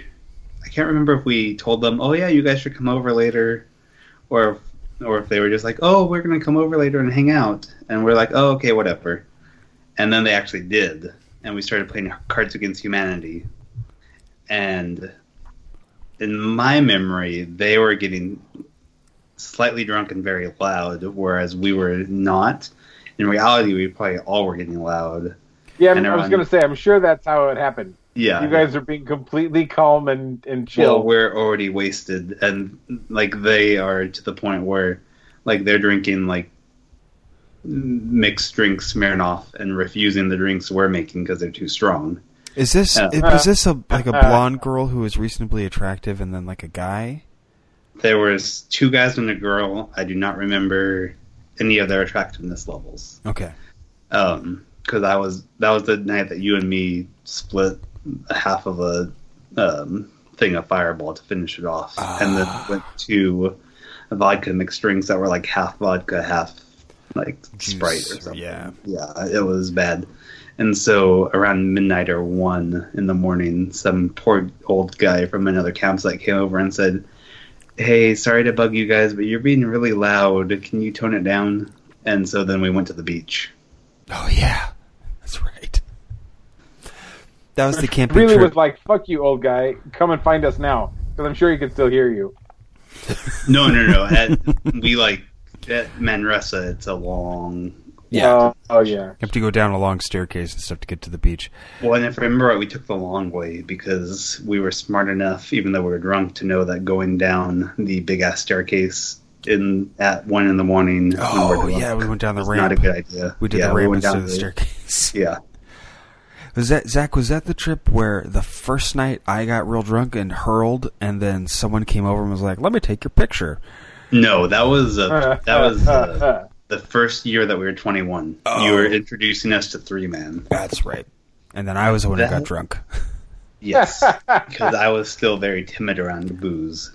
I can't remember if we told them, oh yeah, you guys should come over later, or or if they were just like, oh, we're gonna come over later and hang out, and we're like, oh okay, whatever. And then they actually did and we started playing cards against humanity. And in my memory they were getting slightly drunk and very loud whereas we were not. In reality we probably all were getting loud. Yeah, I was going to say, I'm sure that's how it happened. Yeah You guys are being completely calm and, and chill. well we're already wasted and like they are to the point where like they're drinking like mixed drinks Smirnoff and refusing the drinks we're making because they're too strong Is this Yeah. is this a like a blonde girl who is reasonably attractive and then like a guy? There was two guys and a girl. I do not remember any of their attractiveness levels. Okay. Um, because I was that was the night that you and me split half of a um, thing of Fireball to finish it off, and then went to vodka mixed drinks that were like half vodka, half like Juice, Sprite or something. yeah. yeah, it was bad. And so around midnight or one in the morning, some poor old guy from another campsite came over and said, "Hey, sorry to bug you guys, but you're being really loud. Can you tone it down?" And so then we went to the beach. Oh yeah. That was the It camping really trip. was like, fuck you, old guy. Come and find us now. Because I'm sure he can still hear you. No, no, no. At, we like at Manresa. It's a long. Yeah. Oh, oh, yeah. You have to go down a long staircase and stuff to get to the beach. Well, and if I remember right, we took the long way because we were smart enough, even though we were drunk, to know that going down the big ass staircase in at one in the morning. Oh we're yeah, we went down the ramp. Not a good idea. We did yeah, the ramp went instead down of the staircase. Yeah. Was that Zach? Was that the trip where the first night I got real drunk and hurled, and then someone came over and was like, "Let me take your picture." No, that was uh, that was uh, the first year that we were 21. Oh. You were introducing us to Three Man. That's right. And then I was the one who got drunk. Yes, because I was still very timid around booze.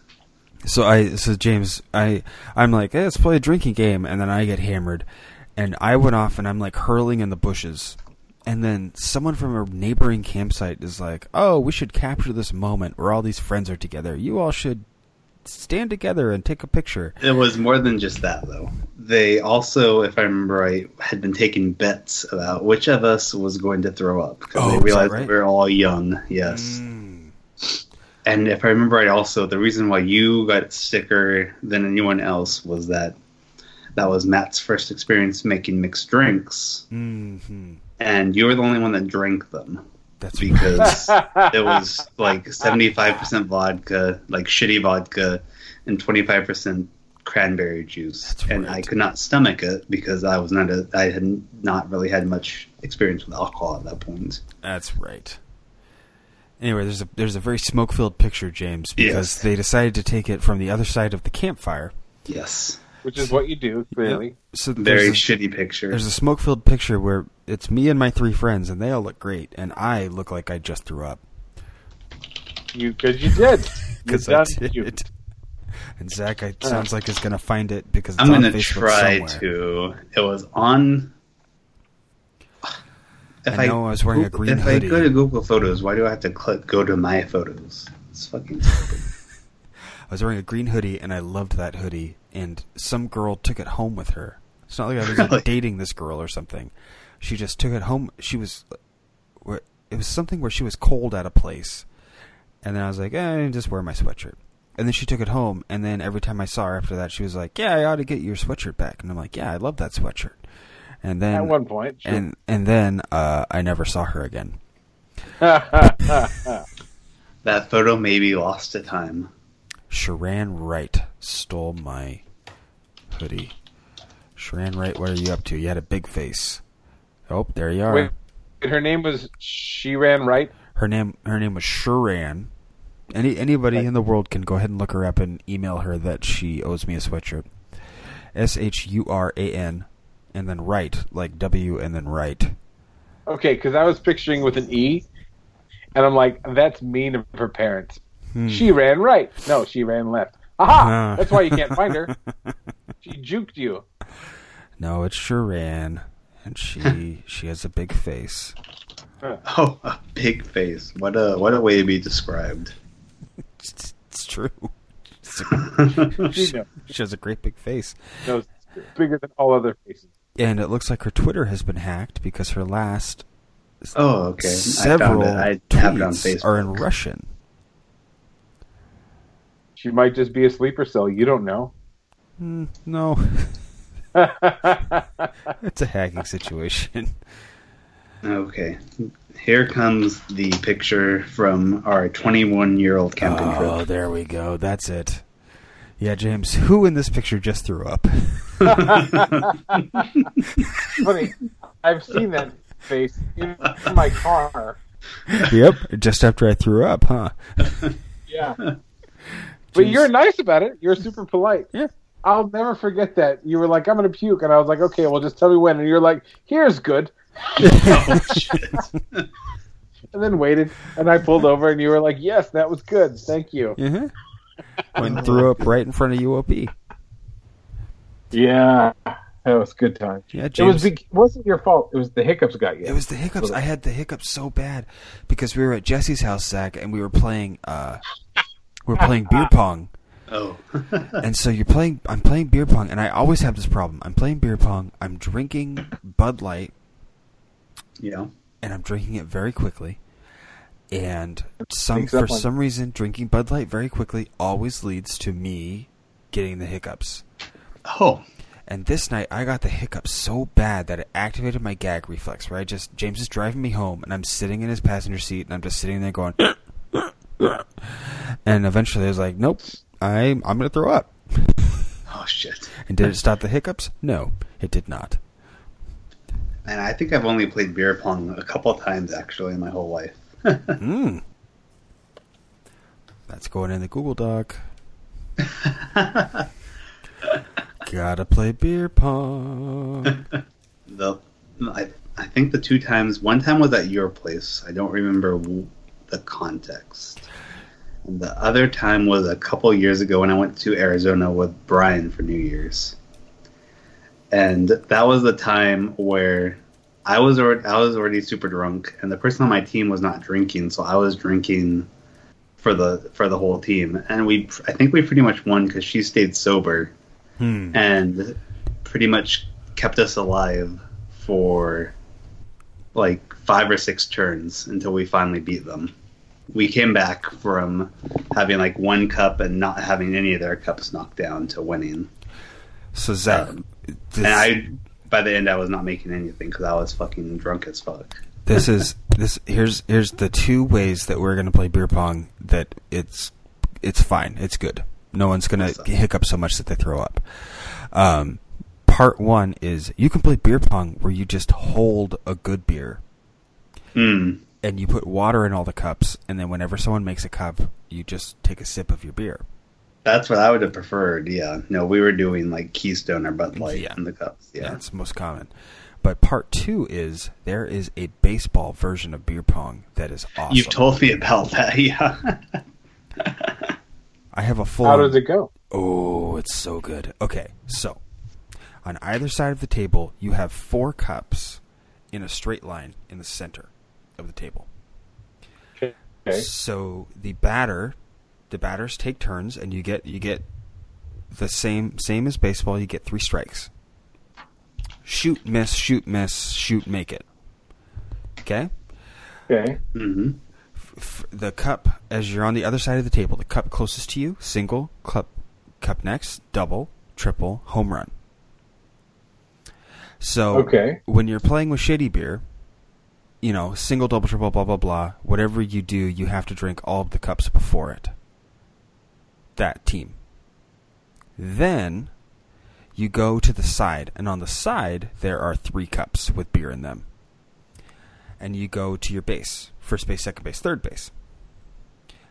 So I, so James, I, I'm like, hey, let's play a drinking game, and then I get hammered, and I went off and I'm like hurling in the bushes, and then someone from a neighboring campsite is like, oh, we should capture this moment where all these friends are together. You all should stand together and take a picture. It was more than just that, though. They also, if I remember right, had been taking bets about which of us was going to throw up because Oh, they that realized right? we were all young. Yes, Mm. and if I remember right, also the reason why you got sicker than anyone else was that that was Matt's first experience making mixed drinks, hmm and you were the only one that drank them That's right. because it was like seventy-five percent vodka, like shitty vodka, and twenty-five percent cranberry juice, That's and right. I could not stomach it because I was not a, I had not really had much experience with alcohol at that point. That's right. Anyway, there's a there's a very smoke filled picture, James, because Yes. they decided to take it from the other side of the campfire. Yes, Which is what you do, clearly. So very there's a- shitty picture. There's a smoke filled picture where it's me and my three friends, and they all look great, and I look like I just threw up You Because you did. Because I done did. you. And Zach, I uh. sounds like is gonna find it because it's I'm on gonna Facebook try somewhere. to. It was on. If I know I was wearing a Google- green If hoodie. I go to Google Photos, why do I have to click go to my photos? It's fucking stupid. I was wearing a green hoodie, and I loved that hoodie. And some girl took it home with her. It's not like I was like, Really? dating this girl or something. She just took it home. She was, it was something where she was cold at a place, and then I was like, eh, just wear my sweatshirt. and then she took it home, and then every time I saw her after that, she was like, "Yeah, I ought to get your sweatshirt back," and I'm like, "Yeah, I love that sweatshirt." And then At one point. Sure. and and then uh, I never saw her again. That photo may be lost to time. Sharan Wright stole my hoodie. Sharan Wright, what are you up to? You had a big face. Oh, there you are. Wait, her name was She Wright. Her name her name was Sharan. Any anybody in the world can go ahead and look her up and email her that she owes me a sweatshirt. S H U R A N and then Wright, like W and then Wright. Okay, because I was picturing with an E, and I'm like, that's mean of her parents. Hmm. She ran right. No, she ran left. Aha! Ah. That's why you can't find her. She juked you. No, it's Sharan, and she she has a big face. Oh, a big face. What a what a way to be described. It's, it's true. It's a- She she has a great big face. knows it's bigger than all other faces. And it looks like her Twitter has been hacked because her last Oh, okay. several I found it. I have it on tweets Facebook. are in Russian. She might just be a sleeper cell. You don't know. Hmm, no, it's a hacking situation. Okay. Here comes the picture from our 21 year old camping Oh, trip. Oh, there we go. That's it. Yeah, James, who in this picture just threw up? Funny. I've seen that face in my car. yep, just after I threw up, huh? Yeah. But you're nice about it. You're super polite. Yeah. I'll never forget that. You were like, I'm going to puke. And I was like, okay, well, just tell me when. And you're like, here's good. oh. And then waited. And I pulled over and you were like, yes, that was good. Thank you. Uh-huh. When threw up right in front of UOP. Yeah. That was a good time. Yeah, It was wasn't your fault. It was the hiccups got you. It was the hiccups. I had the hiccups so bad because we were at Jesse's house, Zach, and we were playing. Uh, we were playing beer pong, Oh. and so you're playing. I'm playing beer pong, and I always have this problem. I'm playing beer pong. I'm drinking Bud Light, yeah. and I'm drinking it very quickly. And some for on- some reason, drinking Bud Light very quickly always leads to me getting the hiccups. Oh. And this night, I got the hiccups so bad that it activated my gag reflex. Where I just James is driving me home, and I'm sitting in his passenger seat, and I'm just sitting there going. and eventually, I was like, "Nope, I I'm gonna throw up." Oh, shit. And did it stop the hiccups? No, it did not. And I think I've only played beer pong a couple times actually in my whole life. Mm. That's going in the Google Doc. Gotta play beer pong. the I, I think the two times one time was at your place i don't remember w- the context the other time was a couple years ago when i went to arizona with brian for new year's and that was the time where i was already, i was already super drunk and the person on my team was not drinking so i was drinking for the for the whole team and we i think we pretty much won because she stayed sober Hmm. and pretty much kept us alive for like five or six turns until we finally beat them. We came back from having like one cup and not having any of their cups knocked down to winning. So Zach, Um, this, And I, by the end, I was not making anything because I was fucking drunk as fuck. this is this here's here's the two ways that we're gonna play beer pong that it's it's fine it's good no one's gonna Awesome. hiccup so much that they throw up um, part one is you can play beer pong where you just hold a good beer Hmm. And you put water in all the cups and then whenever someone makes a cup you just take a sip of your beer That's what I would have preferred. Yeah. No, we were doing like Keystone or Bud Light Yeah. in the cups. Yeah. that's most common but part two is there is a baseball version of beer pong that is awesome You've told me about that. Yeah. i have a full How does it go? Oh, it's so good. Okay, so on either side of the table, you have four cups in a straight line in the center of the table. Okay. So the batter, the batters take turns, and you get you get the same same as baseball. You get three strikes. Shoot, miss, shoot, miss, shoot, make it. Okay. Okay. hmm f- the cup as you're on the other side of the table. The cup closest to you, single. Cup, cup next, double, triple, home run. So Okay. when you're playing with shitty beer, you know, single, double, triple, blah blah blah. Whatever you do, you have to drink all of the cups before it. That team. Then you go to the side, and on the side there are three cups with beer in them. And you go to your base, first base, second base, third base.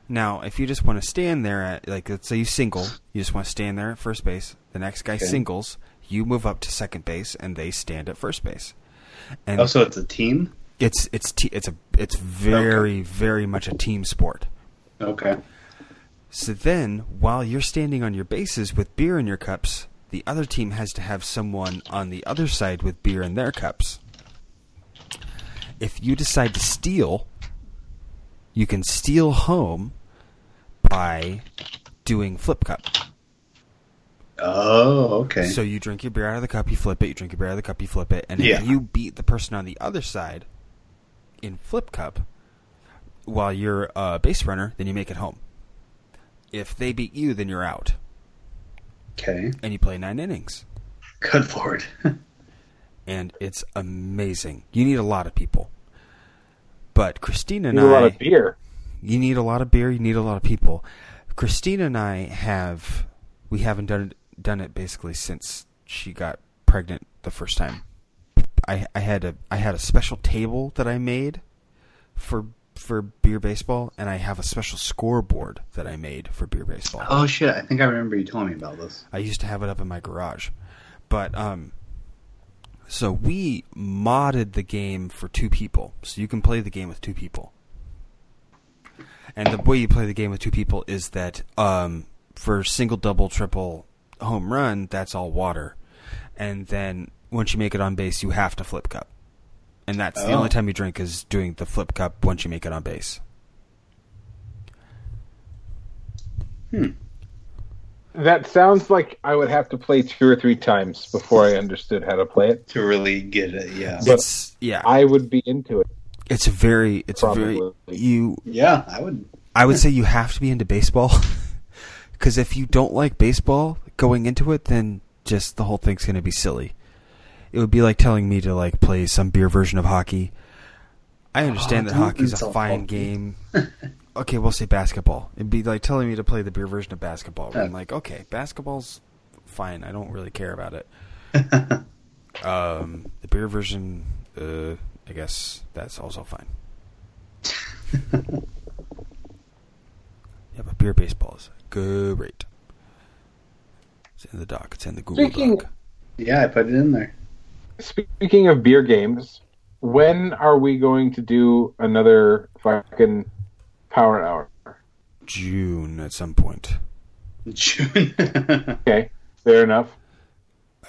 Now, if you just want to stand there at, like, let's say you single, you just want to stand there at first base. The next guy Okay. singles, you move up to second base, and they stand at first base. And oh, Also, it's a team. It's it's te- it's a it's very very much a team sport. Okay. So then, while you're standing on your bases with beer in your cups, the other team has to have someone on the other side with beer in their cups. If you decide to steal, you can steal home by doing flip cup. Oh, okay. So you drink your beer out of the cup, you flip it, you drink your beer out of the cup, you flip it, and Yeah. if you beat the person on the other side in flip cup while you're a base runner, then you make it home. If they beat you, then you're out, okay. and you play nine innings, Good lord. and it's amazing. You need a lot of people, but Christina and Need a lot of beer. you need a lot of beer. You need a lot of people. Christina and I have we haven't done it, done it basically since she got pregnant the first time. I I had a I had a special table that I made for for beer baseball, and I have a special scoreboard that I made for beer baseball. oh shit! I think I remember you telling me about this. I used to have it up in my garage. But um so we modded the game for two people. So you can play the game with two people. And the way you play the game with two people is that um for single, double, triple, home run, that's all water. And then once you make it on base, you have to flip cup. And that's the Oh. only time you drink is doing the flip cup once you make it on base. Hmm. That sounds like I would have to play two or three times before I understood how to play it. To really get it, yeah. But It's yeah. I would be into it. It's very it's very you Yeah, I would. I would say you have to be into baseball because if you don't like baseball going into it, then just the whole thing's going to be silly. It would be like telling me to like play some beer version of hockey. I understand Oh, that don't hockey's a fine hockey. game. okay, we'll say basketball. It'd be like telling me to play the beer version of basketball. I'm Uh. like, okay, basketball's fine. I don't really care about it. Um, the beer version, uh, I guess that's also fine. Yeah, but beer baseball is great. It's in the doc. It's in the Google Speaking- Doc. yeah, I put it in there. Speaking of beer games, when are we going to do another fucking power hour? June at some point. June. Okay, fair enough.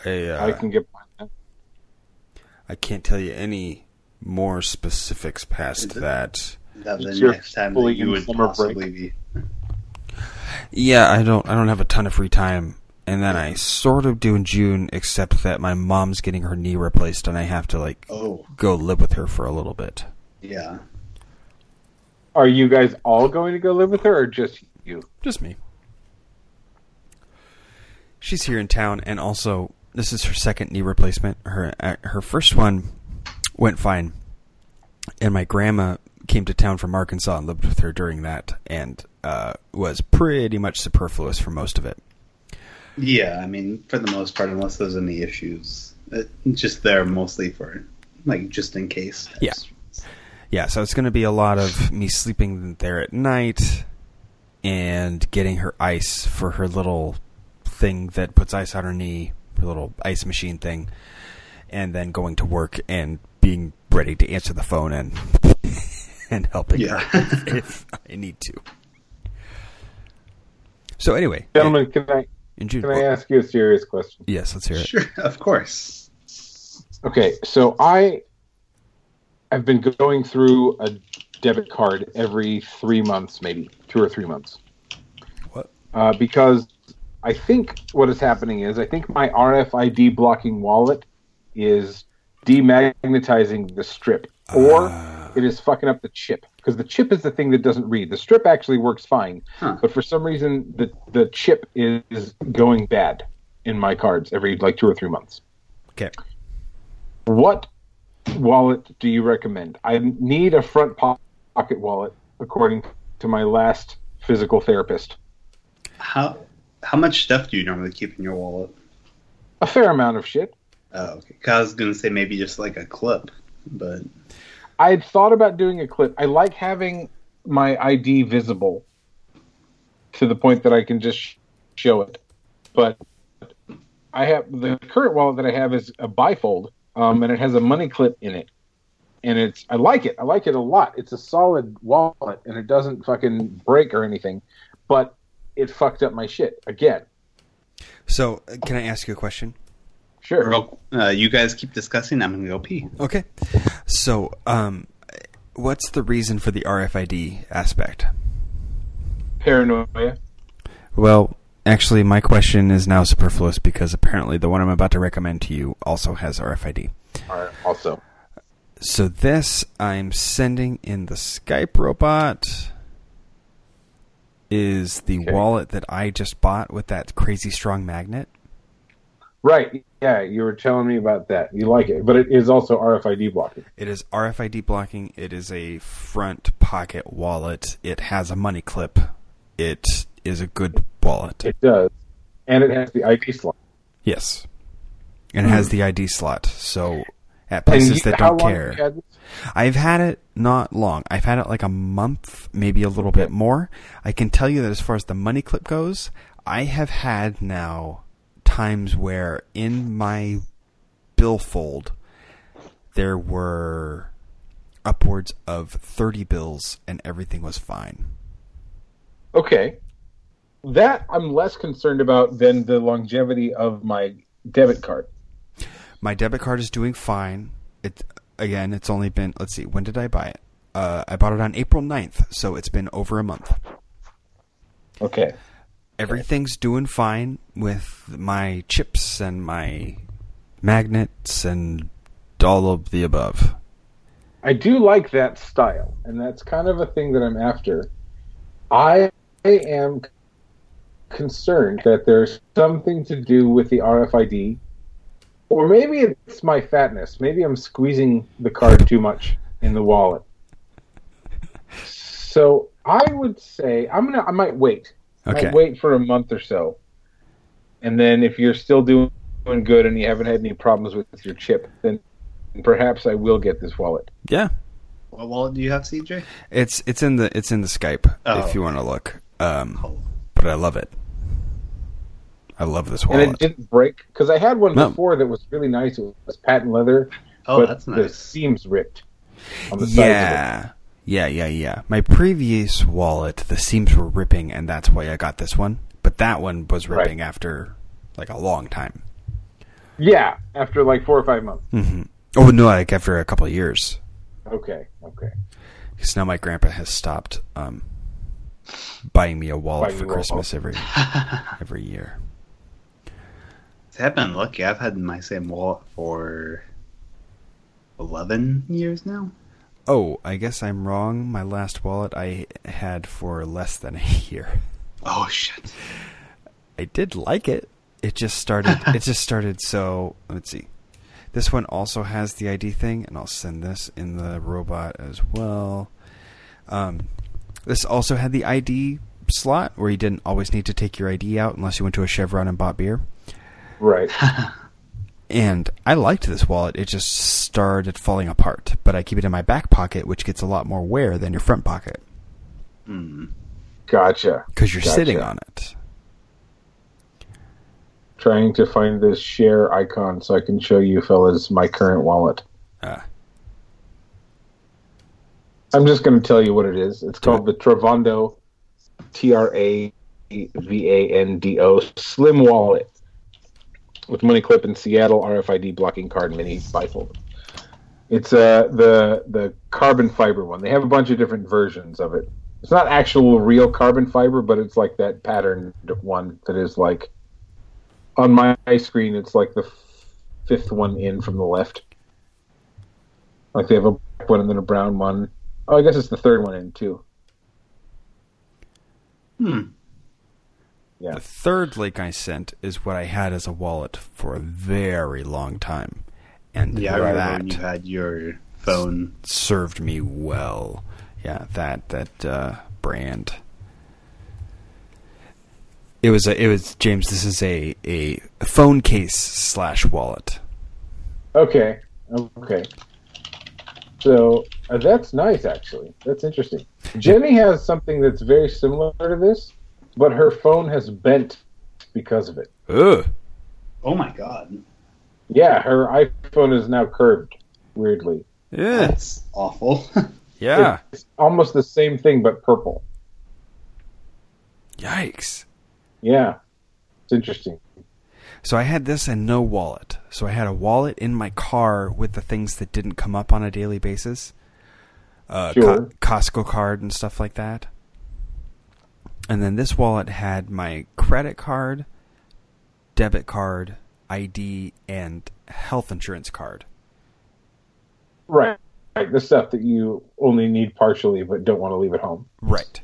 I uh, I can get behind that. I can't tell you any more specifics past it- that. that the It's your next time that you would summer possibly be. Yeah, I don't. I don't have a ton of free time, and then I sort of do in June, except that my mom's getting her knee replaced, and I have to like Oh, go live with her for a little bit. yeah. Are you guys all going to go live with her, or just you? Just me. She's here in town, and also this is her second knee replacement. Her uh, her first one went fine, and my grandma came to town from Arkansas and lived with her during that, and uh, was pretty much superfluous for most of it. Yeah, I mean, for the most part, unless there's any issues, it's just there mostly for, like, just in case. Yeah. Yeah, so it's going to be a lot of me sleeping there at night and getting her ice for her little thing that puts ice on her knee, her little ice machine thing, and then going to work and being ready to answer the phone and and helping Yeah. her if I need to. So anyway, Gentlemen, can I in June. can I ask you a serious question? yes, let's hear it. Sure, of course. Okay, so I have been going through a debit card every three months, maybe two or three months. What? Uh, because I think what is happening is I think my RFID blocking wallet is demagnetizing the strip, or it is fucking up the chip because the chip is the thing that doesn't read. The strip actually works fine, Huh. but for some reason the the chip is going bad in my cards every like two or three months. Okay. What wallet do you recommend? I need a front pocket wallet, according to my last physical therapist. How how much stuff do you normally keep in your wallet? A fair amount of shit. Oh, okay. 'Cause I was gonna say maybe just like a clip, but I had thought about doing a clip. I like having my ID visible to the point that I can just show it. But I have the current wallet that I have is a bifold, um, and it has a money clip in it. And it's I like it. I like it a lot. It's a solid wallet, and it doesn't fucking break or anything. But it fucked up my shit again. So, can I ask you a question? Sure. real, uh, you guys keep discussing. I'm gonna go pee. Okay. So, um, what's the reason for the RFID aspect? Paranoia. Well, actually, my question is now superfluous because apparently the one I'm about to recommend to you also has RFID. All right, also. So this I'm sending in the Skype robot is the Okay. wallet that I just bought with that crazy strong magnet. Right. Yeah, you were telling me about that. You like it, but it is also RFID blocking. It is RFID blocking. It is a front pocket wallet. It has a money clip. It is a good wallet. It does, and it has the ID slot. Yes. And it has Hmm. the ID slot. So at places you- that don't care. had? I've had it not long. I've had it like a month, maybe a little bit more. I can tell you that as far as the money clip goes, I have had now times where in my billfold there were upwards of 30 bills and everything was fine. Okay, that I'm less concerned about than the longevity of my debit card. My debit card is doing fine. It again, it's only been let's see, when did I buy it? Uh, I bought it on April 9th, so it's been over a month. Okay, everything's doing fine with my chips and my magnets and all of the above. I do like that style, and that's kind of a thing that I'm after. I am concerned that there's something to do with the RFID, or maybe it's my fatness. Maybe I'm squeezing the card too much in the wallet. So I would say I'm gonna. I might wait. I Okay. might wait for a month or so, and then if you're still doing good and you haven't had any problems with your chip, then perhaps I will get this wallet. Yeah. What wallet do you have, CJ? It's it's in the it's in the Skype Oh. if you want to look. Um, Oh, but I love it. I love this wallet. and it didn't break because I had one No. before that was really nice. It was patent leather, oh but that's the seams ripped on the sides yeah. Yeah, yeah, yeah. My previous wallet, the seams were ripping, and that's why I got this one. But that one was Right. ripping after like a long time. Yeah, after like four or five months. Mm-hmm. Oh no, like after a couple of years. Okay, okay. Because now my grandpa has stopped um, buying me a wallet Buying for you a wallet. Christmas every every year. I've been lucky. I've had my same wallet for eleven years now. Oh, I guess I'm wrong. My last wallet I had for less than a year. Oh shit! I did like it. It just started. it just started. So let's see. This one also has the ID thing, and I'll send this in the robot as well. Um, this also had the ID slot where you didn't always need to take your ID out unless you went to a Chevron and bought beer. Right. And I liked this wallet. It just started falling apart. But I keep it in my back pocket, which gets a lot more wear than your front pocket Hmm. Gotcha. because you're Gotcha. sitting on it. Trying to find this share icon so I can show you fellas my current wallet. Ah. I'm just going to tell you what it is. It's called the Travando T R A V A N D O Slim Wallet with money clip in Seattle RFID blocking card mini bifold. It's uh the the carbon fiber one. They have a bunch of different versions of it. It's not actual real carbon fiber, but it's like that patterned one that is like on my screen. It's like the fifth one in from the left. Like they have a black one and then a brown one. Oh, I guess it's the third one in too. Hmm. Yeah. The third link I sent is what I had as a wallet for a very long time, and Yeah, I remember that when you had your phone. served me well. Yeah, that that uh, brand. It was a, it was James. This is a a phone case slash wallet. Okay. Okay. So uh, that's nice, actually. That's interesting. Jenny has something that's very similar to this, but her phone has bent because of it. Ugh. Oh my god, Yeah, her iPhone is now curved. Weirdly, Yeah. that's awful. Yeah. it's almost the same thing but purple. Yikes. Yeah, it's interesting. So I had this and no wallet. So I had a wallet in my car with the things that didn't come up on a daily basis. Uh, Sure. Co- Costco card and stuff like that. And then this wallet had my credit card, debit card, ID, and health insurance card. Right, right. The stuff that you only need partially but don't want to leave at home. Right.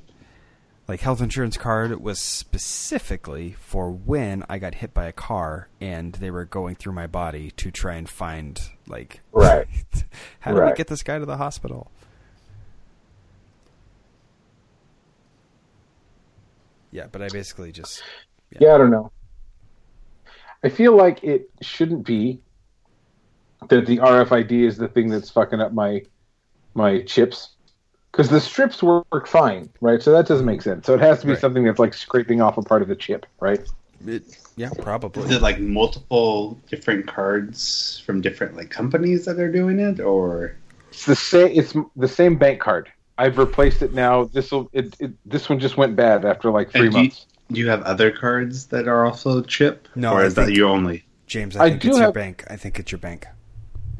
Like health insurance card was specifically for when I got hit by a car and they were going through my body to try and find like Right. how do we get this guy to the hospital? Yeah, but I basically just Yeah, I don't know. I feel like it shouldn't be that the RFID is the thing that's fucking up my my chips because the strips work fine, right? So that doesn't make sense. So it has to be Right. something that's like scraping off a part of the chip, right? it, yeah, Is probably. it like multiple different cards from different like companies that are doing it, or It's the same. It's the same bank card. I've replaced it now. This will. It, it, this one just went bad after like three And do you- months. do you have other cards that are also chip? No, or I is that think- you only? James, I I think do it's your have- bank. I think it's your bank.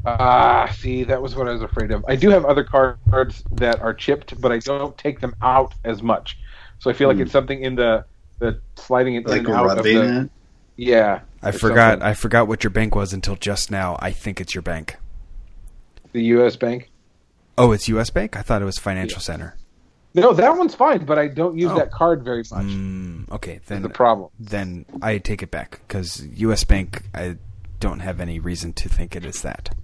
Ah, see, that was what I was afraid of. I do have other cards that are chipped, but I don't take them out as much. So I feel like Hmm. it's something in the the sliding it Like in and out of the. it? Yeah, I forgot. something. I forgot what your bank was until just now. I think it's your bank. the U.S. bank. Oh, it's U.S. Bank. I thought it was Financial Center. No, that one's fine, but I don't use Oh. that card very much. Mm, okay, then the problem. then I take it back because U.S. Bank. I don't have any reason to think it is that.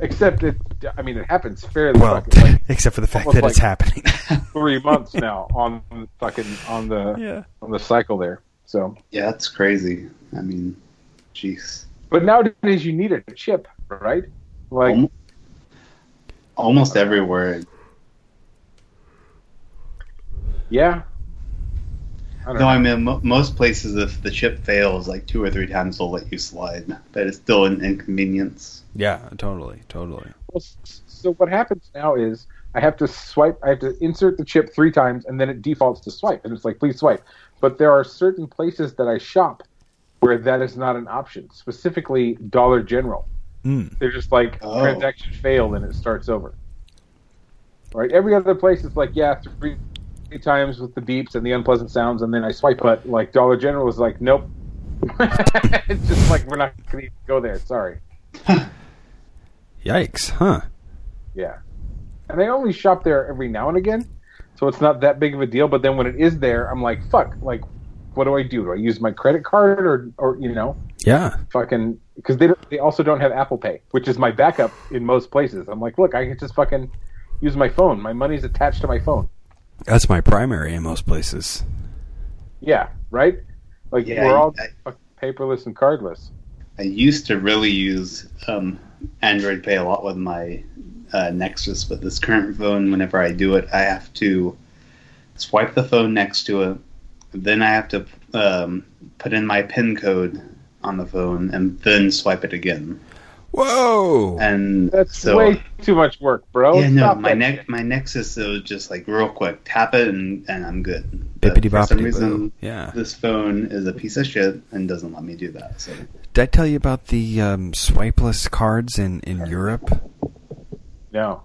Except it, I mean, it happens fairly Well, like except for the fact almost that it's happening. three months now on fucking on the yeah. on the cycle there. So, Yeah, that's crazy. I mean, jeez. but nowadays you need a chip, right? Like, Almo- Almost everywhere. yeah. I don't No, know. I mean mo- most places, if the chip fails like two or three times, they'll let you slide, but it's still an inconvenience. Yeah, totally, totally. Well, so what happens now is I have to swipe. I have to insert the chip three times, and then it defaults to swipe, and it's like, please swipe. But there are certain places that I shop where that is not an option. Specifically, Dollar General. Mm. They're just like Oh. transaction failed, and it starts over. Right. Every other place is like, yeah, three, three times with the beeps and the unpleasant sounds, and then I swipe. But like Dollar General is like, nope. it's just like we're not going to go there. Sorry. Yikes, huh? Yeah. And I only shop there every now and again, so it's not that big of a deal. But then when it is there, I'm like, fuck, like, what do I do? Do I use my credit card or, or you know, Yeah. fucking, because they, don't- they also don't have Apple Pay, which is my backup in most places. I'm like, look, I can just fucking use my phone. My money's attached to my phone. That's my primary in most places. Yeah, right? Like, Yeah, we're all I- fucking paperless and cardless. I used to really use um, Android Pay a lot with my uh, Nexus, but this current phone, whenever I do it, I have to swipe the phone next to it. Then I have to um, put in my PIN code on the phone and then swipe it again. Whoa! And That's so, way too much work, bro. yeah, no, Stop my that ne- my Nexus it was just like real quick, tap it and, and I'm good. Bippity for some reason, boo. Yeah. this phone is a piece of shit and doesn't let me do that. So Did I tell you about the um, swipeless cards in, in Europe? No.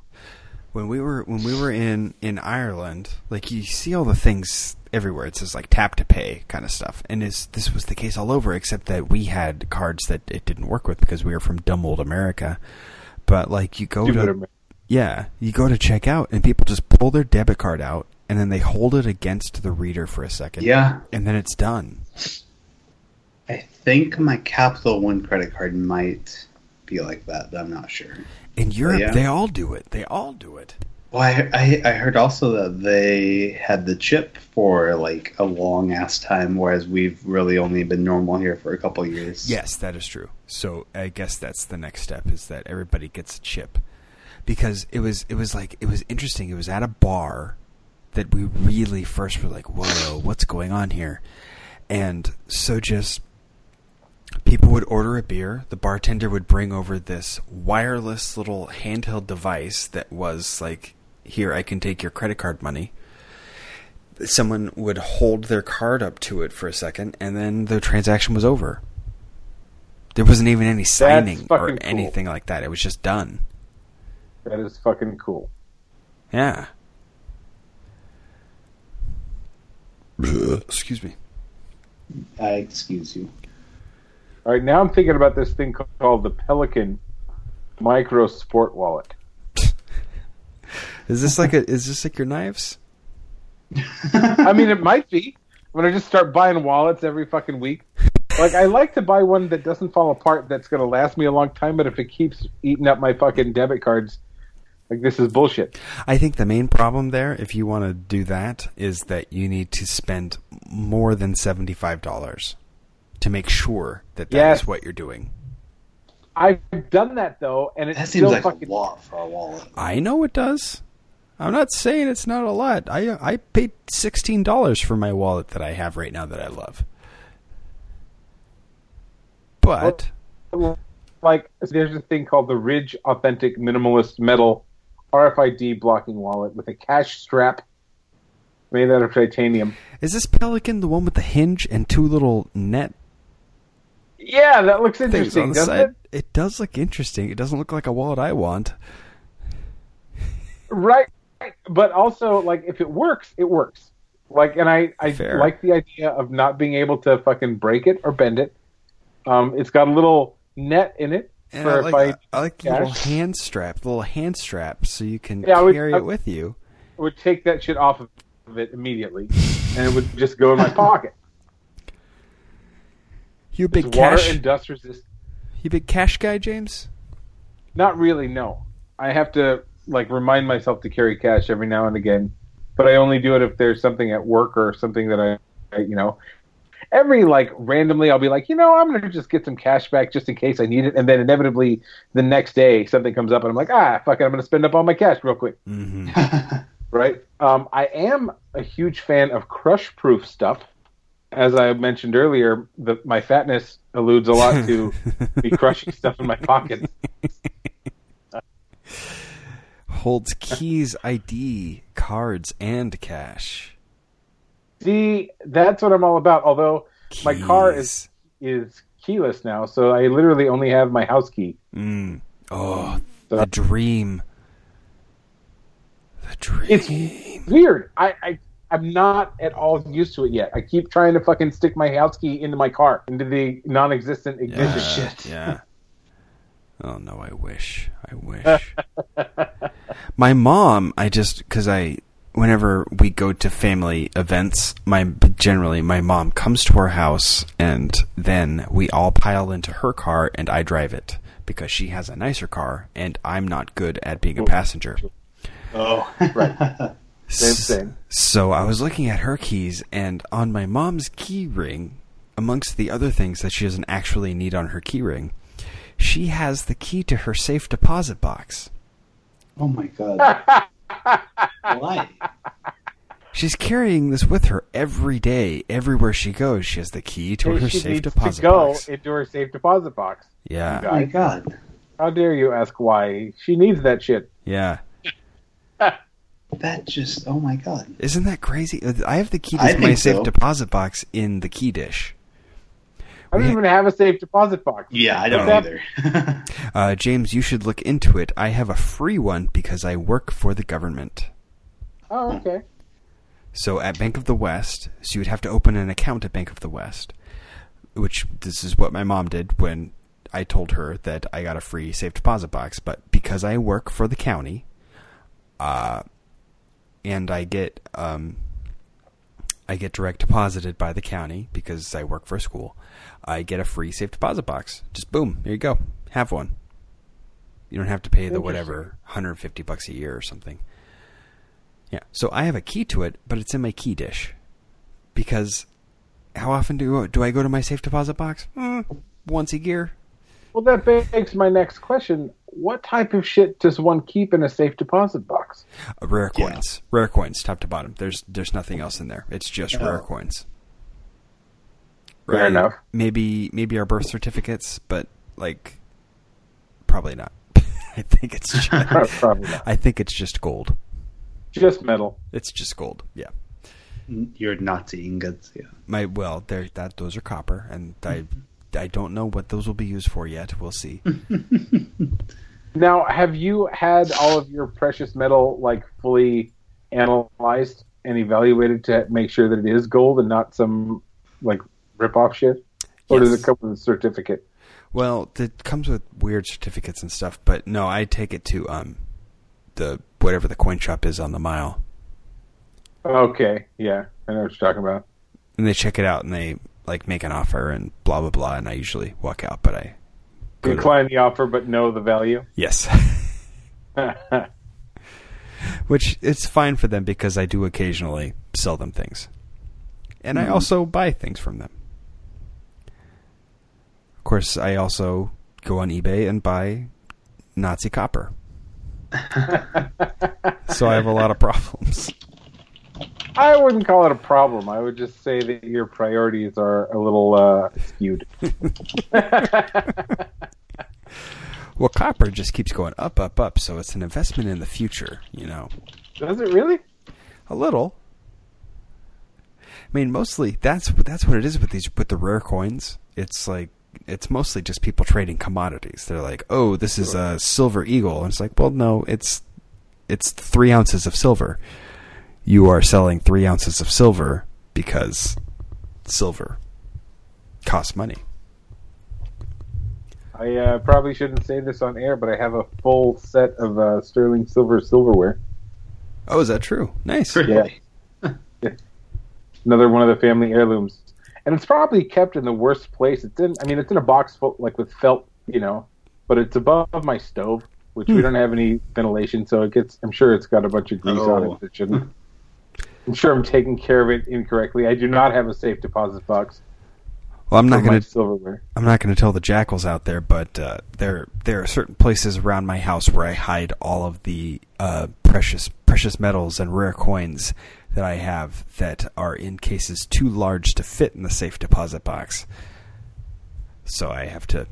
When we were when we were in, in Ireland, like you see all the things everywhere. It says like tap to pay kind of stuff, and this this was the case all over, except that we had cards that it didn't work with because we were from dumb old America. But like you go Stupid to Amer- yeah, you go to check out and people just pull their debit card out and then they hold it against the reader for a second. Yeah, And then it's done. I think my Capital One credit card might be like that, but I'm not sure. In Europe, yeah. they all do it. They all do it. Well, I, I I heard also that they had the chip for like a long ass time, whereas we've really only been normal here for a couple years. Yes, that is true. So I guess that's the next step is that everybody gets a chip. Because it was it was like it was interesting. It was at a bar that we really first were like, "Whoa, what's going on here?" And so just people would order a beer, the bartender would bring over this wireless little handheld device that was like, "Here, I can take your credit card money." Someone would hold their card up to it for a second and then the transaction was over. There wasn't even any signing or fucking cool. anything like that. It was just done. That is fucking cool. Yeah. Excuse me. I excuse you. All right, now I'm thinking about this thing called the Pelican Micro Sport Wallet. Is this like a? Is this like your knives? I mean, it might be. When I just start buying wallets every fucking week. Like, I like to buy one that doesn't fall apart that's going to last me a long time, but if it keeps eating up my fucking debit cards, like, this is bullshit. I think the main problem there, if you want to do that, is that you need to spend more than seventy five dollars to make sure that that is Yes. what you're doing. I've done that, though, and it That seems still like fucking. a lot for a wallet. I know it does. I'm not saying it's not a lot. I I paid sixteen dollars for my wallet that I have right now that I love. But Like, there's a thing called the Ridge Authentic Minimalist Metal RFID blocking wallet with a cash strap made out of titanium. is this Pelican the one with the hinge and two little net Yeah, that looks interesting, doesn't side? it? It does look interesting. It doesn't look like a wallet I want. Right. But also, like, if it works, it works. Like, and I, I Fair. like the idea of not being able to fucking break it or bend it. Um, it's got a little net in it And for I if like, I I like the little hand strap, the little hand strap, so you can Yeah, would- carry I- it with you. I would take that shit off of it immediately, and it would just go in my pocket. You a big It's water cash? and dust resistant. You big cash guy, James? Not really, no. I have to like remind myself to carry cash every now and again, but I only do it if there's something at work or something that I, I you know, every like randomly I'll be like, you know, I'm gonna just get some cash back just in case I need it, and then inevitably the next day something comes up and I'm like, ah, fuck it, I'm gonna spend up all my cash real quick, Mm-hmm. right? Um, I am a huge fan of crush proof stuff. As I mentioned earlier, the, my fatness alludes a lot to me crushing stuff in my pockets. Holds keys, ID, cards, and cash. See, that's what I'm all about. Although my car is is keyless now, so I literally only have my house key. Mm. Oh, So- the dream. The dream. It's weird. I, I I'm not at all used to it yet. I keep trying to fucking stick my house key into my car, into the non-existent ignition. Yeah, Yeah. Oh no, I wish. I wish. my mom, I just because I whenever we go to family events, my generally my mom comes to our house and then we all pile into her car and I drive it because she has a nicer car and I'm not good at being a passenger. oh, Right. Same S- thing. So I was looking at her keys, and on my mom's key ring, amongst the other things that she doesn't actually need on her key ring, she has the key to her safe deposit box. oh my god. Why? She's carrying this with her every day, everywhere she goes. She has the key to her she safe needs deposit to go box. into her safe deposit box. Yeah, Oh my god. How dare you ask why? She needs that shit. yeah. That just. Oh my god. Isn't that crazy? Uh, I have the key I to my safe so. deposit box in the key dish. I don't We- even have a safe deposit box. Yeah, I don't That- either. Uh, James, you should look into it. I have a free one because I work for the government. Oh, okay. So at Bank of the West, so you would have to open an account at Bank of the West, which this is what my mom did when I told her that I got a free safe deposit box, but because I work for the county, uh, and I get um, I get direct deposited by the county because I work for a school. I get a free safe deposit box. Just boom, here you go. Have one. You don't have to pay the whatever 150 bucks a year or something. Yeah. So I have a key to it, but it's in my key dish. Because how often do do I go to my safe deposit box? Mm, once a year. Well, that begs my next question: What type of shit does one keep in a safe deposit box? Uh, rare Yeah. coins. Rare coins, top to bottom. There's there's nothing else in there. It's just Oh. rare coins. Fair enough. Maybe maybe our birth certificates, but like probably not. I think it's just, Probably not. I think it's just gold. Just metal. It's just gold. Yeah. Your Nazi ingots. Yeah. My well, there that those are copper, and I I don't know what those will be used for yet. We'll see. Now, have you had all of your precious metal like fully analyzed and evaluated to make sure that it is gold and not some like rip-off shit? Or does it come with a certificate? Well, it comes with weird certificates and stuff, but no, I take it to um the whatever the coin shop is on the mile, Okay, yeah, I know what you're talking about. and they check it out and they like make an offer and blah blah blah, and I usually walk out, but I Decline the offer, but know the value. yes, which it's fine for them because I do occasionally sell them things, and I also buy things from them. Of course, I also go on eBay and buy Nazi copper. so I have a lot of problems. I wouldn't call it a problem. I would just say that your priorities are a little uh, skewed. Well, copper just keeps going up, up, up. So it's an investment in the future, you know. Does it really? A little. I mean, mostly that's that's what it is with these with the rare coins. It's like it's mostly just people trading commodities. They're like, oh, this is a silver eagle, and it's like, well, no, it's it's three ounces of silver. You are selling three ounces of silver because silver costs money. I uh, probably shouldn't say this on air, but I have a full set of uh, sterling silver silverware. Oh, is that true? Nice. Really? Another one of the family heirlooms, and it's probably kept in the worst place. It's in. I mean, it's in a box full, like with felt, you know, but it's above my stove, which we don't have any ventilation, so it gets. I'm sure it's got a bunch of grease on Oh. it that shouldn't. I'm sure I'm taking care of it incorrectly. I do not have a safe deposit box Well, I'm not going to silverware. I'm not going to tell the jackals out there, but uh, there there are certain places around my house where I hide all of the uh, precious precious metals and rare coins that I have that are in cases too large to fit in the safe deposit box. So I have to,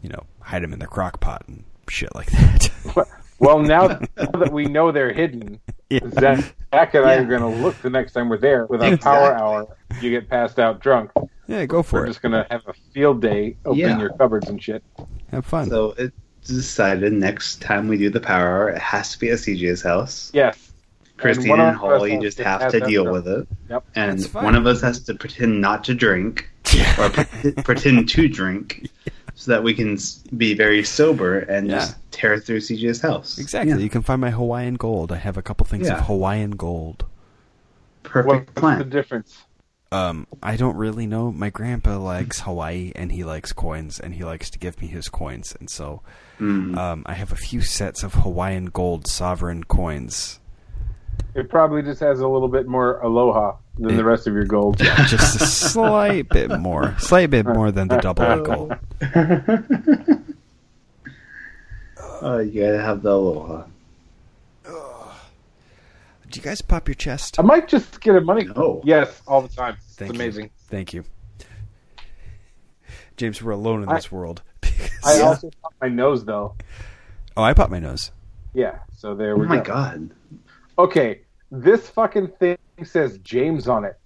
you know, hide them in the crock pot and shit like that. Well, now that we know they're hidden, Yeah. Zach, Zach and I are going to look the next time we're there with our power hour. You get passed out drunk. Yeah, go for We're it. just going to have a field day, open Yeah. your cupboards and shit. Have fun. So it's decided next time we do the power hour, it has to be at CJ's house. Yes. Christine one and, Holly just have have to deal drunk. with it. Yep. And one of us has to pretend not to drink or pre- pretend to drink so that we can be very sober and Yeah. just tear through CJ's house. exactly. Yeah. You can find my Hawaiian gold. I have a couple things Yeah. of Hawaiian gold. Perfect What's the difference? Um, I don't really know. My grandpa likes Hawaii and he likes coins and he likes to give me his coins. And so, Mm. um, I have a few sets of Hawaiian gold sovereign coins. It probably just has a little bit more aloha than the rest of your gold. Just a slight bit more. Slight bit more than the double eagle. oh, you gotta have the aloha. Do you guys pop your chest? I might just get a money. No. Yes, all the time. It's Thank you. amazing. Thank you. James, we're alone in I- this world. I Yeah. also pop my nose though. oh, I popped my nose. Yeah. So there we go. Oh we my god. Okay, this fucking thing says James on it.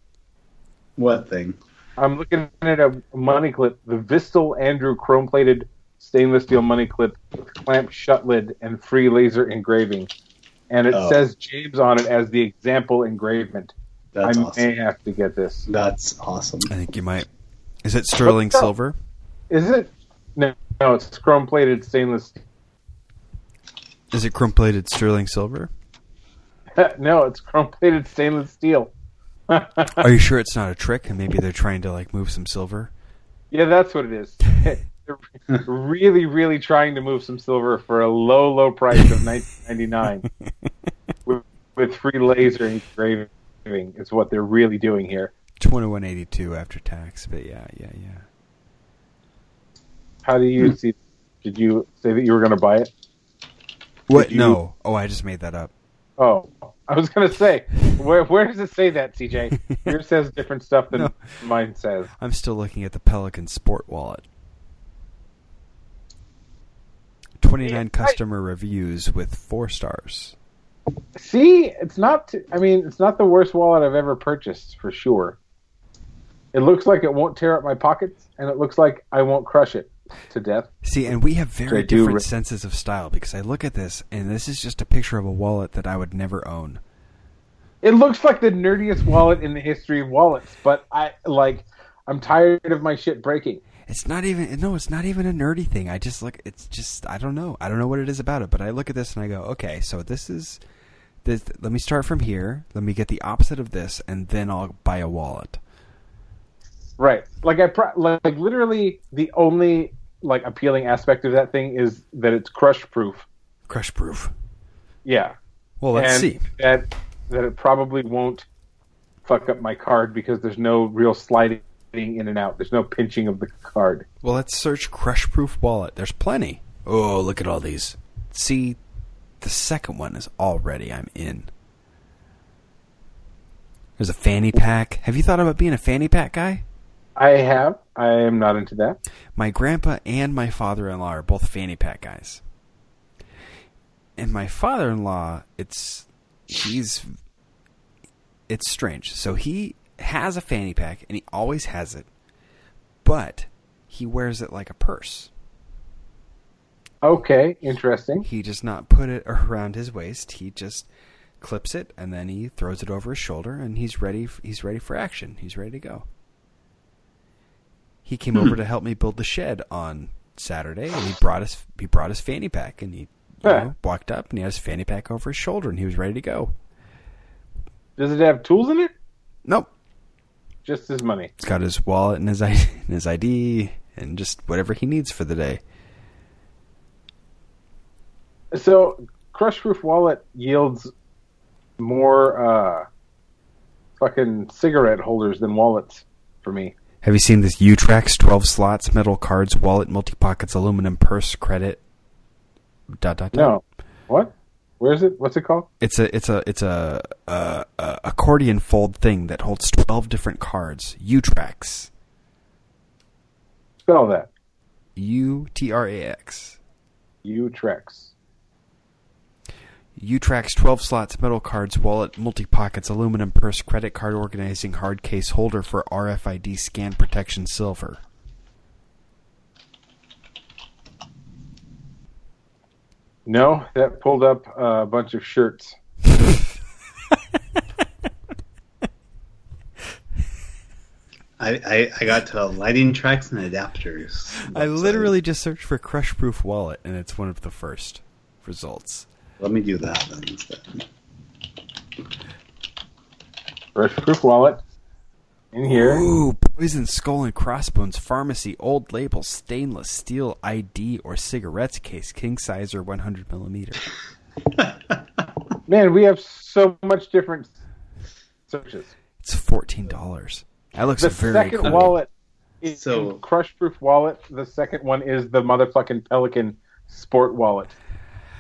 What thing? I'm looking at a money clip, the Vistal Andrew chrome plated stainless steel money clip with clamp shut lid and free laser engraving. And it Oh. says James on it as the example engravement. That's I awesome. may have to get this. That's awesome. I think you might. Is it sterling What's silver? Is it? No, no, it's chrome plated stainless. Is it chrome plated sterling silver? no, it's chrome plated stainless steel. Are you sure it's not a trick and maybe they're trying to like move some silver? Yeah, that's what it is. They're really, really trying to move some silver for a low, low price of 1999 with, with free laser engraving. Is what they're really doing here. Twenty one eighty two after tax, but yeah, yeah, yeah. How do you see? Did you say that you were going to buy it? What? you- No. Oh, I just made that up. Oh, I was going to say, where where does it say that, CJ? Yours says different stuff than No. mine says. I'm still looking at the Pelican Sport Wallet. 29 Yeah, I- customer reviews with four stars. See, it's not. T- I mean, it's not the worst wallet I've ever purchased for sure. It looks like it won't tear up my pockets, and it looks like I won't crush it to death. See, and we have very I do different re- senses of style because I look at this and this is just a picture of a wallet that I would never own. It looks like the nerdiest wallet in the history of wallets, but I like. I'm tired of my shit breaking. It's not even no, it's not even a nerdy thing. I just look it's just I don't know. I don't know what it is about it, but I look at this and I go, "Okay, so this is this let me start from here. Let me get the opposite of this and then I'll buy a wallet." Right. Like I pro- like, like literally the only like appealing aspect of that thing is that it's crush proof. Crush proof. Yeah. Well, let's and see. that that it probably won't fuck up my card because there's no real sliding in and out. There's no pinching of the card. Well, let's search crush proof wallet. There's plenty. Oh, look at all these. See, the second one is already I'm in. There's a fanny pack. Have you thought about being a fanny pack guy? I have. I am not into that. My grandpa and my father-in-law are both fanny pack guys. And my father-in-law, it's he's it's strange. So he has a fanny pack and he always has it. But he wears it like a purse. Okay, interesting. He does not put it around his waist. He just clips it and then he throws it over his shoulder and he's ready he's ready for action. He's ready to go. He came over hmm. to help me build the shed on Saturday and he brought his he brought his fanny pack and he you Huh. know, walked up and he had his fanny pack over his shoulder and he was ready to go. Does it have tools in it? Nope. Just his money. He's got his wallet and his I- and his ID and just whatever he needs for the day. So, crush proof wallet yields more uh, fucking cigarette holders than wallets for me. Have you seen this Utrax 12 slots, metal cards, wallet, multi pockets, aluminum purse, credit? Dot dot dot. No. What? Where is it? What's it called? It's a it's a it's a, a, a accordion fold thing that holds 12 different cards. Utrax. Spell that. U T R A X. Utrex. Utrax 12 slots, metal cards, wallet, multi pockets, aluminum purse, credit card organizing hard case holder for RFID scan protection silver. No, that pulled up a bunch of shirts. I, I, I got to lighting tracks and adapters. I literally just searched for crush proof wallet and it's one of the first results. Let me do that then instead. Brush proof wallet. In here. Ooh, poison skull and crossbones pharmacy old label stainless steel ID or cigarettes case king size or 100 millimeter. Man, we have so much different searches. It's fourteen dollars. That looks The very second cool. wallet is So- crush proof wallet. The second one is the motherfucking Pelican sport wallet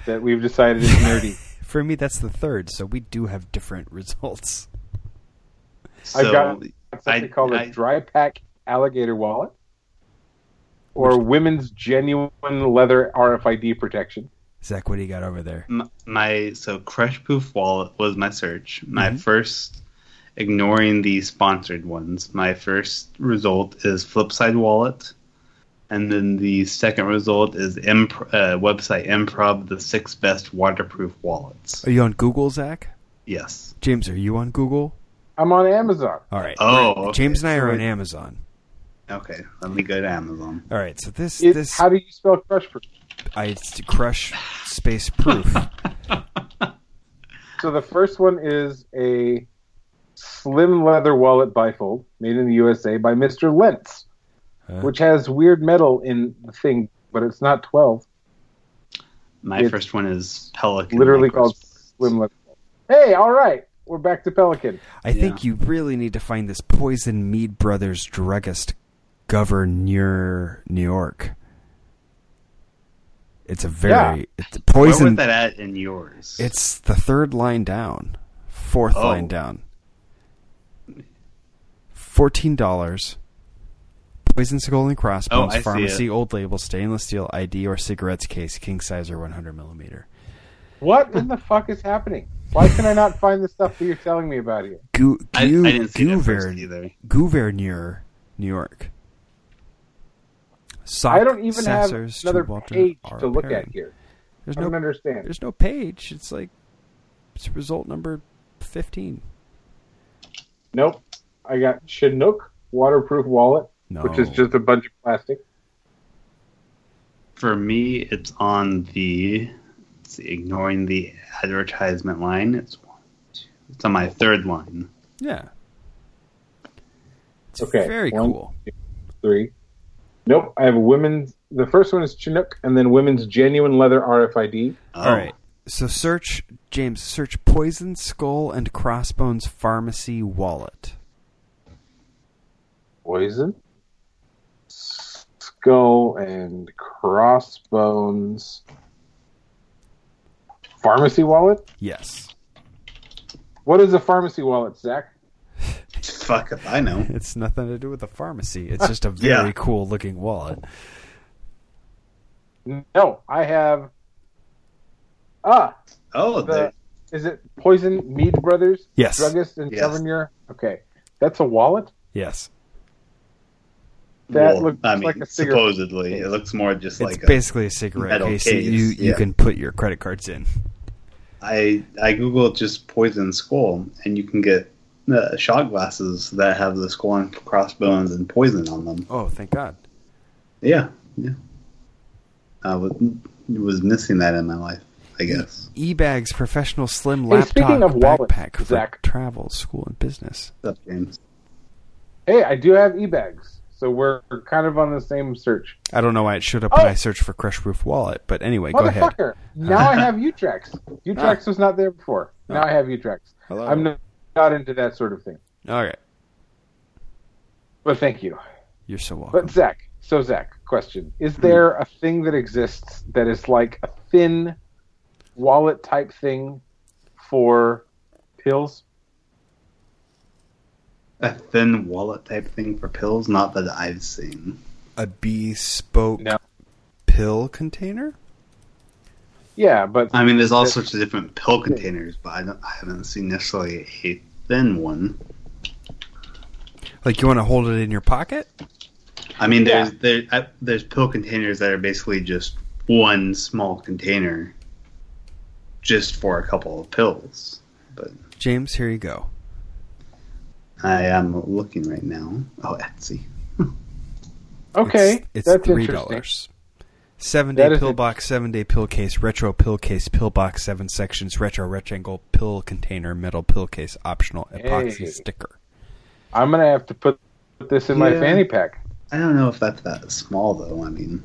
that we've decided is nerdy. For me, that's the third. So we do have different results. So, I've got something I- called I- a dry pack alligator wallet, or women's genuine leather RFID protection. Zach, what do you got over there? m- my so crush proof wallet was my search. My Mhm. first, ignoring the sponsored ones, my first result is Flipside wallet, and then the second result is imp- uh, website Improv, the six best waterproof wallets. Are you on Google, Zach? Yes. James, are you on Google? I'm on Amazon. All right. Oh, okay. James and I are on Amazon. Okay, let me go to Amazon. All right, so this It, this how do you spell crush proof? I it's crush space proof. So the first one is a slim leather wallet bifold made in the USA by Mr. Lentz, Huh? which has weird metal in the thing, but it's not 12. My It's first one is Pelican. literally called slim leather. Hey, all right, we're back to Pelican. I think you really need to find this Poison Mead Brothers druggist Gouverneur New York. It's a very Yeah. it's Where was that at in yours? It's the third line down, fourth Oh. line down. Fourteen dollars. Poison skull and crossbones. Oh, pharmacy, old label, stainless steel ID or cigarettes case, king size or one hundred millimeter. What in the fuck is happening? Why can I not find the stuff that you're telling me about here? Gu- I, I Gu- didn't see that either. Gouverneur, New York. Sock, I don't even Sassers, have another Walter page R. to look Perrin. at here. There's I don't no, understand. there's no page. It's like it's result number fifteen. Nope. I got Chinook waterproof wallet, No, which is just a bunch of plastic. For me, it's on the. Let's ignoring the advertisement line. It's one, two. It's on my third line. yeah. It's Okay, very one- cool. Three. Nope. I have a women's. The first one is Chinook, and then women's genuine leather RFID. Oh, All right. So search James. Search Poison Skull and Crossbones Pharmacy Wallet. Poison. Skull and crossbones. Pharmacy wallet? Yes, What is a pharmacy wallet, Zach? Fuck if I know. it's nothing to do with the pharmacy. It's just a very Yeah. cool looking wallet. No, I have. Ah, Oh, the, the, is it Poison Mead Brothers? Yes. Druggist and Yes. Gouverneur? Okay. That's a wallet? Yes, That well, looks I mean, like a cigarette supposedly, it looks more just it's like a, basically a cigarette metal case, case, you you yeah. can put your credit cards in. I I googled just poison skull, and you can get uh, shot glasses that have the skull and crossbones and poison on them. Oh, thank God. Yeah, yeah. I was, was missing that in my life, I guess. E-bags, professional slim Hey, laptop speaking of wallets, backpack for travel, school, and business. What's up, James? Hey, I do have e-bags, so we're kind of on the same search. I don't know why it showed up Oh! when I oh! searched for Crush Proof Wallet, but anyway, go ahead. Motherfucker! Now I have Utrex. Ah. Utrex U-Trax was not there before. Now ah. I have U-Trax. Hello. I'm not, not into that sort of thing. All right, But thank you. you're so welcome. But Zach, so Zach, question: Is there a thing that exists that is like a thin wallet type thing for pills? A thin wallet type thing for pills? Not that I've seen. A bespoke No. pill container? Yeah, but I mean, there's all sorts of different pill containers, but I, don't, I haven't seen necessarily a thin one. Like you want to hold it in your pocket? I mean, Yeah. there's there I, there's pill containers that are basically just one small container, just for a couple of pills. But James, here you go. I am looking right now. Oh, Etsy. okay, it's, it's that's three dollars. Seven day is pill box, seven day pill case, retro pill case, pill box, seven sections, retro rectangle pill container, metal pill case, optional epoxy Hey. sticker. I'm gonna have to put this in my fanny pack. I don't know if that's that small though. I mean,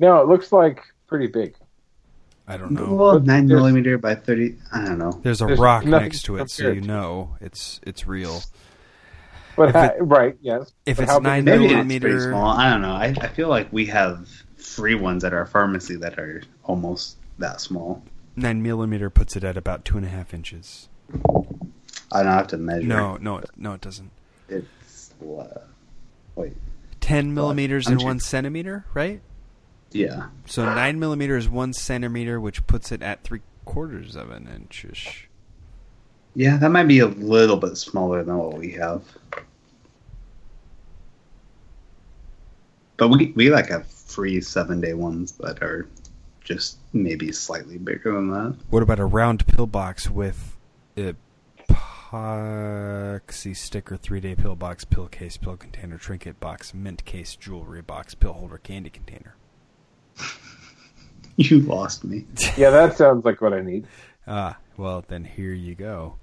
No, it looks like pretty big. I don't know. well, nine millimeter by thirty. I don't know. There's a There's rock next to it, so you to. know it's it's real. But If ha- it- right, yes. if But it's how big nine is Maybe it? it's pretty millimeter- small. I don't know. I, I feel like we have free ones at our pharmacy that are almost that small. Nine millimeter puts it at about two and a half inches. I don't have to measure. No, no, it, no, it doesn't. it's uh, wait. Ten millimeters I'm and one centimeter, right? Yeah, So nine millimeter is one centimeter, which puts it at three quarters of an inch. yeah. That might be a little bit smaller than what we have. But we we like have free seven day ones that are just maybe slightly bigger than that. What about a round pill box with a epoxy sticker, three day pill box, pill case, pill container, trinket box, mint case, jewelry box, pill holder, candy container. You lost me. Yeah, that sounds like what I need. Ah, well, then here you go.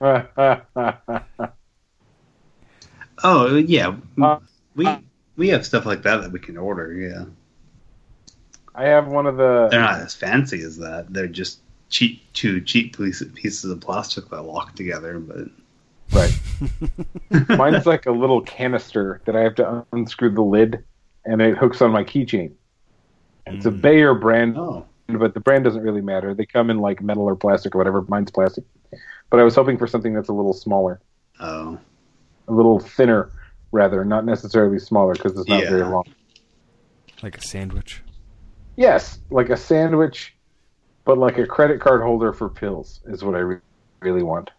Oh yeah, Uh, we we have stuff like that that we can order. Yeah, I have one of the. they're not as fancy as that. They're just cheap, two cheap pieces of plastic that lock together. But Right. Mine's like a little canister that I have to unscrew the lid, and it hooks on my keychain. And It's a Mm. Bayer brand, oh, but the brand doesn't really matter. They come in like metal or plastic or whatever. Mine's plastic. But I was hoping for something that's a little smaller, oh, a little thinner, rather, not necessarily smaller because it's not Yeah. very long. Like a sandwich. Yes, like a sandwich, but like a credit card holder for pills is what I re- really want.